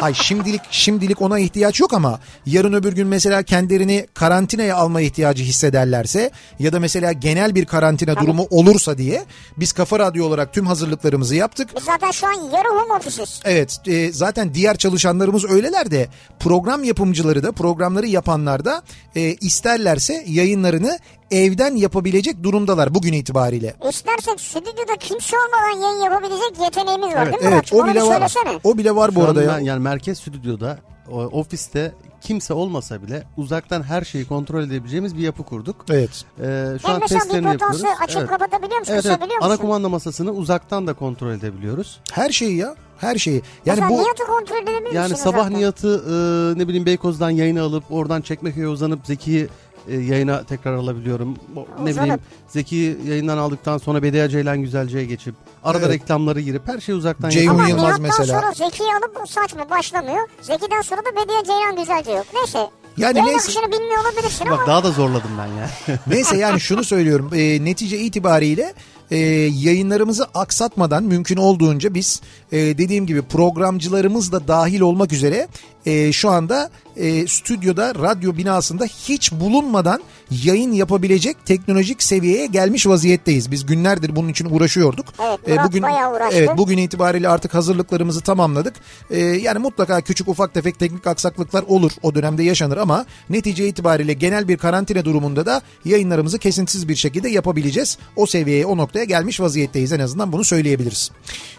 Hayır şimdilik şimdilik ona ihtiyaç yok ama yarın öbür gün mesela kendilerini karantinaya alma ihtiyacı hissederlerse ya da mesela genel bir karantina durumu olursa diye biz Kafa Radyo olarak tüm hazırlıklarımızı yaptık. Biz zaten şu an yarı home office'iz. Evet e, zaten diğer çalışanlarımız öyleler de program yapımcıları da programları yapanlar da e, isterlerse yayınlarını evden yapabilecek durumdalar bugün itibariyle. İstersek stüdyoda kimse olmadan yayın yapabilecek yeteneğimiz var değil mi Evet Muratçım? o Onu bile var. söylesene. O bile var bu Şu arada ya. yani merkez stüdyoda o, ofiste kimse olmasa bile uzaktan her şeyi kontrol edebileceğimiz bir yapı kurduk. Evet. Ee, şu Hem an testlerini yapıyoruz. açıp kapatabiliyor musun? Evet, evet. Kısabiliyor Ana musun? kumanda masasını uzaktan da kontrol edebiliyoruz. Her şeyi ya. Her şeyi. Yani Mesela bu Nihat'ı kontrol edebilir Yani sabah uzaktan? niyatı e, ne bileyim Beykoz'dan yayını alıp oradan Çekmeköy'e uzanıp Zeki'yi e, yayına tekrar alabiliyorum. O, ne bileyim Zeki yayından aldıktan sonra Bediye Ceylan Güzelce'ye geçip arada Evet. reklamları girip her şeyi uzaktan Ceyhun Ama Yılmaz mesela. sonra Zeki'yi alıp saçma başlamıyor. Zeki'den sonra da Bediye Ceylan Güzelce yok. Neyse. Yani Yayın neyse. akışını bilmiyor olabilirsin Bak ama daha da zorladım ben ya. Neyse yani şunu söylüyorum. E, netice itibariyle e, yayınlarımızı aksatmadan mümkün olduğunca biz e, dediğim gibi programcılarımız da dahil olmak üzere e, şu anda e, stüdyoda radyo binasında hiç bulunmadan yayın yapabilecek teknolojik seviyeye gelmiş vaziyetteyiz. Biz günlerdir bunun için uğraşıyorduk. Evet, E, Murat bugün bayağı uğraştı. evet bugün itibariyle artık hazırlıklarımızı tamamladık. E, yani mutlaka küçük ufak tefek teknik aksaklıklar olur. O dönemde yaşanır ama netice itibariyle genel bir karantina durumunda da yayınlarımızı kesintisiz bir şekilde yapabileceğiz. O seviyeye, o noktaya gelmiş vaziyetteyiz. En azından bunu söyleyebiliriz.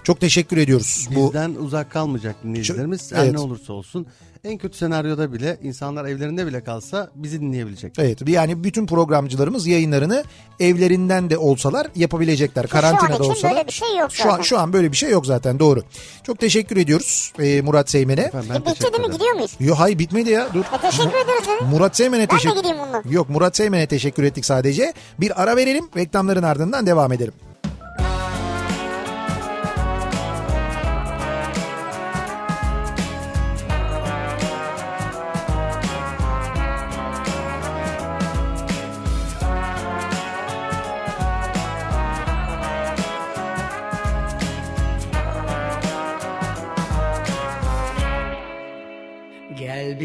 Çok teşekkür ediyoruz. Bu Bizden uzak kalmayacak dinleyicilerimiz. Her Evet. ne olursa olsun. En kötü senaryoda bile insanlar evlerinde bile kalsa bizi dinleyebilecek. Evet yani bütün programcılarımız yayınlarını evlerinden de olsalar yapabilecekler. Şu an Karantinada için olsalar. böyle bir şey yok Şu an, zaten. şu an böyle bir şey yok zaten doğru. Çok teşekkür ediyoruz e, Murat Seymen'e. E, bitti değil mi? Gidiyor muyuz? Yo hayır bitmedi ya dur. E, teşekkür ederiz. Murat Seymen'e Ben de teşekkür gideyim bundan. Yok Murat Seymen'e teşekkür ettik sadece. Bir ara verelim reklamların ardından devam edelim.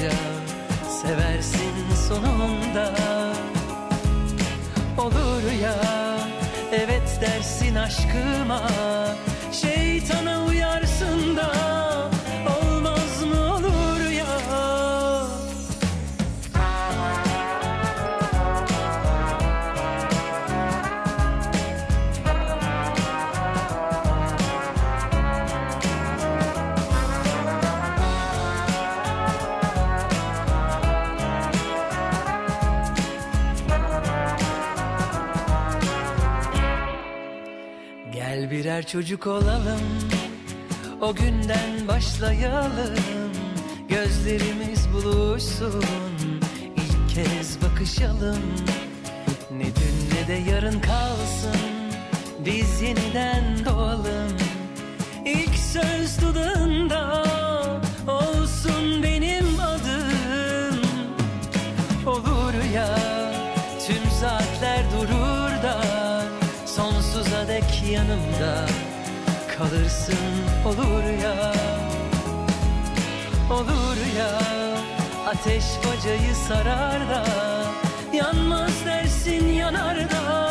yıllarca Seversin sonunda. Olur ya Evet dersin aşkıma. Şeytana birer çocuk olalım O günden başlayalım. Gözlerimiz buluşsun İlk kez bakışalım. Ne dün ne de yarın kalsın Biz yeniden doğalım. İlk söz dudağında yanımda Kalırsın olur ya Olur ya. Ateş bacayı sarar da Yanmaz dersin yanar da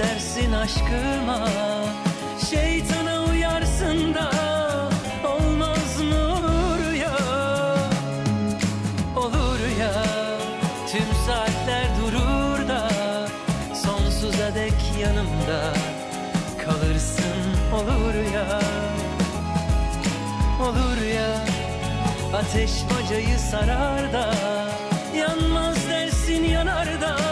evet dersin aşkıma? Şeytana uyarsın da olmaz mı olur ya? Olur ya tüm saatler durur da sonsuza dek yanımda kalırsın. Olur ya Olur ya ateş bacayı sarar da yanmaz dersin yanar da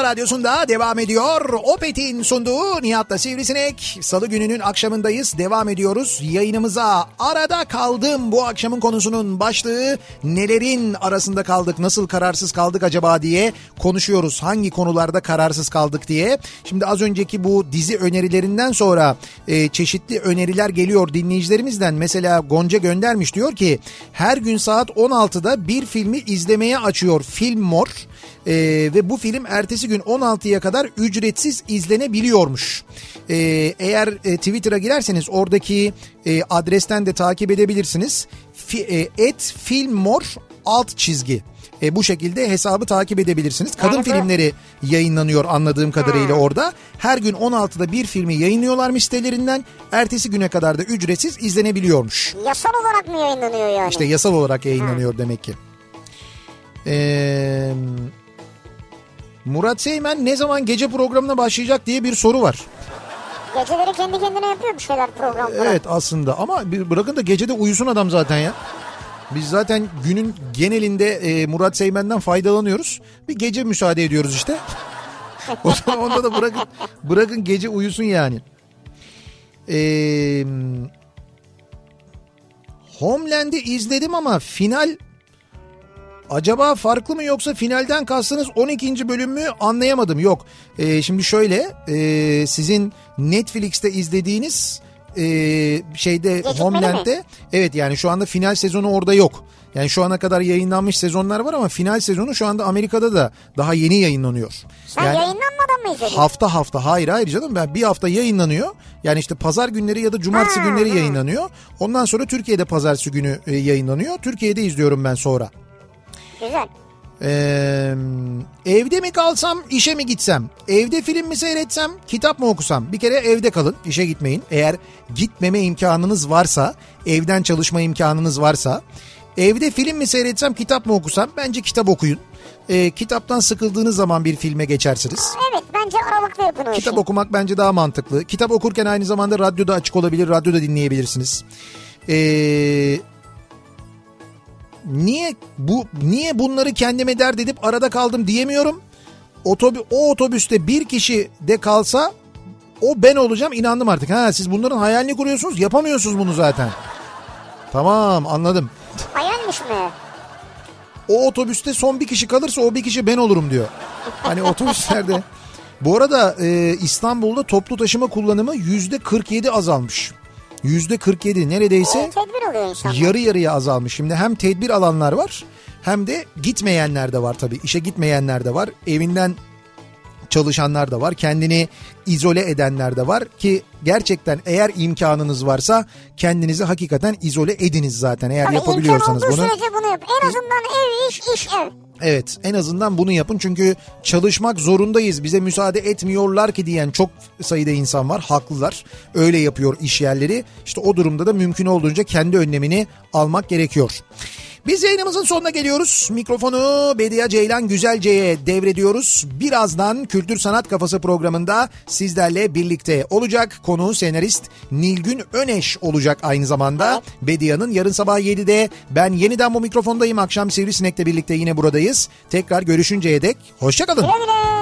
Kafa Radyosu'nda devam ediyor. Opet'in sunduğu Nihat'la Sivrisinek. Salı gününün akşamındayız. Devam ediyoruz yayınımıza. Arada kaldım bu akşamın konusunun başlığı. Nelerin arasında kaldık, nasıl kararsız kaldık acaba diye konuşuyoruz. Hangi konularda kararsız kaldık diye. Şimdi az önceki bu dizi önerilerinden sonra e, çeşitli öneriler geliyor dinleyicilerimizden. Mesela Gonca göndermiş diyor ki her gün saat 16'da bir filmi izlemeye açıyor Film Mor. Ee, ve bu film ertesi gün 16'ya kadar ücretsiz izlenebiliyormuş. Ee, eğer e, Twitter'a girerseniz oradaki e, adresten de takip edebilirsiniz. Fi, e, et filmmor alt çizgi. E, bu şekilde hesabı takip edebilirsiniz. Kadın bu- filmleri yayınlanıyor anladığım kadarıyla orada. Her gün 16'da bir filmi yayınlıyorlarmış sitelerinden. Ertesi güne kadar da ücretsiz izlenebiliyormuş. Yasal olarak mı yayınlanıyor yani? İşte yasal olarak yayınlanıyor demek ki. Ee, Murat Seymen ne zaman gece programına başlayacak diye bir soru var. Geceleri kendi kendine yapıyor bir şeyler programları. Evet aslında ama bir bırakın da gecede uyusun adam zaten ya. Biz zaten günün genelinde e, Murat Seymen'den faydalanıyoruz. Bir gece müsaade ediyoruz işte. o zaman onda da bırakın bırakın gece uyusun yani. Ee, Homeland'i izledim ama final acaba farklı mı yoksa finalden kastınız 12. bölüm mü anlayamadım. Yok Ee, şimdi şöyle e, sizin Netflix'te izlediğiniz e, şeyde Gecikmeli Homeland'de evet yani şu anda final sezonu orada yok. Yani şu ana kadar yayınlanmış sezonlar var ama final sezonu şu anda Amerika'da da daha yeni yayınlanıyor. Sen Yani- yayınlanmadan mı izledin? Hafta hafta hayır hayır canım ben bir hafta yayınlanıyor. Yani işte pazar günleri ya da cumartesi günleri yayınlanıyor. Ondan sonra Türkiye'de pazartesi günü e, yayınlanıyor. Türkiye'de izliyorum ben sonra. Güzel. Ee, evde mi kalsam işe mi gitsem? Evde film mi seyretsem kitap mı okusam? Bir kere evde kalın işe gitmeyin. Eğer gitmeme imkanınız varsa evden çalışma imkanınız varsa evde film mi seyretsem kitap mı okusam? Bence kitap okuyun. Ee, kitaptan sıkıldığınız zaman bir filme geçersiniz. Evet bence aralıklı yapın o Kitap işi. okumak bence daha mantıklı. Kitap okurken aynı zamanda radyoda açık olabilir, radyoda dinleyebilirsiniz. Ee, niye bu niye bunları kendime dert edip arada kaldım diyemiyorum. Otobü, o otobüste bir kişi de kalsa o ben olacağım inandım artık. Ha siz bunların hayalini kuruyorsunuz yapamıyorsunuz bunu zaten. Tamam anladım. Hayalmiş mi? O otobüste son bir kişi kalırsa o bir kişi ben olurum diyor. Hani otobüslerde. Bu arada e, İstanbul'da toplu taşıma kullanımı yüzde 47 azalmış. Yüzde 47 neredeyse E, tedbir oluyor insan. yarı yarıya azalmış. Şimdi hem tedbir alanlar var hem de gitmeyenler de var tabii. İşe gitmeyenler de var. Evinden çalışanlar da var. Kendini izole edenler de var ki gerçekten eğer imkanınız varsa kendinizi hakikaten izole ediniz zaten eğer Tabii yapabiliyorsanız bunu. sürece bunu yap. En azından ev iş iş ev. Evet en azından bunu yapın. Çünkü çalışmak zorundayız. Bize müsaade etmiyorlar ki diyen çok sayıda insan var. Haklılar. Öyle yapıyor iş yerleri. İşte o durumda da mümkün olduğunca kendi önlemini almak gerekiyor. Biz yayınımızın sonuna geliyoruz. Mikrofonu Bediye Ceylan Güzelce'ye devrediyoruz. Birazdan Kültür Sanat Kafası programında sizlerle birlikte olacak. Konu senarist Nilgün Öneş olacak aynı zamanda. Bedia'nın yarın sabah 7'de ben yeniden bu mikrofondayım. Akşam Sivrisinek'le birlikte yine buradayız. Tekrar görüşünceye dek hoşçakalın. Güle güle.